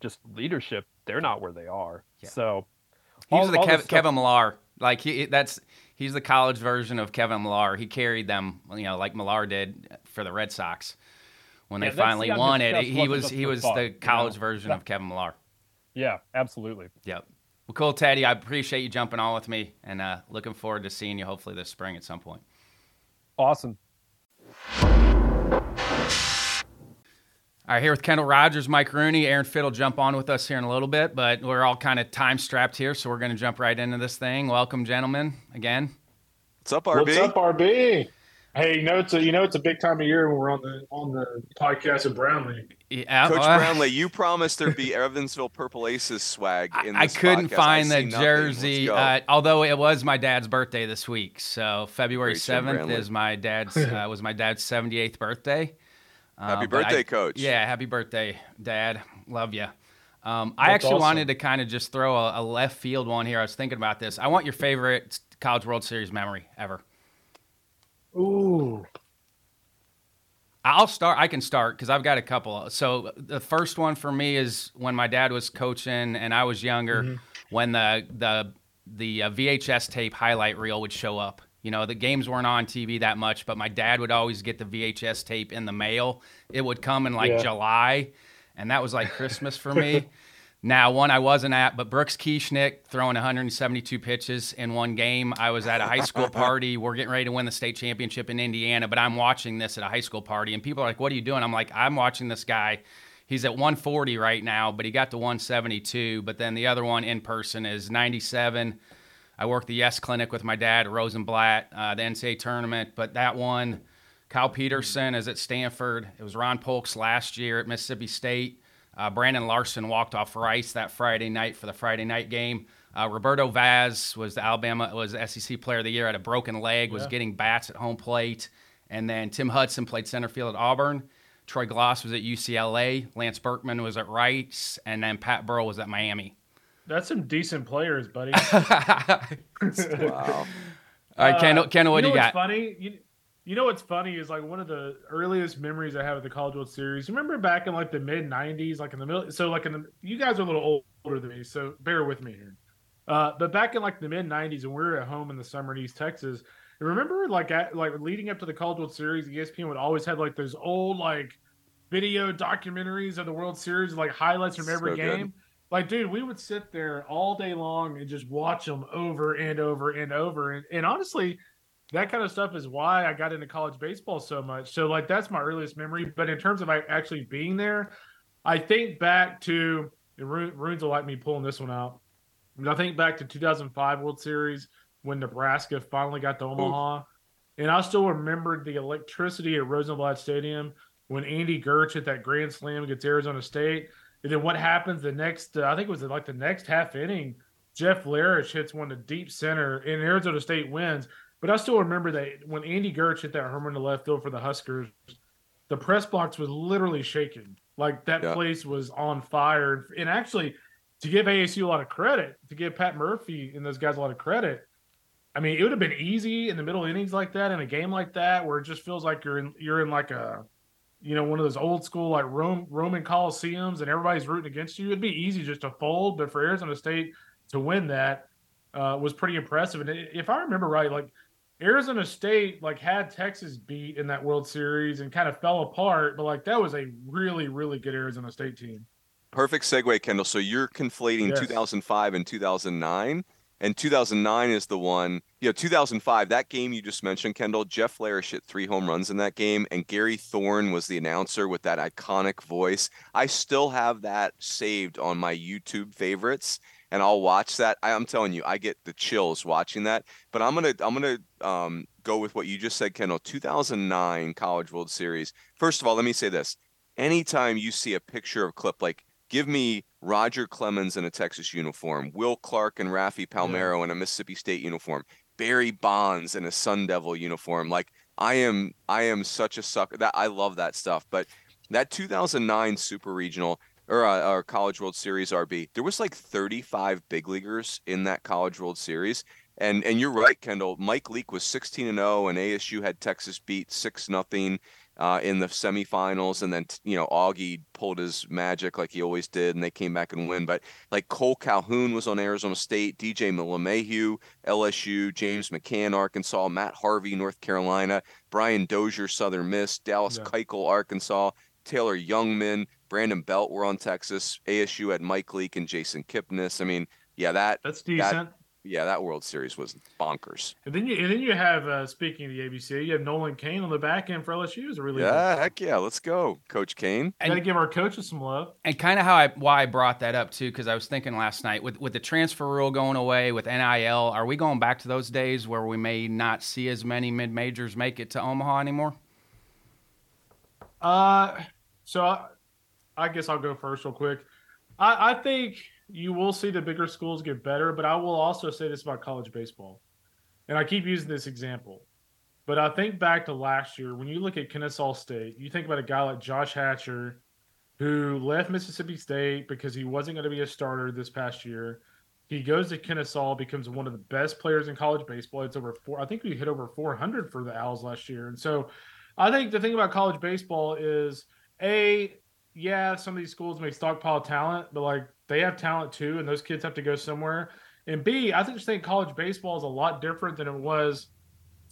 Speaker 3: just leadership, they're not where they are. Yeah. So
Speaker 1: he's the Kev, stuff... Kevin Millar. Like he, that's he's the college version of Kevin Millar. He carried them, you know, like Millar did for the Red Sox when yeah, they finally won it. He was he was fun, the college you know? version yeah. of Kevin Millar.
Speaker 3: Yeah, absolutely.
Speaker 1: Yep. Well, cool, Teddy. I appreciate you jumping on with me, and uh, looking forward to seeing you hopefully this spring at some point.
Speaker 3: Awesome.
Speaker 1: All right, here with Kendall Rogers, Mike Rooney, Aaron Fitt'll jump on with us here in a little bit, but we're all kind of time strapped here, so we're going to jump right into this thing. Welcome, gentlemen, again.
Speaker 4: What's up, RB?
Speaker 5: What's up, RB? Hey, you know it's a you know it's a big time of year when we're on the on the podcast of Brownlee.
Speaker 4: Yeah, Coach uh, Brownlee, you promised there'd be Evansville Purple Aces swag in
Speaker 1: I couldn't
Speaker 4: podcast.
Speaker 1: find the jersey, uh, although it was my dad's birthday this week. So February seventh is my dad's uh, was my dad's seventy eighth birthday.
Speaker 4: happy uh, birthday, I, Coach!
Speaker 1: Yeah, happy birthday, Dad. Love you. Um, I actually awesome. wanted to kind of just throw a, a left field one here. I was thinking about this. I want your favorite College World Series memory ever.
Speaker 5: Ooh.
Speaker 1: I'll start. I can start because I've got a couple. So the first one for me is when my dad was coaching and I was younger.
Speaker 5: Mm-hmm.
Speaker 1: When the the the uh, VHS tape highlight reel would show up. You know, the games weren't on TV that much, but my dad would always get the VHS tape in the mail. It would come in like
Speaker 5: Yeah.
Speaker 1: July, and that was like Christmas for me. Now, one I wasn't at, but Brooks Kieschnick throwing 172 pitches in one game. I was at a high school party. We're getting ready to win the state championship in Indiana, but I'm watching this at a high school party, and people are like, "What are you doing?" I'm like, "I'm watching this guy. He's at 140 right now, but he got to 172. But then the other one in person is 97. I worked the Yes Clinic with my dad Rosenblatt, uh, the NCAA tournament. But that one, Kyle Peterson is at Stanford. It was Ron Polk's last year at Mississippi State. Uh, Brandon Larson walked off Rice that Friday night for the Friday night game. Uh, Roberto Vaz was the Alabama was the SEC Player of the Year. Had a broken leg, was
Speaker 5: Yeah.
Speaker 1: getting bats at home plate, and then Tim Hudson played center field at Auburn. Troy Glaus was at UCLA. Lance Berkman was at Rice, and then Pat Burrell was at Miami.
Speaker 5: That's some decent players, buddy.
Speaker 2: Wow.
Speaker 1: All right, Kendall,
Speaker 5: Uh,
Speaker 1: Kendall, what do
Speaker 5: know
Speaker 1: you
Speaker 5: what's
Speaker 1: got?
Speaker 5: Funny, you, you know what's funny is like one of the earliest memories I have of the College World Series. Remember back in like the mid '90s, like in the middle. So like in the, you guys are a little older than me, so bear with me here. Uh, but back in like the mid '90s, when we were at home in the summer in East Texas, remember like at, like leading up to the College World Series, ESPN would always have like those old like video documentaries of the World Series, like highlights from every
Speaker 2: So good.
Speaker 5: game. Like, dude, we would sit there all day long and just watch them over and over and over. And, and honestly, that kind of stuff is why I got into college baseball so much. So, like, that's my earliest memory. But in terms of like, actually being there, I think back to and Runes will like me pulling this one out. I think back to 2005 World Series when Nebraska finally got to Omaha. And I still remember the electricity at Rosenblatt Stadium when Andy Gerch hit that grand slam against Arizona State. And then what happens the next, uh, I think it was like the next half inning, Jeff Larish hits one to deep center and Arizona State wins. But I still remember that when Andy Gerch hit that home run to left field for the Huskers, the press box was literally shaking. Like that
Speaker 2: Yeah.
Speaker 5: place was on fire. And actually, to give ASU a lot of credit, to give Pat Murphy and those guys a lot of credit, I mean, it would have been easy in the middle innings like that in a game like that, where it just feels like you're in you're in like a, you know, one of those old school like Rome, Roman Coliseums, and everybody's rooting against you. It'd be easy just to fold, but for Arizona State to win that uh, was pretty impressive. And if I remember right, like Arizona State like had Texas beat in that World Series and kind of fell apart, but like that was a really really good Arizona State team.
Speaker 2: Perfect segue, Kendall. So you're conflating
Speaker 5: Yes.
Speaker 2: 2005 and 2009. And 2009 is the one, you know, 2005, that game you just mentioned, Kendall, Jeff Larish hit three home runs in that game. And Gary Thorne was the announcer with that iconic voice. I still have that saved on my YouTube favorites. And I'll watch that. I, I'm telling you, I get the chills watching that. But I'm gonna, I'm gonna um, go with what you just said, Kendall. 2009 College World Series. First of all, let me say this: anytime you see a picture of clip, like give me Roger Clemens in a Texas uniform, Will Clark and Rafi Palmeiro in a Mississippi State uniform, Barry Bonds in a Sun Devil uniform. Like I am, I am such a sucker. That I love that stuff. But that 2009 Super Regional or, uh, or College World Series RB, there was like 35 big leaguers in that College World Series. And and you're right, Kendall. Mike Leake was 16 and 0, and ASU had Texas beat six nothing uh, in the semifinals, and then you know Augie pulled his magic like he always did, and they came back and win. But like Cole Calhoun was on Arizona State, DJ LeMahieu, LSU, James McCann, Arkansas, Matt Harvey, North Carolina, Brian Dozier, Southern Miss, Dallas
Speaker 5: Yeah.
Speaker 2: Keuchel, Arkansas, Taylor Jungmann, Brandon Belt were on Texas. ASU had Mike Leake and Jason Kipnis. I mean, yeah, that
Speaker 5: That's decent.
Speaker 2: yeah that World Series was bonkers.
Speaker 5: And then you and then you have uh, speaking of the ABC, you have Nolan Kane on the back end for LSU is a really
Speaker 2: Yeah, heck yeah, let's go, Coach Kane.
Speaker 5: Got to give our coaches some love.
Speaker 1: and kind of how I why I brought that up too, because I was thinking last night with with the transfer rule going away with NIL, are we going back to those days where we may not see as many mid majors make it to Omaha anymore?
Speaker 5: Uh, so I, I guess I'll go first real quick. I, I think you will see the bigger schools get better, but I will also say this about college baseball. And I keep using this example. But I think back to last year when you look at Kennesaw State, you think about a guy like Josh Hatcher who left Mississippi State because he wasn't going to be a starter this past year. He goes to Kennesaw, becomes one of the best players in college baseball. It's over four. I think we hit over 400 for the Owls last year. And so I think the thing about college baseball is a yeah, some of these schools may stockpile talent, but like they have talent too, and those kids have to go somewhere. And B, I think just think college baseball is a lot different than it was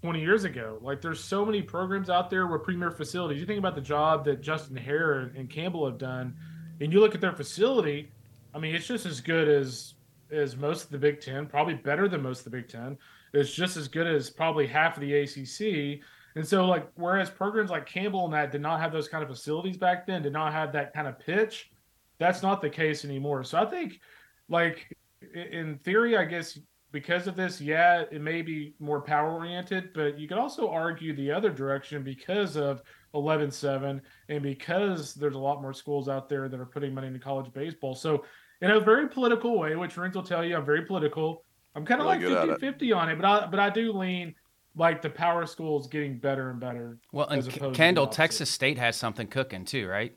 Speaker 5: 20 years ago. Like there's so many programs out there with premier facilities. You think about the job that Justin Haire and Campbell have done, and you look at their facility. I mean, it's just as good as as most of the Big Ten, probably better than most of the Big Ten. It's just as good as probably half of the ACC. And so, like, whereas programs like Campbell and that did not have those kind of facilities back then, did not have that kind of pitch, that's not the case anymore. So I think, like, in theory, I guess because of this, yeah, it may be more power oriented, but you could also argue the other direction because of 11 7 and because there's a lot more schools out there that are putting money into college baseball. So, in a very political way, which Rins will tell you, I'm very political. I'm kind of really like 50 50 on it, but I, but I do lean like the power schools getting better and better.
Speaker 1: Well, and Kendall, Texas State has something cooking too, right?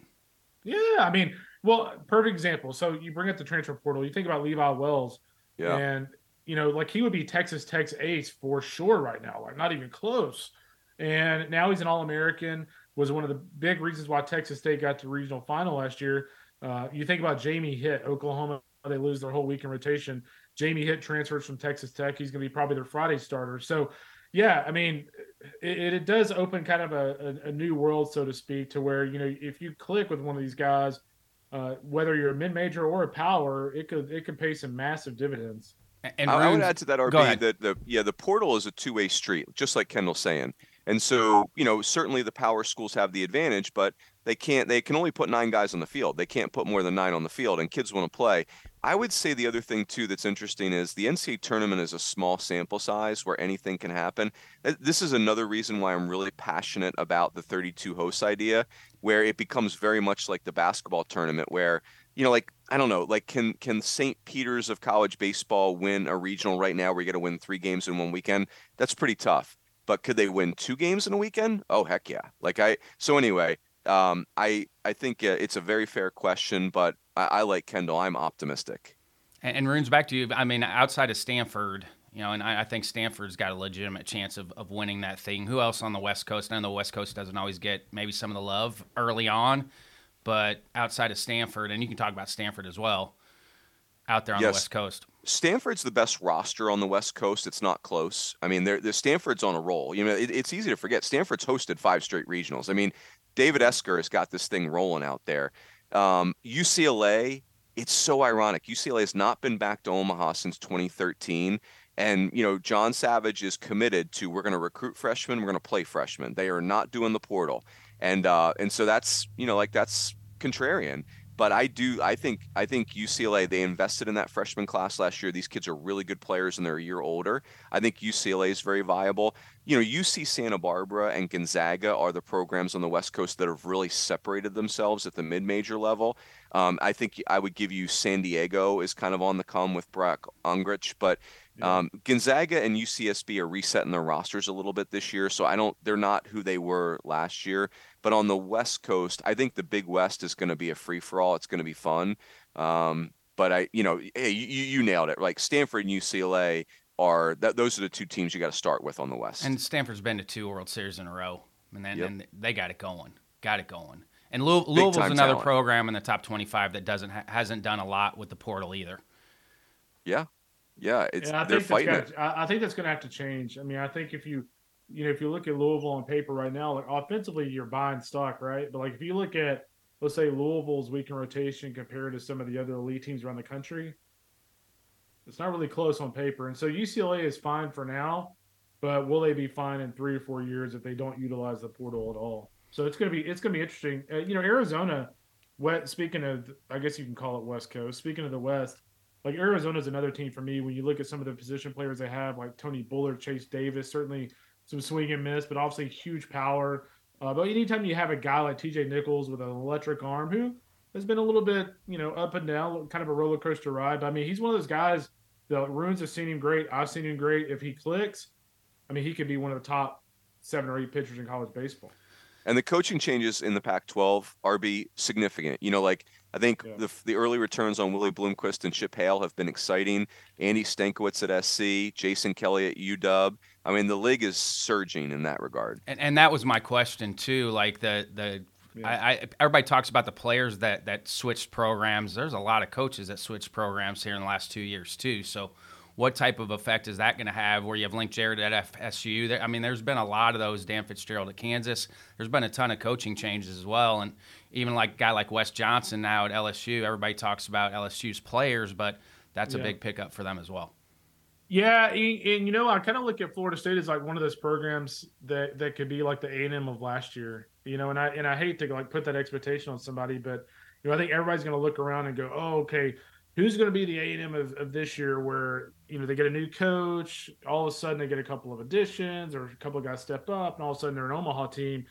Speaker 5: Yeah, I mean, well, perfect example. So you bring up the transfer portal. You think about Levi Wells, yeah, and you know, like he would be Texas Tech's ace for sure right now, like not even close. And now he's an All American. Was one of the big reasons why Texas State got to regional final last year. Uh, you think about Jamie Hitt, Oklahoma. They lose their whole week in rotation. Jamie Hitt transfers from Texas Tech. He's going to be probably their Friday starter. So yeah, I mean, it, it does open kind of a, a, a, new world, so to speak, to where you know if you click with one of these guys, uh, whether you're a mid major or a power, it could it could pay some massive dividends.
Speaker 2: And I, I would add to that, RB, that the yeah the portal is a two way street, just like Kendall's saying. And so, you know, certainly the power schools have the advantage, but they can't they can only put nine guys on the field. They can't put more than nine on the field and kids want to play. I would say the other thing too that's interesting is the NCAA tournament is a small sample size where anything can happen. This is another reason why I'm really passionate about the 32 hosts idea, where it becomes very much like the basketball tournament, where you know, like I don't know, like can can St. Peter's of college baseball win a regional right now? Where you got to win three games in one weekend. That's pretty tough. But could they win two games in a weekend? Oh heck yeah! Like I so anyway. Um, I I think uh, it's a very fair question, but I, I like Kendall. I'm optimistic.
Speaker 1: And, and Runes, back to you. I mean, outside of Stanford, you know, and I, I, think Stanford's got a legitimate chance of, of winning that thing. Who else on the West Coast? I know the West Coast doesn't always get maybe some of the love early on, but outside of Stanford, and you can talk about Stanford as well, out there on yes. the West Coast.
Speaker 2: Stanford's the best roster on the West Coast. It's not close. I mean, they're, they're Stanford's on a roll. You know, it, it's easy to forget. Stanford's hosted five straight regionals. I mean, David Esquer has got this thing rolling out there. Um, UCLA, it's so ironic. UCLA has not been back to Omaha since 2013. And, you know, John Savage is committed to we're going to recruit freshmen, we're going to play freshmen. They are not doing the portal. And uh, and so that's, you know, like that's contrarian. But I do I think I think UCLA they invested in that freshman class last year. These kids are really good players and they're a year older. I think UCLA is very viable. You know, UC Santa Barbara and Gonzaga are the programs on the West Coast that have really separated themselves at the mid-major level. Um, I think I would give you San Diego is kind of on the come with Brock Ungricht, but um, Gonzaga and UCSB are resetting their rosters a little bit this year, so I don't. They're not who they were last year. But on the West Coast, I think the Big West is going to be a free for all. It's going to be fun. Um, but I, you know, hey, you, you nailed it. Like Stanford and UCLA are that those are the two teams you got to start with on the West.
Speaker 1: And Stanford's been to two World Series in a row, and then yep. and they got it going. Got it going. And Louisville's another talent. program in the top 25 that doesn't hasn't done a lot with the portal either.
Speaker 2: Yeah, yeah, it's yeah, I they're fighting
Speaker 5: got it. I think that's going to have to change. I mean, I think if you, you know, if you look at Louisville on paper right now, like offensively, you're buying stock, right? But like if you look at, let's say Louisville's week in rotation compared to some of the other elite teams around the country, it's not really close on paper. And so UCLA is fine for now, but will they be fine in three or four years if they don't utilize the portal at all? So it's gonna be it's gonna be interesting. Uh, you know, Arizona. What speaking of, I guess you can call it West Coast. Speaking of the West, like Arizona is another team for me. When you look at some of the position players they have, like Tony Bullard, Chase Davis, certainly some swing and miss, but obviously huge power. Uh, but anytime you have a guy like TJ Nichols with an electric arm who has been a little bit, you know, up and down, kind of a roller coaster ride. But I mean, he's one of those guys that Runes has seen him great. I've seen him great. If he clicks, I mean, he could be one of the top seven or eight pitchers in college baseball.
Speaker 2: And the coaching changes in the Pac-12 RB significant. You know, like I think
Speaker 5: Yeah.
Speaker 2: the the early returns on Willie Bloomquist and Chip Hale have been exciting. Andy Stankiewicz at SC, Jason Kelly at UW. I mean, the league is surging in that regard.
Speaker 1: And, and that was my question too. Like the the
Speaker 5: Yeah.
Speaker 1: I, I everybody talks about the players that that switched programs. There's a lot of coaches that switched programs here in the last two years too. So, what type of effect is that going to have? Where you have Link Jarrett at FSU? There, I mean, there's been a lot of those. Dan Fitzgerald at Kansas. There's been a ton of coaching changes as well, and even like a guy like Wes Johnson now at LSU. Everybody talks about LSU's players, but that's a big pickup for them as well.
Speaker 5: Yeah, and, and you know, I kind of look at Florida State as like one of those programs that that could be like the A and M of last year. You know, and I and I hate to like put that expectation on somebody, but you know, I think everybody's going to look around and go, "Oh, okay, who's going to be the A and M of, of this year?" Where you know they get a new coach, all of a sudden they get a couple of additions, or a couple of guys step up, and all of a sudden they're an Omaha team.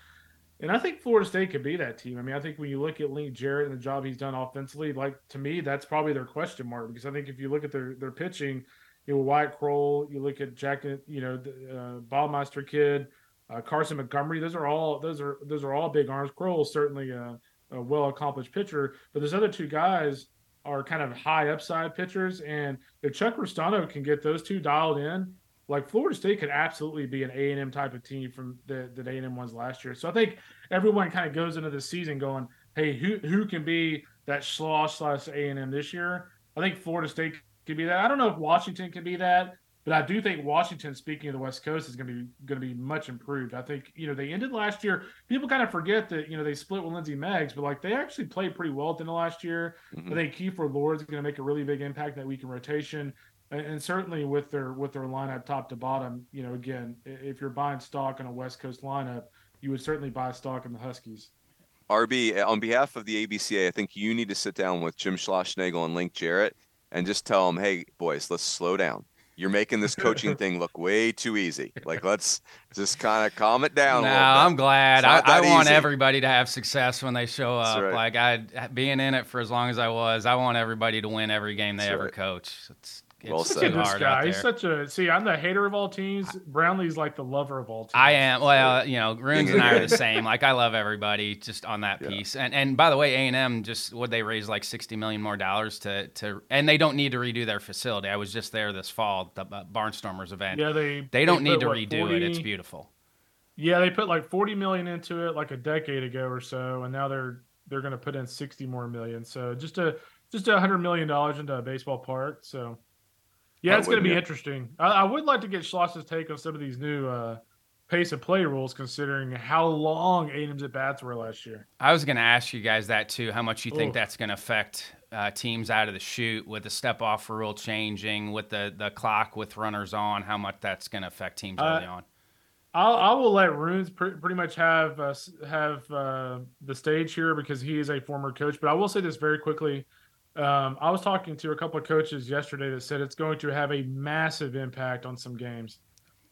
Speaker 5: And I think Florida State could be that team. I mean, I think when you look at Link Jarrett and the job he's done offensively, like to me, that's probably their question mark because I think if you look at their their pitching you know, Wyatt Crowell, you look at Jack, you know, the, uh, Baumeister kid, uh, Carson Montgomery. Those are all those are those are all big arms. Crowell certainly a, a well accomplished pitcher, but those other two guys are kind of high upside pitchers. And if Chuck Ristano can get those two dialed in, like Florida State could absolutely be an A and M type of team from the that A and M ones last year. So I think everyone kind of goes into the season going, "Hey, who who can be that slosh slash A and M this year?" I think Florida State could be that. I don't know if Washington can be that, but I do think Washington, speaking of the West Coast, is going to be going to be much improved. I think you know they ended last year. People kind of forget that you know they split with Lindsey Meggs, but like they actually played pretty well at the end of last year.
Speaker 2: Mhm.
Speaker 5: I think Kiefer Lord is going to make a really big impact that week in rotation, and, and certainly with their with their lineup top to bottom. You know, again, if you're buying stock on a West Coast lineup, you would certainly buy stock in the Huskies.
Speaker 2: RB, on behalf of the ABCA, I think you need to sit down with Jim Schlossnagle and Link Jarrett and just tell them, hey, boys, let's slow down. You're making this coaching thing look way too easy. Like, let's just kind of calm it down.
Speaker 1: No,
Speaker 2: a little bit.
Speaker 1: I'm glad. I, I want everybody to have success when they show up.
Speaker 2: right.
Speaker 1: Like I, being in it for as long as I was, I want everybody to win every game they
Speaker 2: That's
Speaker 1: ever
Speaker 2: right.
Speaker 1: coach. It's
Speaker 2: Well
Speaker 1: too
Speaker 2: said.
Speaker 5: Look at this guy. He's such a see. I'm the hater of all teams. Brownlee's like the lover of all teams.
Speaker 1: I am. Well, you know, Runes and I are the same. Like I love everybody just on that
Speaker 2: Yeah.
Speaker 1: piece. And and by the way, A and M just would they raise like sixty million more dollars to to and they don't need to redo their facility. I was just there this fall, the uh, Barnstormers event.
Speaker 5: Yeah, they
Speaker 1: they don't need to
Speaker 5: what,
Speaker 1: redo it. It's beautiful.
Speaker 5: Yeah, they put like 40 million into it like a decade ago or so, and now they're they're going to put in 60 more million. So just a just a hundred million dollars into a baseball park. So yeah, it's going to be
Speaker 2: wouldn't
Speaker 5: interesting. I, I would like to get Schloss's take on some of these new uh, pace of play rules, considering how long A&M's at bats were last year.
Speaker 1: I was going to ask you guys that too. How much you think
Speaker 5: Oof.
Speaker 1: that's going to affect uh, teams out of the shoot with the step off rule changing, with the the clock with runners on? How much that's going to affect teams
Speaker 5: Uh,
Speaker 1: early on?
Speaker 5: I'll, I will let Runes pr- pretty much have uh, have uh, the stage here because he is a former coach. But I will say this very quickly. Um, I was talking to a couple of coaches yesterday that said it's going to have a massive impact on some games.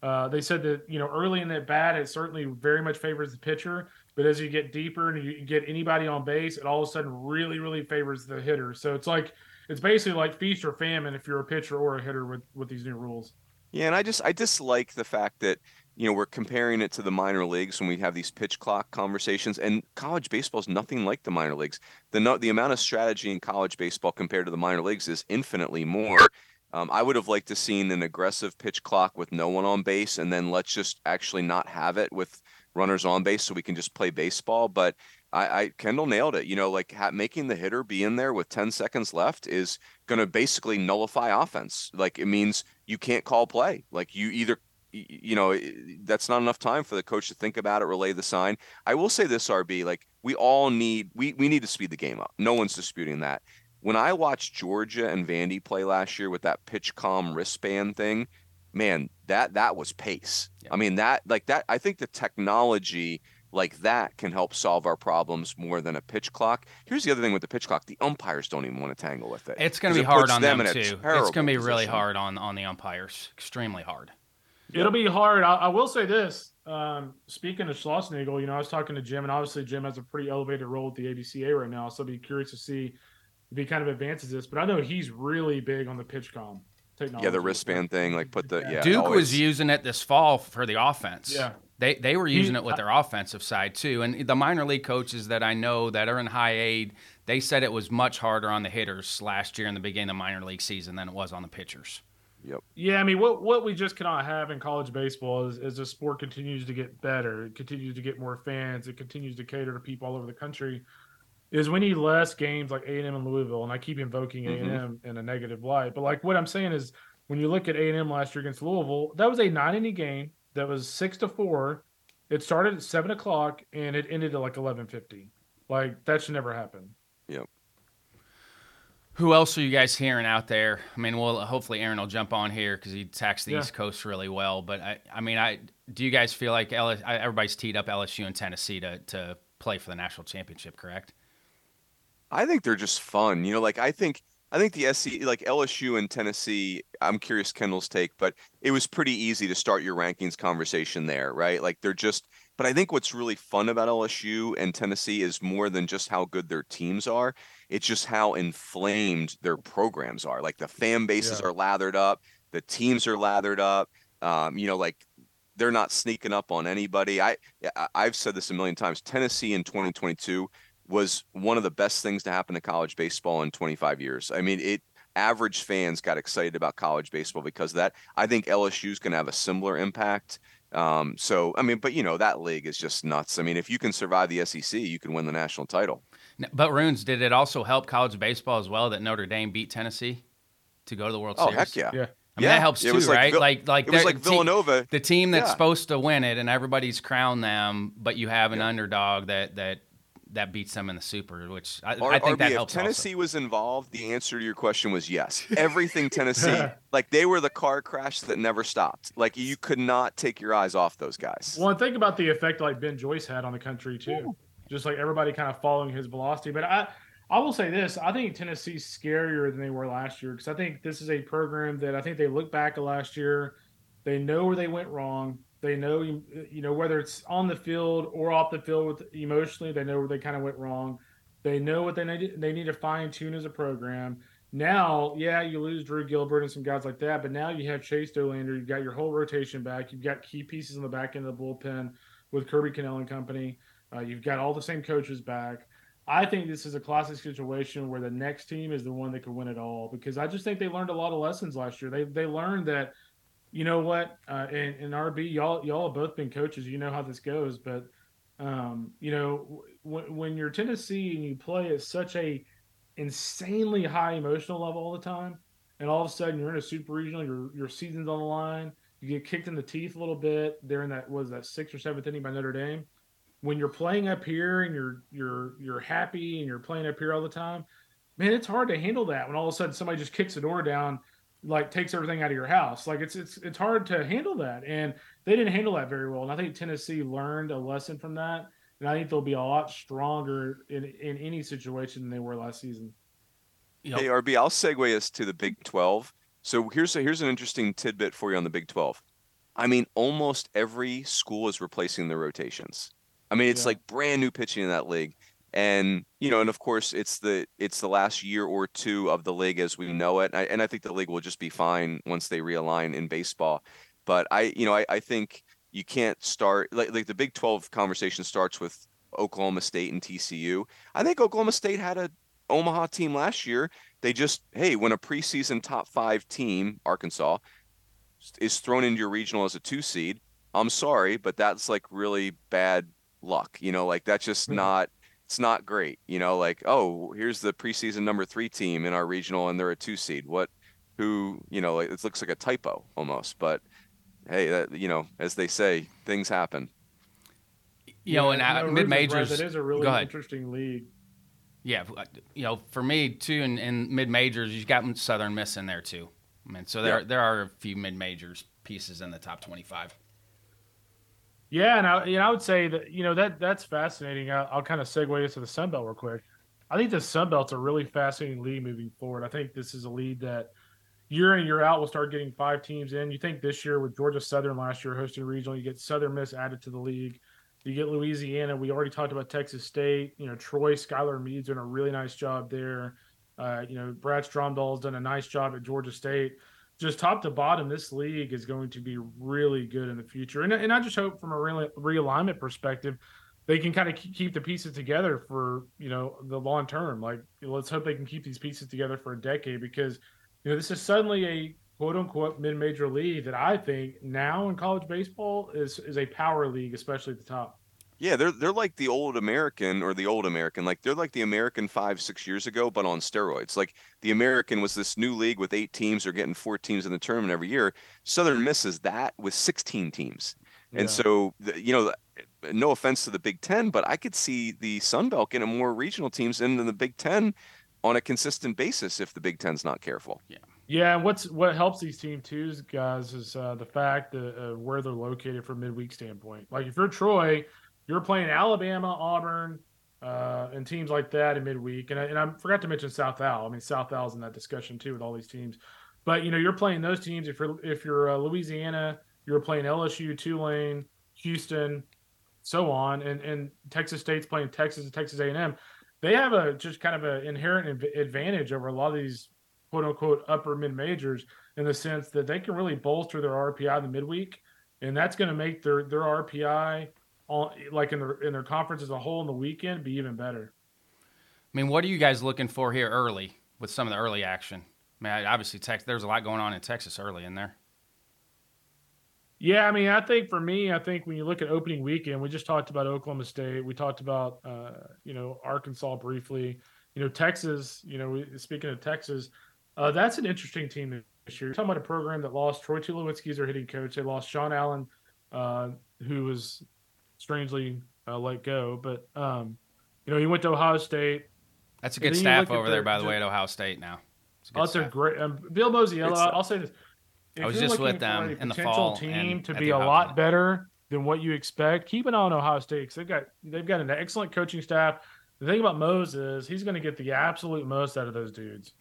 Speaker 5: Uh, they said that you know early in that bat it certainly very much favors the pitcher, but as you get deeper and you get anybody on base, it all of a sudden really really favors the hitter. So it's like it's basically like feast or famine if you're a pitcher or a hitter with with these new rules.
Speaker 2: Yeah, and I just I dislike the fact that you know we're comparing it to the minor leagues when we have these pitch clock conversations. And college baseball is nothing like the minor leagues. The no, the amount of strategy in college baseball compared to the minor leagues is infinitely more. Um, I would have liked to seen an aggressive pitch clock with no one on base, and then let's just actually not have it with runners on base, so we can just play baseball. But I, I Kendall nailed it. You know, like ha- making the hitter be in there with 10 seconds left is going to basically nullify offense. Like it means you can't call play. Like you either, you know, that's not enough time for the coach to think about it, relay the sign. I will say this, RB, like we all need, we, we need to speed the game up. No one's disputing that. When I watched Georgia and Vandy play last year with that PitchCom wristband thing, man, that that was pace.
Speaker 1: Yeah.
Speaker 2: I mean, that like that. I think the technology like that can help solve our problems more than a pitch clock. Here's the other thing with the pitch clock: the umpires don't even want to tangle with it.
Speaker 1: It's going to be hard on
Speaker 2: them
Speaker 1: them, too. It's going to be really
Speaker 2: position.
Speaker 1: hard on on the umpires. Extremely hard.
Speaker 5: It'll be hard. I, I will say this. Um, speaking of Schlossnagle, you know, I was talking to Jim, and obviously Jim has a pretty elevated role with the ABCA right now, so I'll be curious to see if he kind of advances this. But I know he's really big on the PitchCom technology.
Speaker 2: Yeah, the wristband thing, like put the yeah.
Speaker 1: Duke
Speaker 2: always-
Speaker 1: was using it this fall for the offense.
Speaker 5: Yeah.
Speaker 1: They they were using it with their offensive side too, and the minor league coaches that I know that are in high aid, they said it was much harder on the hitters last year in the beginning of the minor league season than it was on the pitchers.
Speaker 2: Yep.
Speaker 5: Yeah, I mean, what what we just cannot have in college baseball is as the sport continues to get better, it continues to get more fans, it continues to cater to people all over the country. Is we need less games like A and M and Louisville, and I keep invoking mm-hmm. A and M in a negative light. But like what I'm saying is, when you look at A and M last year against Louisville, that was a nine inning game that was six to four. It started at seven o'clock and it ended at like eleven fifty. Like that should never happen.
Speaker 2: Yep.
Speaker 1: Who else are you guys hearing out there? I mean, well, hopefully Aaron will jump on here because he attacks the
Speaker 5: Yeah.
Speaker 1: East Coast really well. But I, I mean, I do you guys feel like LS, everybody's teed up LSU and Tennessee to to play for the national championship? Correct.
Speaker 2: I think they're just fun. You know, like I think I think the SC like LSU and Tennessee, I'm curious Kendall's take, but it was pretty easy to start your rankings conversation there, right? Like they're just but I think what's really fun about LSU and Tennessee is more than just how good their teams are. It's just how inflamed their programs are. Like the fan bases
Speaker 5: Yeah.
Speaker 2: are lathered up, the teams are lathered up. Um, you know, like they're not sneaking up on anybody. I I've said this a million times. Tennessee in 2022 was one of the best things to happen to college baseball in 25 years. I mean, it average fans got excited about college baseball because of that. I think LSU's going to have a similar impact. Um, so I mean, but you know that league is just nuts. I mean, if you can survive the SEC, you can win the national title.
Speaker 1: N- But Runes, did it also help college baseball as well that Notre Dame beat Tennessee to go to the World
Speaker 2: Oh
Speaker 1: Series?
Speaker 2: heck yeah!
Speaker 5: Yeah.
Speaker 1: I mean,
Speaker 2: Yeah,
Speaker 1: that helps
Speaker 2: it
Speaker 1: too,
Speaker 2: was like
Speaker 1: right?
Speaker 2: Vil-
Speaker 1: like like
Speaker 2: It was
Speaker 1: they're-
Speaker 2: like
Speaker 1: te-
Speaker 2: Villanova.
Speaker 1: the team that's
Speaker 2: Yeah.
Speaker 1: supposed to win it, and everybody's crowned them, but you have an
Speaker 2: Yeah.
Speaker 1: underdog that that that beats them in the Super, which I,
Speaker 2: R-
Speaker 1: I think
Speaker 2: RB,
Speaker 1: that
Speaker 2: if
Speaker 1: helps.
Speaker 2: Tennessee was involved, the answer to your question was yes. Everything Tennessee, like they were the car crash that never stopped. Like you could not take your eyes off those guys.
Speaker 5: Well, and think about the effect like Ben Joyce had on the country too. Just like everybody kind of following his velocity. But I, I will say this: I think Tennessee's scarier than they were last year because I think this is a program that I think they look back at last year, they know where they went wrong. They know, you know, whether it's on the field or off the field with emotionally, they know where they kind of went wrong. They know what they need. They need to fine tune as a program. Now, yeah, you lose Drew Gilbert and some guys like that, but now you have Chase Dollander. You've got your whole rotation back. You've got key pieces in the back end of the bullpen with Kirby Connell and company. Uh, you've got all the same coaches back. I think this is a classic situation where the next team is the one that could win it all because I just think they learned a lot of lessons last year. They they learned that, you know what, uh, and, and RB, y'all y'all have both been coaches. You know how this goes, but um, you know when when you're Tennessee and you play at such a insanely high emotional level all the time, and all of a sudden you're in a super regional, your your season's on the line, you get kicked in the teeth a little bit. They're in that was that sixth or seventh inning by Notre Dame. When you're playing up here and you're you're you're happy and you're playing up here all the time, man, it's hard to handle that when all of a sudden somebody just kicks the door down, like takes everything out of your house. Like it's it's it's hard to handle that, and they didn't handle that very well. And I think Tennessee learned a lesson from that, and I think they'll be a lot stronger in in any situation than they were last season.
Speaker 1: You know,
Speaker 2: Hey RB, I'll segue us to the Big 12. So here's a, here's an interesting tidbit for you on the Big 12. I mean, almost every school is replacing their rotations. I mean, it's
Speaker 5: Yeah.
Speaker 2: like brand new pitching in that league. And you know, and of course, it's the it's the last year or two of the league as we know it. And I, and I think the league will just be fine once they realign in baseball. But I, you know, I, I think you can't start like like the Big 12 conversation starts with Oklahoma State and TCU. I think Oklahoma State had a Omaha team last year. They just, hey, when a preseason top five team, Arkansas, is thrown into your regional as a two seed, I'm sorry, but that's like really bad luck. You know, like that's just not. It's not great. You know, like oh, here's the preseason number three team in our regional, and they're a two seed. What? Who? You know, like, it looks like a typo almost. But hey, that, you know, as they say, things happen.
Speaker 1: you know,
Speaker 5: Yeah,
Speaker 1: and uh,
Speaker 5: no,
Speaker 1: mid
Speaker 5: right.
Speaker 1: majors.
Speaker 5: That is a really interesting league.
Speaker 1: Yeah, you know, for me too, in, in mid majors, you've got Southern Miss in there too. I mean, so there
Speaker 2: Yeah.
Speaker 1: there are a few mid majors pieces in the top twenty five.
Speaker 5: Yeah, and I, I would say that you know that that's fascinating. I, I'll kind of segue into the Sun Belt real quick. I think the Sun Belt's a really fascinating league moving forward. I think this is a lead that year in year out will start getting five teams in. You think this year with Georgia Southern last year hosting regional, you get Southern Miss added to the league. You get Louisiana. We already talked about Texas State. You know, Troy, Skylar Meade's doing a really nice job there. Uh, you know, Brad Stromdahl's done a nice job at Georgia State. Just top to bottom, this league is going to be really good in the future. And, and I just hope from a real, realignment perspective, they can kind of keep the pieces together for you know the long term. Like let's hope they can keep these pieces together for a decade because you know this is suddenly a quote unquote mid major league that I think now in college baseball is is a power league, especially at the top.
Speaker 2: Yeah, they're they're like the old American or the old American. Like they're like the American five, six years ago, but on steroids. Like the American was this new league with eight teams or getting four teams in the tournament every year. Southern misses that with 16 teams. And yeah. so, you know, no offense to the Big Ten, but I could see the Sun Belt getting more regional teams into the Big Ten on a consistent basis if the Big Ten's not careful.
Speaker 5: Yeah. Yeah, and what's what helps these team twos guys is uh, the fact that uh, where they're located from midweek standpoint. Like if you're Troy, you're playing Alabama, Auburn, uh, and teams like that in midweek. And I, and I forgot to mention South Al. I mean, South Al's in that discussion too with all these teams. But you know, you're playing those teams. If you're if you're uh, Louisiana, you're playing LSU, Tulane, Houston, so on, and and Texas State's playing Texas and Texas A&M. They have a just kind of an inherent advantage over a lot of these quote unquote upper mid majors in the sense that they can really bolster their RPI in the midweek, and that's going to make their their RPI all like in their in their conference as a whole in the weekend be even better.
Speaker 1: I mean, what are you guys looking for here early with some of the early action? I mean, obviously, Texas. There's a lot going on in Texas early in there.
Speaker 5: Yeah, I mean, I think for me, I think when you look at opening weekend, we just talked about Oklahoma State. We talked about, uh, you know, Arkansas briefly. You know, Texas. You know, speaking of Texas, uh, that's an interesting team this year. You're talking about a program that lost Troy Tulowitzki as their hitting coach. They lost Sean Allen, uh, who was strangely uh, let go. But um, you know, he went to Ohio State.
Speaker 1: That's a good staff over there, by the way, at Ohio State now.
Speaker 5: Oh, a great. Um, Bill Mosiello. I'll say this.
Speaker 1: If I was just with them in the fall.
Speaker 5: Team to be a lot better than what you expect. Keep an eye on Ohio State because they've got they've got an excellent coaching staff. The thing about Moses, he's going to get the absolute most out of those dudes.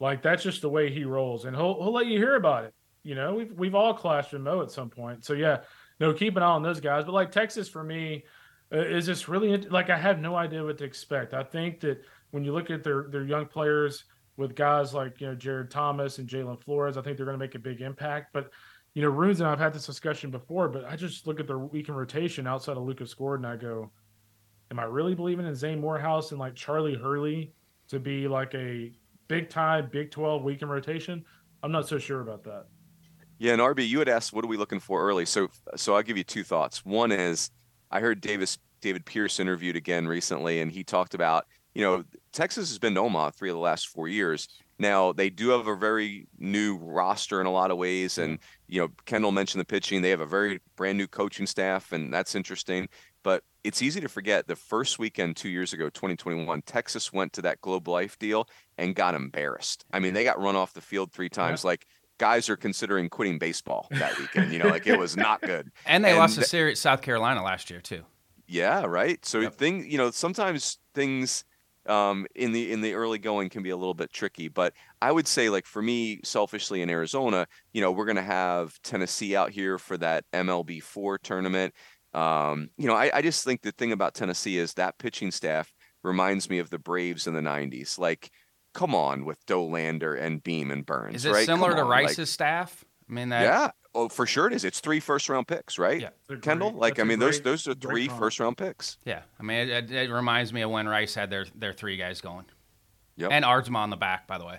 Speaker 5: Like that's just the way he rolls, and he'll he'll let you hear about it. You know, we've we've all clashed with Mo at some point. So yeah, no, keep an eye on those guys. But like Texas for me is just really like I have no idea what to expect. I think that when you look at their their young players with guys like you know Jared Thomas and Jalen Flores, I think they're going to make a big impact. But you know, Runes and I've had this discussion before, but I just look at their weekend rotation outside of Lucas Gordon. I go, am I really believing in Zane Morehouse and like Charlie Hurley to be like a big time Big 12 weekend rotation? I'm not so sure about that.
Speaker 2: Yeah, and RB, you had asked what are we looking for early. So so I'll give you two thoughts. One is I heard Davis David Pierce interviewed again recently, and he talked about, you know, Texas has been to Omaha three of the last four years. Now they do have a very new roster in a lot of ways, and you know Kendall mentioned the pitching. They have a very brand new coaching staff, and that's interesting. But it's easy to forget the first weekend two years ago, 2021, Texas went to that Globe Life deal and got embarrassed. I mean, they got run off the field three times. Yeah. Like guys are considering quitting baseball that weekend. You know, like it was not good.
Speaker 1: and they and lost a series South Carolina last year too.
Speaker 2: Yeah, right. So yep. thing, you know, sometimes things um, in the in the early going can be a little bit tricky. But I would say, like for me, selfishly in Arizona, you know, we're gonna have Tennessee out here for that MLB four tournament. Um, you know, I, I just think the thing about Tennessee is that pitching staff reminds me of the Braves in the '90s. Like come on with Dollander and Beam and Burns.
Speaker 1: Is it
Speaker 2: right?
Speaker 1: similar
Speaker 2: come
Speaker 1: to
Speaker 2: on.
Speaker 1: Rice's
Speaker 2: like,
Speaker 1: staff? I mean that.
Speaker 2: Yeah. Oh, for sure it is. It's three first round picks, right? Yeah. Kendall. Great, like I mean, great, those those are three first round picks.
Speaker 1: Yeah. I mean, it, it, reminds me of when Rice had their their three guys going.
Speaker 2: Yep.
Speaker 1: And Aardsma on the back, by the way.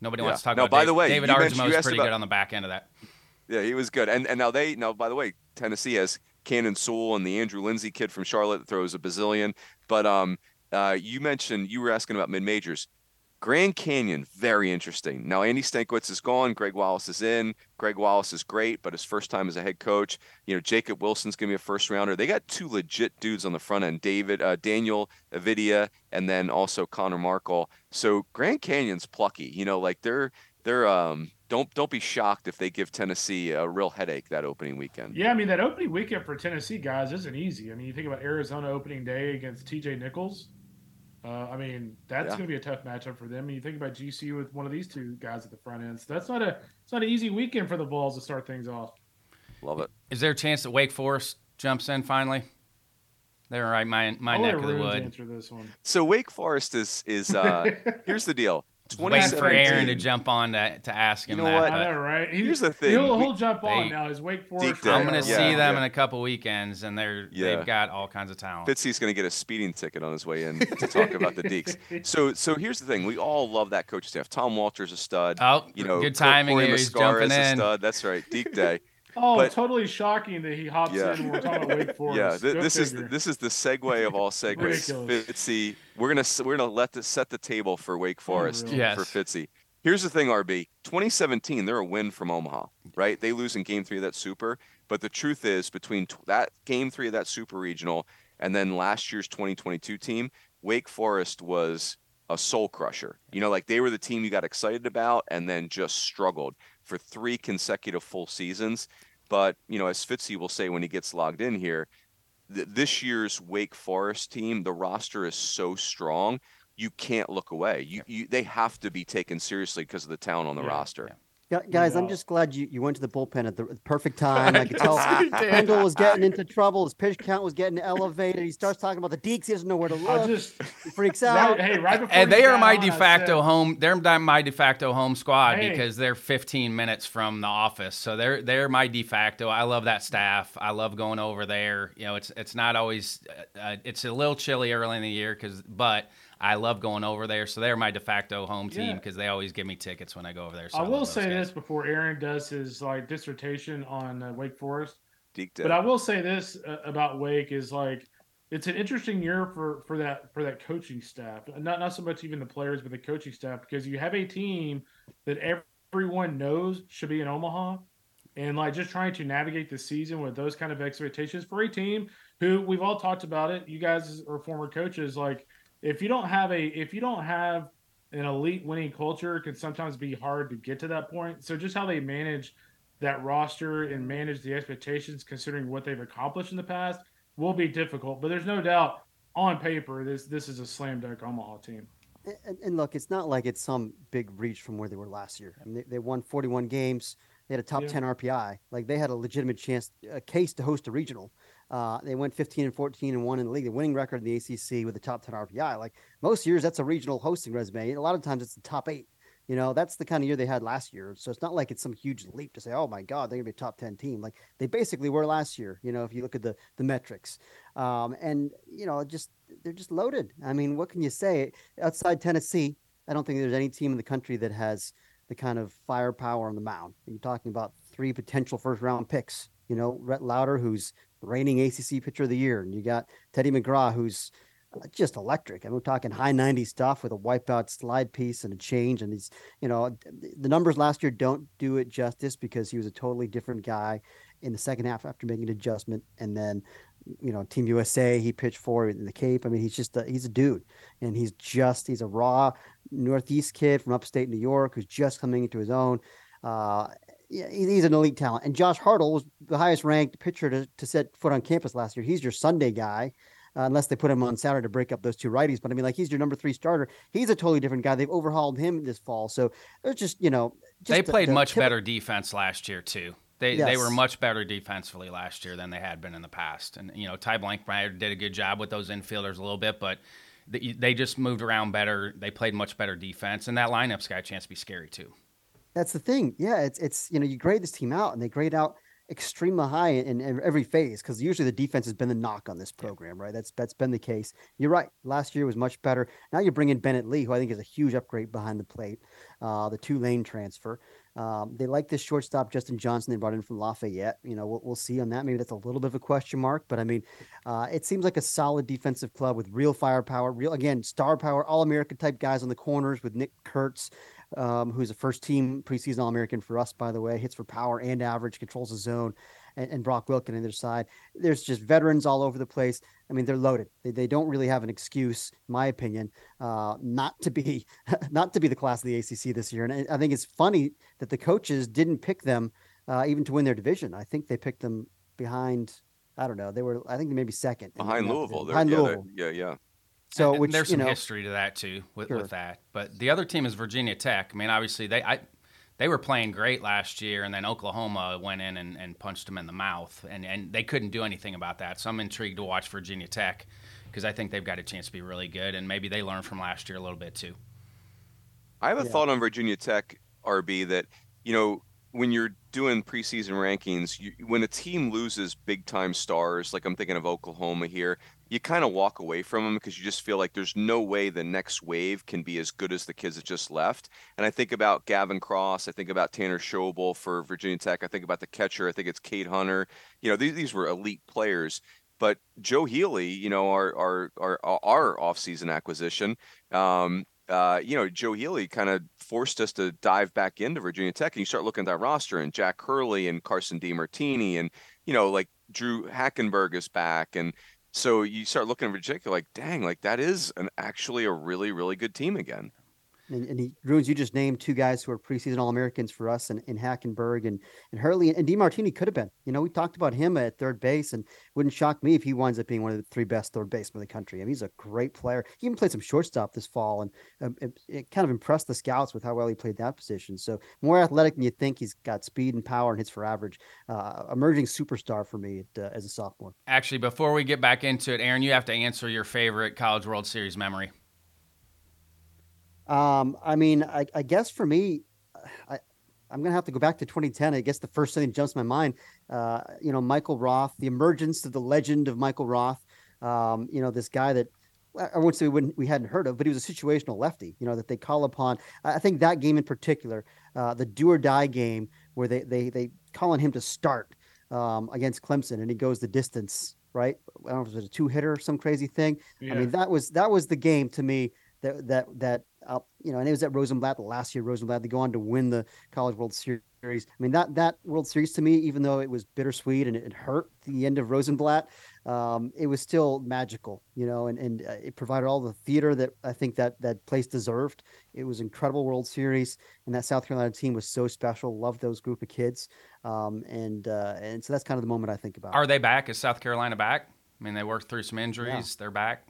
Speaker 1: Nobody yeah. wants to talk
Speaker 2: no,
Speaker 1: about.
Speaker 2: by
Speaker 1: Dave,
Speaker 2: the way,
Speaker 1: David Aardsma is pretty about, good on the back end of that.
Speaker 2: Yeah, he was good. And and now they now by the way, Tennessee has Cannon Sewell and the Andrew Lindsey kid from Charlotte that throws a bazillion. But um, uh, you mentioned you were asking about mid majors. Grand Canyon, very interesting. Now, Andy Stankiewicz is gone. Greg Wallace is in. Greg Wallace is great, but his first time as a head coach. You know, Jacob Wilson's to be a first rounder. They got two legit dudes on the front end David, uh, Daniel Avitia, and then also Connor Markl. So Grand Canyon's plucky. You know, like they're, they're, um, don't don't be shocked if they give Tennessee a real headache that opening weekend.
Speaker 5: Yeah, I mean that opening weekend for Tennessee guys isn't easy. I mean, you think about Arizona opening day against T.J. Nichols. Uh, I mean, that's yeah. going to be a tough matchup for them. And you think about GCU with one of these two guys at the front end. So that's not a it's not an easy weekend for the Vols to start things off.
Speaker 2: Love it.
Speaker 1: Is there a chance that Wake Forest jumps in finally? They're right my my
Speaker 5: I'll
Speaker 1: neck of the wood.
Speaker 5: This one.
Speaker 2: So Wake Forest is is uh, here's the deal.
Speaker 1: Waiting for Aaron to jump on to, to ask him
Speaker 2: You know
Speaker 1: that.
Speaker 2: what?
Speaker 5: I
Speaker 1: but
Speaker 5: know, right? He-
Speaker 2: Here's the thing,
Speaker 5: He'll,
Speaker 2: we-
Speaker 5: he'll jump on
Speaker 1: they-
Speaker 5: now. His Wake Forest.
Speaker 2: Day.
Speaker 1: I'm going to
Speaker 2: Yeah,
Speaker 1: see them
Speaker 2: yeah.
Speaker 1: in a couple weekends, and they're
Speaker 2: Yeah.
Speaker 1: they've got all kinds of talent.
Speaker 2: Fitzy's going to get a speeding ticket on his way in to talk about the Deacs. So, so here's the thing: we all love that coaching staff. Tom Walter's a stud.
Speaker 1: Oh,
Speaker 2: you know,
Speaker 1: good timing
Speaker 2: Corey.
Speaker 1: He's jumping
Speaker 2: is a
Speaker 1: in.
Speaker 2: stud. That's right, Deac Day.
Speaker 5: Oh,
Speaker 2: But-
Speaker 5: totally shocking that he hops
Speaker 2: Yeah.
Speaker 5: in when we're talking about Wake Forest.
Speaker 2: Yeah, th-
Speaker 5: Go
Speaker 2: this is
Speaker 5: figure.
Speaker 2: this is the segue of all segues.
Speaker 5: Ridiculous.
Speaker 2: Fitzy, we're gonna we're gonna let this set the table for Wake oh, Forest
Speaker 5: Unreal.
Speaker 1: Yes.
Speaker 2: for Fitzy. Here's the thing, RB. 2017, they're a win from Omaha, right? They lose in Game Three of that Super, but the truth is, between t- that Game Three of that Super Regional and then last year's 2022 team, Wake Forest was a soul crusher. You know, like they were the team you got excited about and then just struggled for three consecutive full seasons. But you know, as Fitzy will say when he gets logged in here, th- this year's Wake Forest team, the roster is so strong, you can't look away. You, you they have to be taken seriously because of the talent on the
Speaker 5: Yeah,
Speaker 2: roster.
Speaker 6: Gu- Guys, I'm just glad you, you went to the bullpen at the perfect time. I could tell
Speaker 5: He.
Speaker 6: Kendall was getting into trouble. His pitch count was getting elevated. He starts talking about the Deacs. He doesn't know where to
Speaker 5: I
Speaker 6: look.
Speaker 5: just
Speaker 6: He freaks out.
Speaker 5: right, hey, right before
Speaker 1: And they are my
Speaker 5: on,
Speaker 1: de facto
Speaker 5: said,
Speaker 1: home. They're my de facto home squad
Speaker 5: Hey.
Speaker 1: because they're 15 minutes from the office. So they're they're my de facto. I love that staff. I love going over there. You know, it's it's not always uh, uh, it's a little chilly early in the year because but I love going over there. So they're my de facto home team
Speaker 5: Yeah.
Speaker 1: because they always give me tickets when I go over there. So
Speaker 5: I
Speaker 1: love
Speaker 5: will say
Speaker 1: guys.
Speaker 5: this before Aaron does his like dissertation on uh, Wake Forest.
Speaker 2: Deke
Speaker 5: But
Speaker 2: did.
Speaker 5: I will say this uh, about Wake is like it's an interesting year for for that for that coaching staff. Not not so much even the players, but the coaching staff because you have a team that everyone knows should be in Omaha, and like just trying to navigate the season with those kind of expectations for a team who we've all talked about it. You guys are former coaches. Like if you don't have a if you don't have an elite winning culture, it can sometimes be hard to get to that point. So just how they manage that roster and manage the expectations considering what they've accomplished in the past will be difficult. But there's no doubt on paper this this is a slam dunk Omaha team.
Speaker 6: And, and look, it's not like it's some big reach from where they were last year. I mean, they, they won 41 games. They had a top
Speaker 5: Yeah.
Speaker 6: 10 RPI. Like they had a legitimate chance, a case to host a regional. Uh, they went 15 and 14 and one in the league. The winning record in the ACC with the top 10 RPI. Like most years, that's a regional hosting resume. A lot of times, it's the top eight. You know, that's the kind of year they had last year. So it's not like it's some huge leap to say, "Oh my God, they're gonna be a top 10 team." Like they basically were last year. You know, if you look at the the metrics, um, and you know, just they're just loaded. I mean, what can you say? Outside Tennessee, I don't think there's any team in the country that has the kind of firepower on the mound. You're talking about three potential first round picks. You know, Rhett Lauder, who's reigning ACC pitcher of the year, and you got Teddy McGraw, who's uh, just electric. I mean, we're talking high 90 stuff with a wipeout slide piece and a change. And he's, you know, the numbers last year don't do it justice because he was a totally different guy in the second half after making an adjustment. And then, you know, Team USA, he pitched for in the Cape. I mean, he's just a, he's a dude, and he's just he's a raw Northeast kid from upstate New York who's just coming into his own. Uh, yeah, he's an elite talent. And Josh Hartle was the highest ranked pitcher to, to set foot on campus last year. He's your Sunday guy, uh, unless they put him on Saturday to break up those two righties. But I mean, like he's your number three starter. He's a totally different guy. They've overhauled him this fall. So there's just you know, just
Speaker 1: they
Speaker 6: the-
Speaker 1: played much better defense last year too. They they were much better defensively last year than they had been in the past. And you know, Ty Blankmeyer did a good job with those infielders a little bit, but they, they just moved around better. They played much better defense, and that lineup's got a chance to be scary too.
Speaker 6: That's the thing. Yeah, it's it's you know you grade this team out and they grade out extremely high in, in every phase because usually the defense has been the knock on this program, right? That's that's been the case. You're right. Last year was much better. Now you bring in Bennett Lee, who I think is a huge upgrade behind the plate. Uh, the Tulane transfer. Um, they like this shortstop Justin Johnson they brought in from Lafayette. You know, we'll, we'll see on that. Maybe that's a little bit of a question mark, but I mean, uh, it seems like a solid defensive club with real firepower, real again star power, all American type guys on the corners with Nick Kurtz, um, who's a first team preseason All American for us, by the way, hits for power and average, controls the zone, and, and Brock Wilken on their side. There's just veterans all over the place. I mean, they're loaded. They, they don't really have an excuse, in my opinion, uh, not to be not to be the class of the ACC this year. And I, think it's funny that the coaches didn't pick them uh, even to win their division. I think they picked them behind. I don't know. They were. I think they maybe second
Speaker 2: behind Louisville.
Speaker 6: Behind
Speaker 2: yeah,
Speaker 6: Louisville.
Speaker 2: yeah, yeah.
Speaker 6: So
Speaker 1: And
Speaker 6: which
Speaker 1: there's
Speaker 6: you
Speaker 1: some
Speaker 6: know,
Speaker 1: history to that too with,
Speaker 6: Sure.
Speaker 1: with that. But the other team is Virginia Tech. I mean, obviously they I they were playing great last year, and then Oklahoma went in and, and punched them in the mouth, and, and they couldn't do anything about that. So I'm intrigued to watch Virginia Tech because I think they've got a chance to be really good, and maybe they learned from last year a little bit too.
Speaker 2: I have a
Speaker 6: Yeah.
Speaker 2: thought on Virginia Tech, RB, that you know when you're doing preseason rankings, you, when a team loses big time stars, like I'm thinking of Oklahoma here, you kind of walk away from them because you just feel like there's no way the next wave can be as good as the kids that just left. And I think about Gavin Cross, I think about Tanner Schobel for Virginia Tech, I think about the catcher, I think it's Cade Hunter. You know, these these were elite players. But Joe Healy, you know, our our our our offseason acquisition, um, uh, you know, Joe Healy kind of forced us to dive back into Virginia Tech, and you start looking at that roster, and Jack Hurley and Carson DiMartini, and you know, like Drew Hackenberg is back, and so you start looking at Virginia, like, dang, like that is an actually a really really good team again.
Speaker 6: And, and he, ruins. you just named two guys who are preseason All Americans for us, and, and Hackenberg and, and Hurley and DiMartini could have been. You know, we talked about him at third base, and wouldn't shock me if he winds up being one of the three best third basemen in the country. I mean, he's a great player. He even played some shortstop this fall, and um, it, it kind of impressed the scouts with how well he played that position. So more athletic than you think. He's got speed and power and hits for average. Uh, emerging superstar for me at, uh, as a sophomore.
Speaker 1: Actually, before we get back into it, Aaron, you have to answer your favorite College World Series memory.
Speaker 6: Um, I mean, I, I guess for me, I, I'm gonna have to go back to 2010. I guess the first thing that jumps to my mind, uh, you know, Michael Roth, the emergence of the legend of Michael Roth. Um, you know, this guy that I won't say we wouldn't, we hadn't heard of, but he was a situational lefty. You know, that they call upon. I think that game in particular, uh, the do or die game, where they they they call on him to start um, against Clemson, and he goes the distance. Right? I don't know if it was a two hitter or some crazy thing.
Speaker 5: Yeah.
Speaker 6: I mean, that was that was the game to me that that that uh, you know, and it was at Rosenblatt last year. Rosenblatt they go on to win the College World Series. I mean that that World Series to me, even though it was bittersweet and it, it hurt the end of Rosenblatt, um, it was still magical, you know, and and uh, it provided all the theater that I think that that place deserved. It was incredible World Series, and that South Carolina team was so special. Loved those group of kids, um, and uh, and so that's kind of the moment I think about.
Speaker 1: Are they back? Is South Carolina back? I mean, they worked through some injuries. They're back.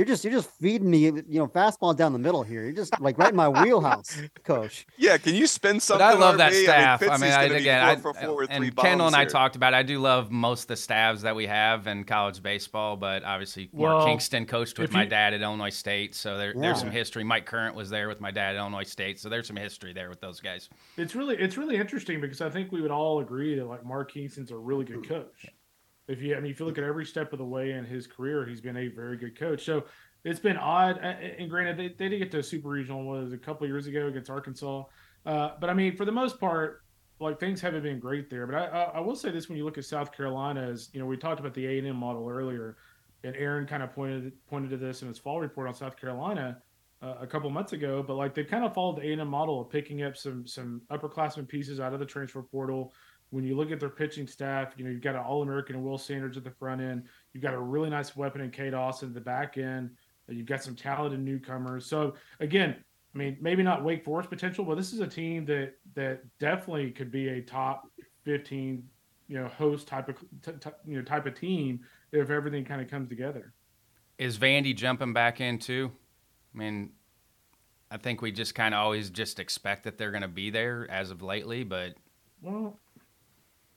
Speaker 6: You're just you're just feeding me, you know, fastball down the middle here. You're just like right in my wheelhouse, coach.
Speaker 2: Yeah, can you spend
Speaker 1: But
Speaker 2: something?
Speaker 1: I love that
Speaker 2: RB?
Speaker 1: staff. I mean, I,
Speaker 2: gonna be
Speaker 1: again, I,
Speaker 2: four for four with three
Speaker 1: and Kendall and
Speaker 2: bombs
Speaker 1: I talked about. It. I do love most of the staffs that we have in college baseball, but obviously Mark
Speaker 5: Well,
Speaker 1: Kingston coached with
Speaker 5: if
Speaker 1: my
Speaker 5: you-
Speaker 1: dad at Illinois State, so there,
Speaker 6: Yeah.
Speaker 1: there's some history. Mike Current was there with my dad at Illinois State, so there's some history there with those guys.
Speaker 5: It's really it's really interesting because I think we would all agree that like Mark Kingston's a really good coach. If you I mean if you look at every step of the way in his career, he's been a very good coach. So it's been odd. And granted, they, they did get to a super regional was a couple years ago against Arkansas. Uh, but I mean, for the most part, like things haven't been great there. But I, I, will say this: when you look at South Carolina, as you know, we talked about the A and M model earlier, and Aaron kind of pointed pointed to this in his fall report on South Carolina uh, a couple months ago. But like they kind of followed the A and M model of picking up some some upperclassmen pieces out of the transfer portal. When you look at their pitching staff, you know you've got an All American and Will Sanders at the front end. You've got a really nice weapon in Cade Austin at the back end. You've got some talented newcomers. So again, I mean, maybe not Wake Forest potential, but this is a team that that definitely could be a top fifteen, you know, host type of t- t- you know type of team if everything kind of comes together.
Speaker 1: Is Vandy jumping back in too? I mean, I think we just kind of always just expect that they're going to be there as of lately, but
Speaker 5: Well,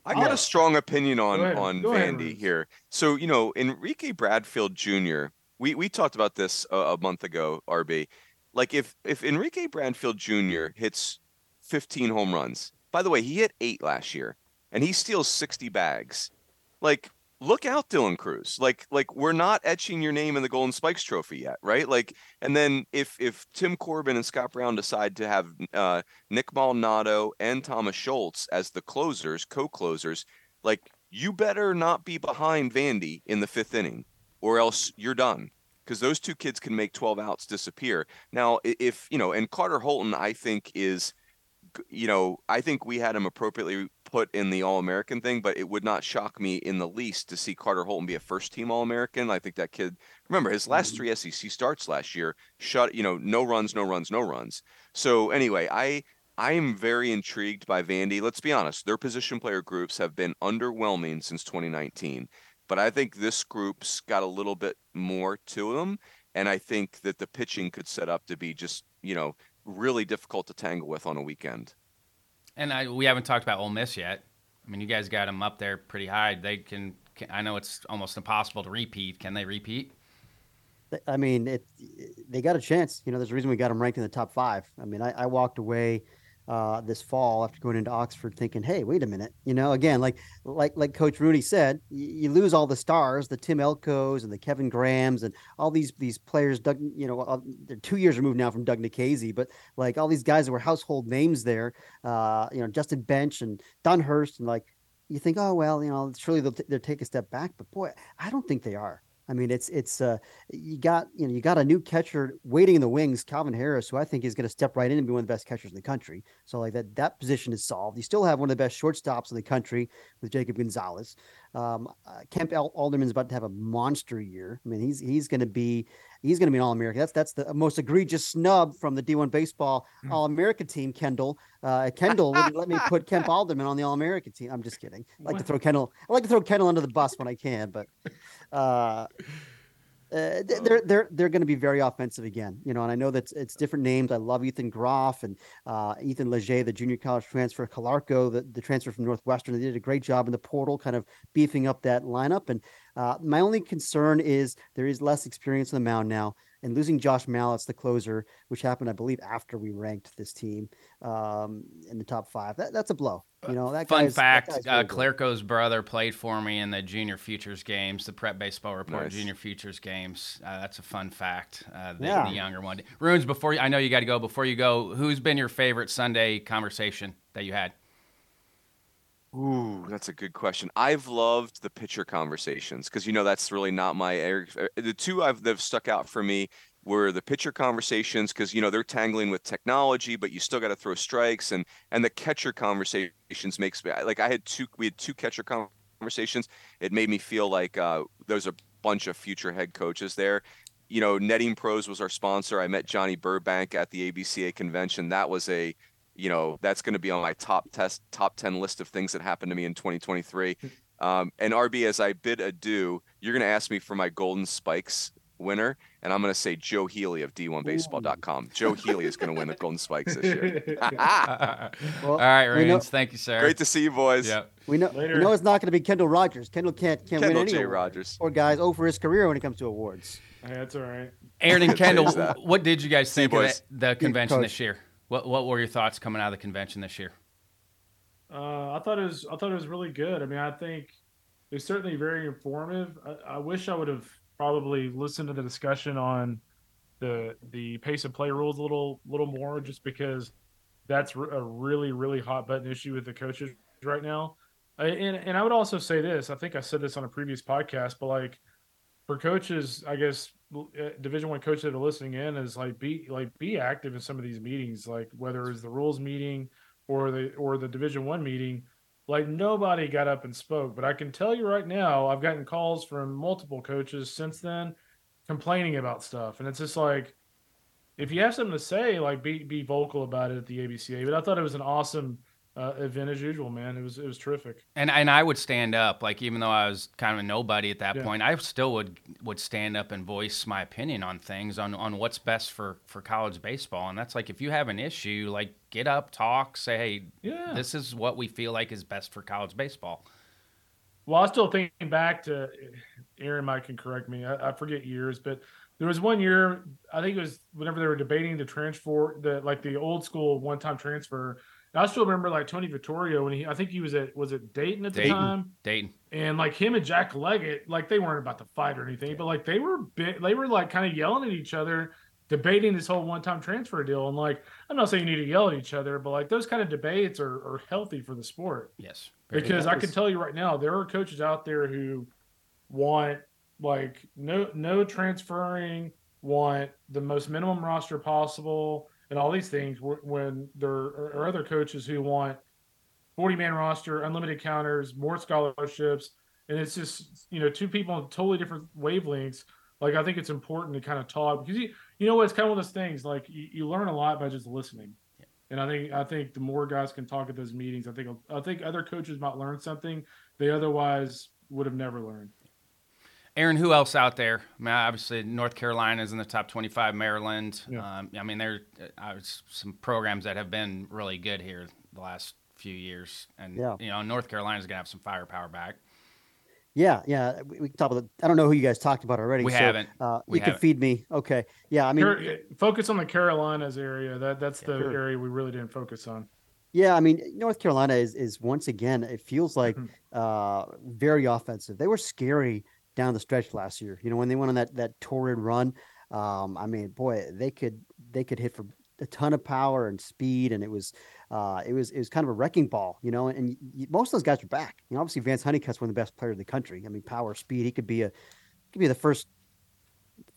Speaker 2: I got a strong opinion on
Speaker 5: ahead.
Speaker 2: on
Speaker 5: ahead,
Speaker 2: Vandy
Speaker 5: Rufus.
Speaker 2: here. So you know, Enrique Bradfield Jr. We we talked about this a, a month ago. RB, like if if Enrique Bradfield Jr. hits 15 home runs. By the way, he hit eight last year, and he steals 60 bags. Like, look out, Dylan Crews. Like like we're not etching your name in the Golden Spikes Trophy yet, right? Like, and then if if Tim Corbin and Scott Brown decide to have uh, Nick Maldonado and Thomas Schultz as the closers, co-closers, like you better not be behind Vandy in the fifth inning, or else you're done. Because those two kids can make 12 outs disappear. Now, if you know, and Carter Holton, I think is, you know, I think we had him appropriately put in the All American thing, but it would not shock me in the least to see Carter Holton be a first team All American. I think that kid, remember his last mm-hmm. three SEC starts last year, shut, you know, no runs, no runs, no runs. So anyway, I I am very intrigued by Vandy. Let's be honest, their position player groups have been underwhelming since 2019. But I think this group's got a little bit more to them. And I think that the pitching could set up to be just, you know, really difficult to tangle with on a weekend.
Speaker 1: And I, we haven't talked about Ole Miss yet. I mean, you guys got them up there pretty high. They can, can. I know it's almost impossible to repeat. Can they repeat?
Speaker 6: I mean, it. They got a chance. You know, there's a reason we got them ranked in the top five. I mean, I, I walked away uh, this fall after going into Oxford, thinking, "Hey, wait a minute." You know, again, like like like Coach Rooney said, you, you lose all the stars, the Tim Elkos and the Kevin Grahams and all these these players. Doug, you know, uh, they're two years removed now from Doug Nikhazy, but like all these guys that were household names there. Uh, you know, Justin Bench and Dunhurst, and like you think, oh well, you know, surely they'll, t- they'll take a step back, but boy, I don't think they are. I mean, it's it's uh, you got you know you got a new catcher waiting in the wings, Calvin Harris, who I think is going to step right in and be one of the best catchers in the country. So like that that position is solved. You still have one of the best shortstops in the country with Jacob Gonzalez. Um, uh, Kemp Alderman's about to have a monster year. I mean, he's he's going to be he's going to be an All American. That's that's the most egregious snub from the D1 baseball mm. All American team. Kendall uh, Kendall wouldn't let me put Kemp Alderman on the All American team. I'm just kidding. I like what? to throw Kendall. I like to throw Kendall under the bus when I can, but uh, uh, they're they're they're going to be very offensive again, you know. And I know that it's different names. I love Ethan Groff and uh, Ethan Leger, the junior college transfer, Calarco, the, the transfer from Northwestern. They did a great job in the portal, kind of beefing up that lineup. And uh, my only concern is there is less experience on the mound now and losing Josh Mallitz, the closer, which happened, I believe, after we ranked this team um, in the top five. That, that's a blow. You know, that
Speaker 1: fun fact: uh, Calarco's brother played for me in the Junior Futures games, the Prep Baseball Report nice. Junior Futures games. Uh, that's a fun fact. Uh, the, yeah. the younger one, Runes. Before you, I know you got to go. Before you go, who's been your favorite Sunday conversation that you had?
Speaker 4: Ooh, that's a good question. I've loved the pitcher conversations because you know that's really not my area. The two I've that have stuck out for me were the pitcher conversations because you know they're tangling with technology, but you still got to throw strikes and and the catcher conversations makes me like I had two we had two catcher conversations. It made me feel like uh, there's a bunch of future head coaches there. You know, Netting Pros was our sponsor. I met Johnny Burbank at the ABCA convention. That was a you know that's going to be on my top test top 10 list of things that happened to me in 2023 um, and rb as i bid adieu you're going to ask me for my golden spikes winner and i'm going to say joe healy of d1baseball.com joe healy is going to win the golden spikes this year.
Speaker 1: Well, all right Rains, thank you sir.
Speaker 4: Great to see you boys.
Speaker 1: Yep.
Speaker 6: we know Later. we know it's not going to be kendall rogers. Kendall can't can't
Speaker 4: kendall
Speaker 6: win any
Speaker 4: J. rogers.
Speaker 6: Or guys oh for his career when it comes to awards.
Speaker 5: Hey, that's all right.
Speaker 1: Aaron and kendall what did you guys think of the convention this year what What were your thoughts coming out of the convention this year?
Speaker 5: Uh, I thought it was I thought it was really good. I mean, I think it's certainly very informative. I, I, wish I would have probably listened to the discussion on the the pace of play rules a little little more, just because that's a really really hot button issue with the coaches right now. And and I would also say this. I think I said this on a previous podcast, but like for coaches, I guess Uh, division one coaches that are listening in is like be like be active in some of these meetings like whether it's the rules meeting or the or the division one meeting. Like nobody got up and spoke but i can tell you right now i've gotten calls from multiple coaches since then complaining about stuff and it's just like if you have something to say like be be vocal about it at the abca but i thought it was an awesome uh, event as usual, man. It was it was terrific.
Speaker 1: And and I would stand up, like even though I was kind of a nobody at that yeah. point, I still would would stand up and voice my opinion on things on on what's best for for college baseball. And that's like if you have an issue, like get up, talk, say, hey, yeah. this is what we feel like is best for college baseball.
Speaker 5: Well, I still thinking back to Aaron might can correct me. I, I forget years, but there was one year I think it was whenever they were debating the transfer, the like the old school one time transfer I still remember like Tony Vittorio when he, I think he was at, was it Dayton at the
Speaker 1: Dayton,
Speaker 5: time?
Speaker 1: Dayton.
Speaker 5: And like him and Jack Leggett, like they weren't about to fight or anything, but like they were, bit, they were like kind of yelling at each other, debating this whole one time transfer deal. And like, I'm not saying you need to yell at each other, but like those kind of debates are, are healthy for the sport.
Speaker 1: Yes.
Speaker 5: Because I can tell you right now, there are coaches out there who want like no, no transferring, want the most minimum roster possible and all these things when there are other coaches who want 40 man roster, unlimited counters, more scholarships. And it's just, you know, two people on totally different wavelengths. Like, I think it's important to kind of talk because you, you know, it's kind of one of those things like you, you learn a lot by just listening. And I think, I think the more guys can talk at those meetings, I think, I think other coaches might learn something they otherwise would have never learned.
Speaker 1: Aaron, who else out there? I mean, obviously, North Carolina is in the top 25. Maryland. Yeah. Um, I mean, there are uh, some programs that have been really good here the last few years, and yeah. you know, North Carolina is going to have some firepower back.
Speaker 6: Yeah, yeah. We, we can talk about. I don't know who you guys talked about already.
Speaker 1: We
Speaker 6: so,
Speaker 1: haven't.
Speaker 6: Uh,
Speaker 1: We
Speaker 6: you can
Speaker 1: haven't.
Speaker 6: feed me. Okay. Yeah. I mean,
Speaker 5: Car- focus on the Carolinas area. That that's the
Speaker 6: Sure.
Speaker 5: area we really didn't focus on.
Speaker 6: Yeah, I mean, North Carolina is is once again. It feels like
Speaker 5: Mhm.
Speaker 6: uh, very offensive. They were scary down the stretch last year. You know, when they went on that that torrid run. Um, I mean, boy, they could they could hit for a ton of power and speed, and it was uh, it was it was kind of a wrecking ball. You know, and y most of those guys are back. You know, obviously Vance Honeycutt's one of the best players in the country. I mean, power, speed. He could be a could be the first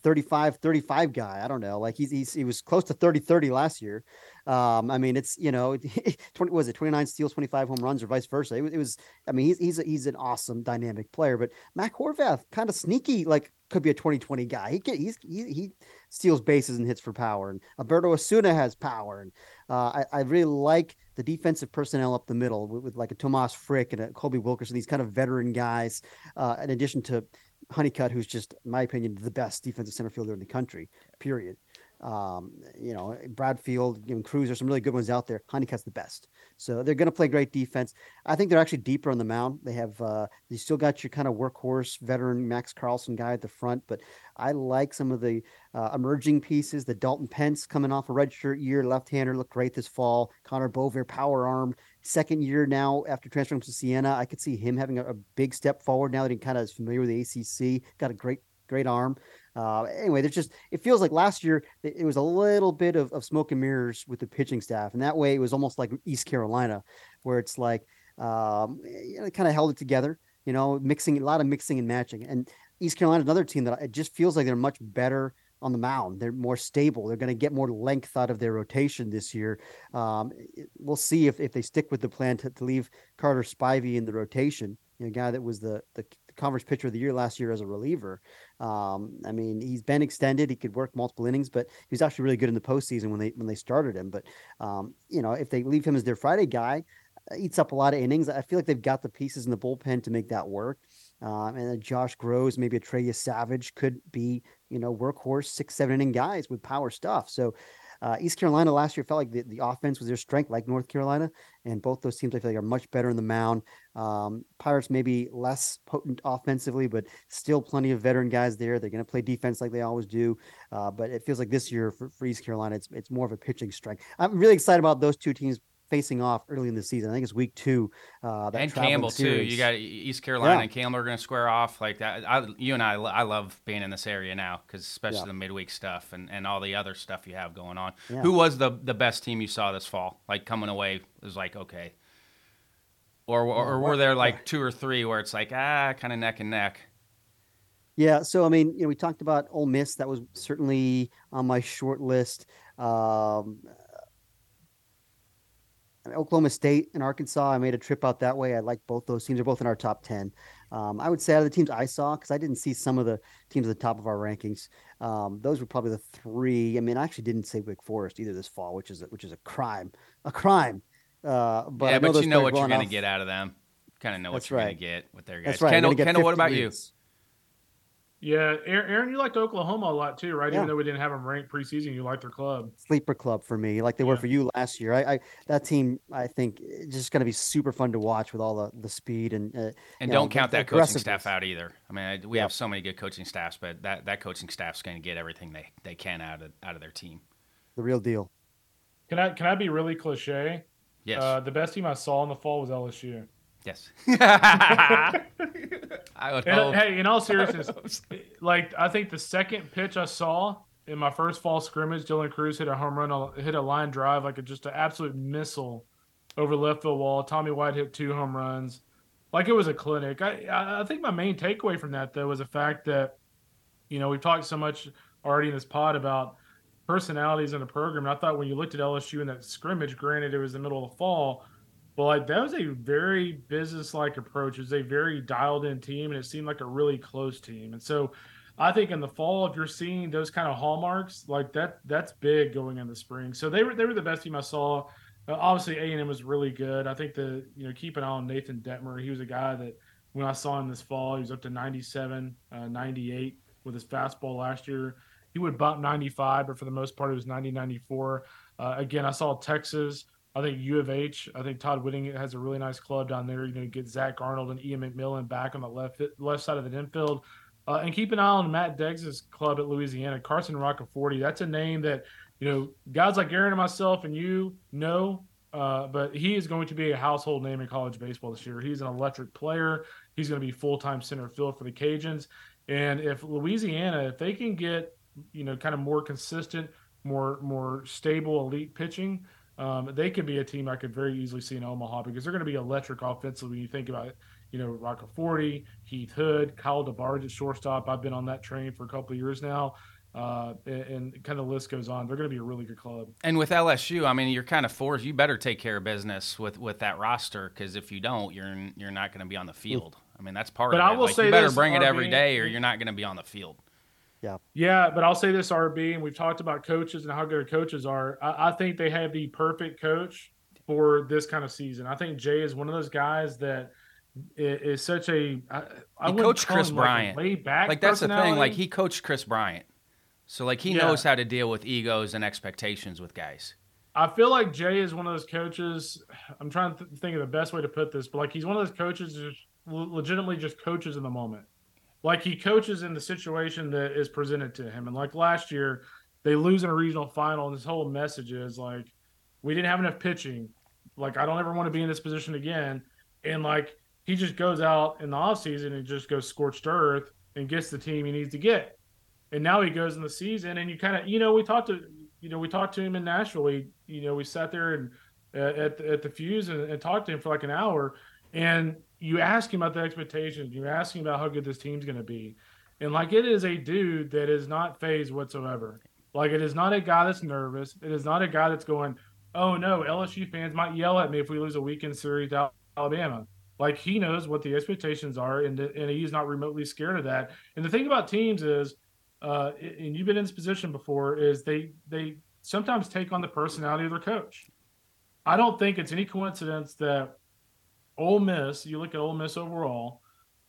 Speaker 6: 35 35 guy i don't know like he's, he's he was close to 30 30 last year um i mean it's you know 20 was it 29 steals 25 home runs or vice versa it, was- it was i mean he's he's, a, he's an awesome dynamic player but mac horvath kind of sneaky like could be a 2020 guy he he's he, he steals bases and hits for power and alberto osuna has power and uh, I, I really like the defensive personnel up the middle with, with like a tomas frick and a colby wilkerson these kind of veteran guys uh, in addition to Honeycutt, who's just, in my opinion, the best defensive center fielder in the country. Period. Um, you know, Bradfield, know, Crews, there's some really good ones out there. Honeycutt's the best, so they're going to play great defense. I think they're actually deeper on the mound. They have, uh, you still got your kind of workhorse veteran Max Carlson guy at the front, but I like some of the uh, emerging pieces. The Dalton Pence coming off a redshirt year, left-hander, looked great this fall. Connor Bovair, power arm, second year now after transferring to Siena. I could see him having a, a big step forward now that he kind of is familiar with the ACC. Got a great, great arm. Uh, anyway, there's just it feels like last year it was a little bit of, of smoke and mirrors with the pitching staff, and that way it was almost like East Carolina, where it's like um, you know, kind of held it together. You know, mixing a lot of mixing and matching. And East Carolina, another team that it just feels like they're much better on the mound. They're more stable. They're going to get more length out of their rotation this year. Um, we'll see if, if they stick with the plan to, to leave Carter Spivey in the rotation. You know, guy that was the, the conference pitcher of the year last year as a reliever. Um, I mean, he's been extended. He could work multiple innings, but he was actually really good in the postseason when they when they started him. But um, you know, if they leave him as their Friday guy, uh, eats up a lot of innings. I feel like they've got the pieces in the bullpen to make that work. Um, and Josh Groves, maybe a Trey Yesavage could be, you know, workhorse six, seven inning guys with power stuff. So uh, East Carolina last year felt like the, the offense was their strength, like North Carolina. And both those teams I feel like are much better in the mound. Um, Pirates maybe less potent offensively, but still plenty of veteran guys there. They're going to play defense like they always do. Uh, but it feels like this year for, for East Carolina, it's it's more of a pitching strength. I'm really excited about those two teams facing off early in the season. I think it's week two. Uh, that
Speaker 1: and Campbell too. You got East Carolina
Speaker 6: Yeah.
Speaker 1: and Campbell are going to square off like that. I, you and I, I love being in this area now because especially
Speaker 6: Yeah.
Speaker 1: the midweek stuff and, and all the other stuff you have going on.
Speaker 6: Yeah.
Speaker 1: Who was the the best team you saw this fall? Like coming away was like okay, or or, or were there like two or three where it's like ah kind of neck and neck?
Speaker 6: Yeah, so I mean, you know, we talked about Ole Miss. That was certainly on my short list. Um, Oklahoma State and Arkansas. I made a trip out that way. I like both those teams. They're both in our top ten. Um, I would say out of the teams I saw, because I didn't see some of the teams at the top of our rankings. Um, those were probably the three. I mean, I actually didn't say Wake Forest either this fall, which is a, which is a crime, a crime. Uh, but
Speaker 1: yeah, but you know what
Speaker 6: well
Speaker 1: you're going to get out of them. Kind of know what you're going to get with their guys.
Speaker 6: That's right.
Speaker 1: Kendall, Kendall, what
Speaker 6: 50
Speaker 1: about you?
Speaker 6: Wins.
Speaker 5: Yeah, Aaron, Aaron, you liked Oklahoma a lot too, right?
Speaker 6: Yeah.
Speaker 5: Even though we didn't have them ranked preseason, you liked their club.
Speaker 6: sleeper club for me, like they were for you last year. I, I that team, I think, is just going to be super fun to watch with all the the speed and uh,
Speaker 1: And don't
Speaker 6: the-
Speaker 1: count that coaching staff out either. I mean, I- we
Speaker 6: Yep.
Speaker 1: have so many good coaching staffs, but that, that coaching staff's going to get everything they, they can out of out of their team.
Speaker 6: the real deal.
Speaker 5: Can I can I be really cliche?
Speaker 1: Yes.
Speaker 5: Uh, the best team I saw in the fall was LSU.
Speaker 1: Yes. I would
Speaker 5: And,
Speaker 1: hope.
Speaker 5: hey, in all seriousness, like I think the second pitch I saw in my first fall scrimmage, Dylan Crews hit a home run, hit a line drive like a, just an absolute missile over left field wall. Tommy White hit two home runs, like it was a clinic. I I I think my main takeaway from that though was the fact that, you know, we've talked so much already in this pod about personalities in the program. And I thought when you looked at LSU in that scrimmage, granted it was the middle of the fall, like that was a very business-like approach. It was a very dialed-in team, and it seemed like a really close team. And so, I think in the fall, if you're seeing those kind of hallmarks, like that, that's big going in the spring. So they were they were the best team I saw. Uh, obviously, A and M was really good. I think the you know keep an eye on Nathan Dettmer. He was a guy that when I saw him this fall, he was up to 97, uh, 98 with his fastball last year. He would bump 95, but for the most part, it was 90, 94. Uh, again, I saw Texas I think U of H. I think Todd Whitting has a really nice club down there. You know, get Zach Arnold and Ian McMillan back on the left left side of the infield. Uh, and keep an eye on Matt Deggs' club at Louisiana, Carson Roccaforte. That's a name that, you know, guys like Aaron and myself and you know, uh, but he is going to be a household name in college baseball this year. He's an electric player. He's going to be full time center field for the Cajuns. And if Louisiana, if they can get, you know, kind of more consistent, more more stable elite pitching, um, they could be a team I could very easily see in Omaha because they're going to be electric offensively when you think about it you know, Roccaforte, Heath Hood, Kyle DeBarge at shortstop. I've been on that train for a couple of years now. Uh, and, and, kind of the list goes on. They're going to be a really good club.
Speaker 1: And with LSU, I mean, you're kind of forced. You better take care of business with with that roster because if you don't, you're you're not going to be on the field. I mean, that's part
Speaker 5: but
Speaker 1: of
Speaker 5: it.
Speaker 1: I
Speaker 5: will
Speaker 1: like,
Speaker 5: say
Speaker 1: you better
Speaker 5: this,
Speaker 1: bring it every day, or you're not going to be on the field.
Speaker 6: Yeah.
Speaker 5: Yeah, but I'll say this, RB, and we've talked about coaches and how good coaches are. I, I think they have the perfect coach for this kind of season. I think Jay is one of those guys that – is such a. I, I
Speaker 1: he Chris Kris Bryant.
Speaker 5: Like, back
Speaker 1: like that's the thing. Like he coached Kris Bryant, so like he
Speaker 5: Yeah.
Speaker 1: knows how to deal with egos and expectations with guys.
Speaker 5: I feel like Jay is one of those coaches. I'm trying to think of the best way to put this, but like he's one of those coaches who legitimately just coaches in the moment. Like he coaches in the situation that is presented to him. And like last year, they lose in a regional final, and his whole message is like, we didn't have enough pitching. Like I don't ever want to be in this position again. And like he just goes out in the offseason and just goes scorched earth and gets the team he needs to get. And now he goes in the season, and you kind of, you know, we talked to, you know, we talked to him in Nashville. We, you know, we sat there and uh, at the, at the fuse and, and talked to him for like an hour. And you ask him about the expectations. You ask him about how good this team's going to be, and like it is a dude that is not phased whatsoever. Like it is not a guy that's nervous. It is not a guy that's going, oh no, LSU fans might yell at me if we lose a weekend series to Alabama. Like he knows what the expectations are, and and he's not remotely scared of that. And the thing about teams is, uh, and you've been in this position before, is they they sometimes take on the personality of their coach. I don't think it's any coincidence that Ole Miss. You look at Ole Miss overall.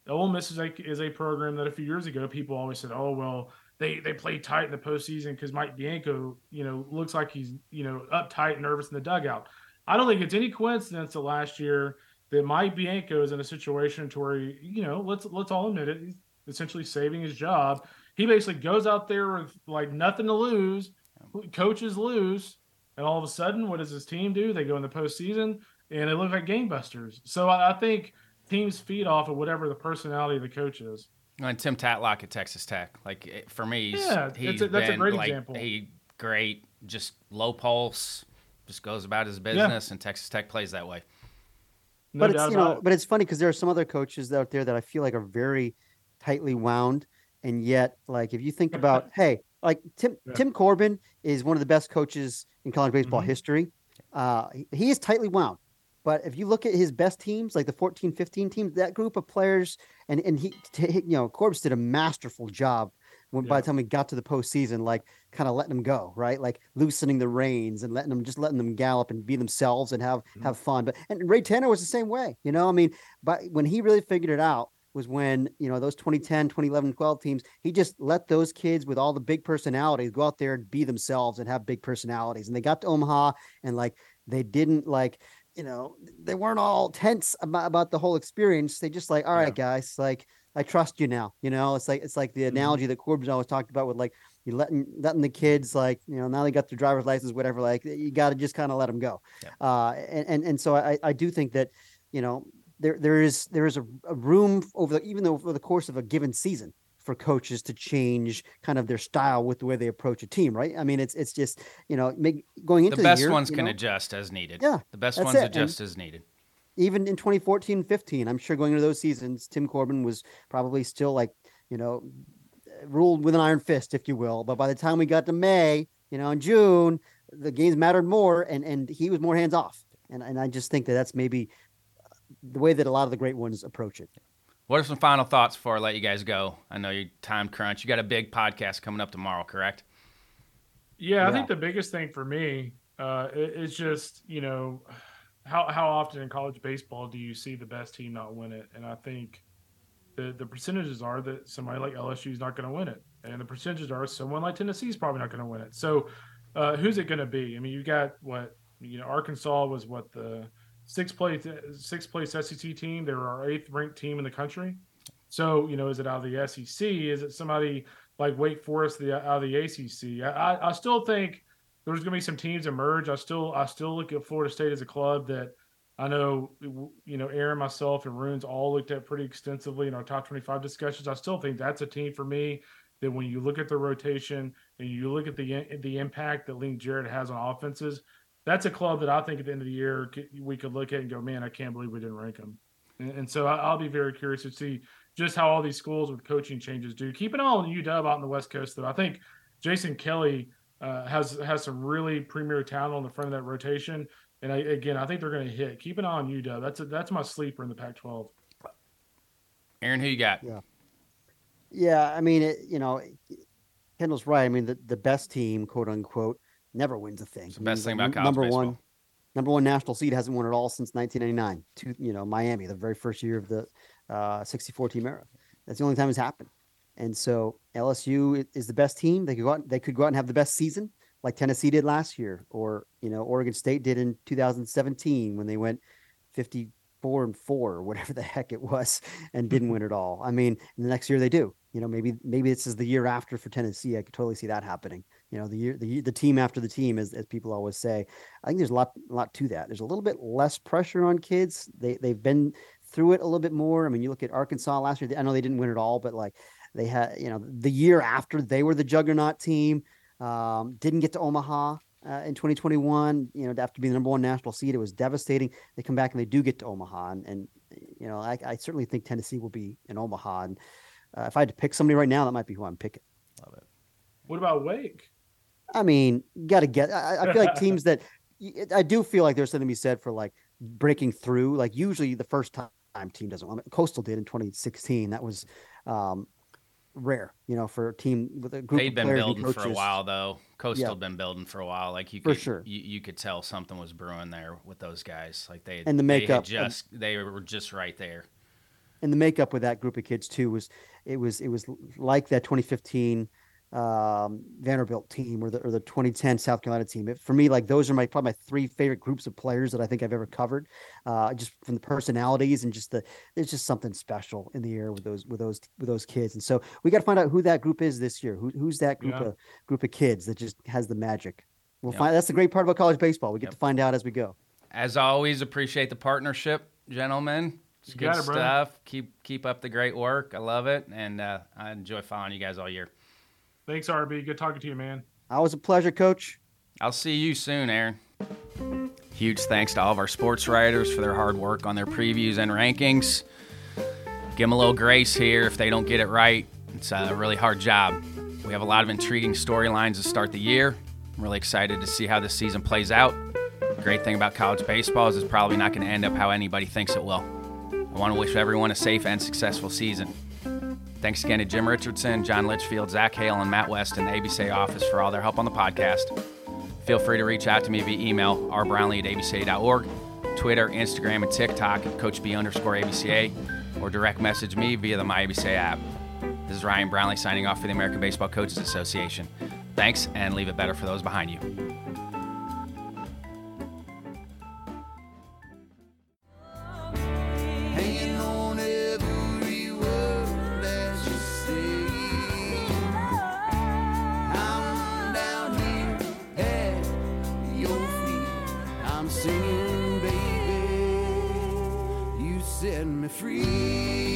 Speaker 5: Ole Miss is a is a program that a few years ago people always said, oh well, they they play tight in the postseason because Mike Bianco, you know, looks like he's you know uptight, nervous in the dugout. I don't think it's any coincidence that last year that Mike Bianco is in a situation to where he, you know, let's let's all admit it, he's essentially saving his job. He basically goes out there with like nothing to lose, coaches lose, and all of a sudden, what does his team do? They go in the postseason and they look like gangbusters. So I, I think teams feed off of whatever the personality of the coach is.
Speaker 1: And Tim Tadlock at Texas Tech, like for me, he's,
Speaker 5: Yeah,
Speaker 1: he's
Speaker 5: that's a- that's a
Speaker 1: been,
Speaker 5: great
Speaker 1: like,
Speaker 5: example.
Speaker 1: He great, just low pulse, just goes about his business, and Texas Tech plays that way.
Speaker 5: No
Speaker 6: but it's you know,
Speaker 5: it.
Speaker 6: but it's funny because there are some other coaches out there that I feel like are very tightly wound, and yet, like if you think about, hey, like Tim
Speaker 5: Yeah.
Speaker 6: Tim Corbin is one of the best coaches in college baseball
Speaker 5: Mhm.
Speaker 6: history. Uh, he, he is tightly wound, but if you look at his best teams, like the 14, 15 teams, that group of players, and and he, t- you know, Corbs did a masterful job when by the time we got to the postseason, like kind of letting them go, right? Like loosening the reins and letting them just letting them gallop and be themselves and have
Speaker 5: Mhm.
Speaker 6: have fun. But and Ray Tanner was the same way, you know. I mean, but when he really figured it out was when you know those 2010 2011 12 teams he just let those kids with all the big personalities go out there and be themselves and have big personalities and they got to omaha and like they didn't like you know they weren't all tense about, about the whole experience they just like all right guys like i trust you now you know it's like it's like the
Speaker 5: Mhm.
Speaker 6: analogy that corbin always talked about with like you letting letting the kids like you know now they got their driver's license whatever like you got to just kind of let them go
Speaker 1: Yeah.
Speaker 6: uh and, and and so i i do think that you know there there is there is a, a room over the, even though over the course of a given season for coaches to change kind of their style with the way they approach a team right i mean it's it's just you know make, going into
Speaker 1: The best
Speaker 6: year,
Speaker 1: ones can
Speaker 6: know,
Speaker 1: adjust as needed.
Speaker 6: Yeah,
Speaker 1: the best ones
Speaker 6: it, and-
Speaker 1: adjust as needed.
Speaker 6: even in 2014 15 i'm sure going into those seasons tim corbin was probably still like you know ruled with an iron fist if you will but by the time we got to may you know in june the games mattered more and and he was more hands off and and i just think that that's maybe the way that a lot of the great ones approach it
Speaker 1: What are some final thoughts before I let you guys go? I know you time crunch. You got a big podcast coming up tomorrow, correct?
Speaker 5: Yeah, I think the biggest thing for me uh, is just you know how how often in college baseball do you see the best team not win it? And I think the the percentages are that somebody like LSU is not going to win it, and the percentages are someone like Tennessee is probably not going to win it. So uh, who's it going to be? I mean, you got what You know, Arkansas was what the sixth place sixth place SEC team. They're our eighth ranked team in the country. So, you know, is it out of the SEC? Is it somebody like Wake Forest the, out of the ACC? I, I still think there's going to be some teams emerge. I still I still look at Florida State as a club that I know you know Aaron, myself, and Runes all looked at pretty extensively in our top 25 discussions. I still think that's a team for me that when you look at the rotation and you look at the the impact that Link Jarrett has on offenses, that's a club that I think at the end of the year we could look at and go, man, I can't believe we didn't rank them. And, and so I'll be very curious to see just how all these schools with coaching changes do. Keep an eye on UW out on the West Coast, though. I think Jason Kelly uh, has has some really premier talent on the front of that rotation. And I, again, I think they're going to hit. Keep an eye on UW. That's a, that's my sleeper in the Pac-12.
Speaker 1: Aaron, who you got?
Speaker 6: Yeah, yeah. I mean, it, you know, Kendall's right. I mean, the, the best team, quote unquote, never wins a thing.
Speaker 1: It's the best thing about college
Speaker 6: number
Speaker 1: baseball.
Speaker 6: one, number one national seed hasn't won it all since 1999. To you know, Miami, the very first year of the uh, 64 team era. That's the only time it's happened. And so LSU is the best team. They could go out, they could go out and have the best season like Tennessee did last year, or you know Oregon State did in 2017 when they went 54 and four or whatever the heck it was and didn't win at all. I mean, the next year they do. You know, maybe maybe this is the year after for Tennessee. I could totally see that happening. You know, the year the the team after the team, as as people always say. I think there's a lot a lot to that. There's a little bit less pressure on kids. They they've been through it a little bit more. I mean, you look at Arkansas last year. I know they didn't win it all, but like they had, you know, the year after they were the juggernaut team, um, didn't get to Omaha uh, in 2021. You know, after being the number one national seed, it was devastating. They come back and they do get to Omaha, and, and you know, I, I, certainly think Tennessee will be in Omaha. And uh, if I had to pick somebody right now, that might be who I'm picking.
Speaker 1: Love it.
Speaker 5: What about Wake?
Speaker 6: I mean, got to get. I, I feel like teams that I do feel like there's something to be said for like breaking through. Like usually the first time team doesn't. I mean, Coastal did in 2016. That was um, rare, you know, for a team with a group.
Speaker 1: They'd
Speaker 6: of
Speaker 1: been
Speaker 6: players
Speaker 1: building
Speaker 6: and
Speaker 1: for a while though. Coastal
Speaker 6: Yeah.
Speaker 1: had been building for a while. Like you
Speaker 6: For
Speaker 1: could,
Speaker 6: sure.
Speaker 1: you, you could tell something was brewing there with those guys. Like they
Speaker 6: And the
Speaker 1: they had
Speaker 6: makeup-
Speaker 1: just they were just right there.
Speaker 6: and the makeup with that group of kids too was it was it was like that 2015 um, Vanderbilt team or the or the 2010 South Carolina team. It, for me, like those are my probably my three favorite groups of players that I think I've ever covered. Uh, just from the personalities and just the there's just something special in the air with those with those with those kids. And so we got to find out who that group is this year. Who, who's that group
Speaker 5: Yeah.
Speaker 6: of group of kids that just has the magic. We'll
Speaker 1: Yep.
Speaker 6: find that's the great part about college baseball. We get
Speaker 1: Yep.
Speaker 6: to find out as we go.
Speaker 1: As always, appreciate the partnership, gentlemen. It's
Speaker 5: You
Speaker 1: good
Speaker 5: it,
Speaker 1: stuff. Keep keep up the great work. I love it, and uh, I enjoy following you guys all year.
Speaker 5: Thanks, RB. Good talking to you, man.
Speaker 6: Always a pleasure, Coach.
Speaker 1: I'll see you soon, Aaron. Huge thanks to all of our sports writers for their hard work on their previews and rankings. Give them a little grace here if they don't get it right. It's a really hard job. We have a lot of intriguing storylines to start the year. I'm really excited to see how this season plays out. The great thing about college baseball is it's probably not going to end up how anybody thinks it will. I want to wish everyone a safe and successful season. Thanks again to Jim Richardson, John Litchfield, Zach Hale, and Matt West in the ABCA office for all their help on the podcast. Feel free to reach out to me via email, rbrownlee at abca.org, Twitter, Instagram, and TikTok at Coach B underscore ABCA, or direct message me via the MyABCA app. This is Ryan Brownlee signing off for the American Baseball Coaches Association. Thanks, and leave it better for those behind you.
Speaker 7: Free.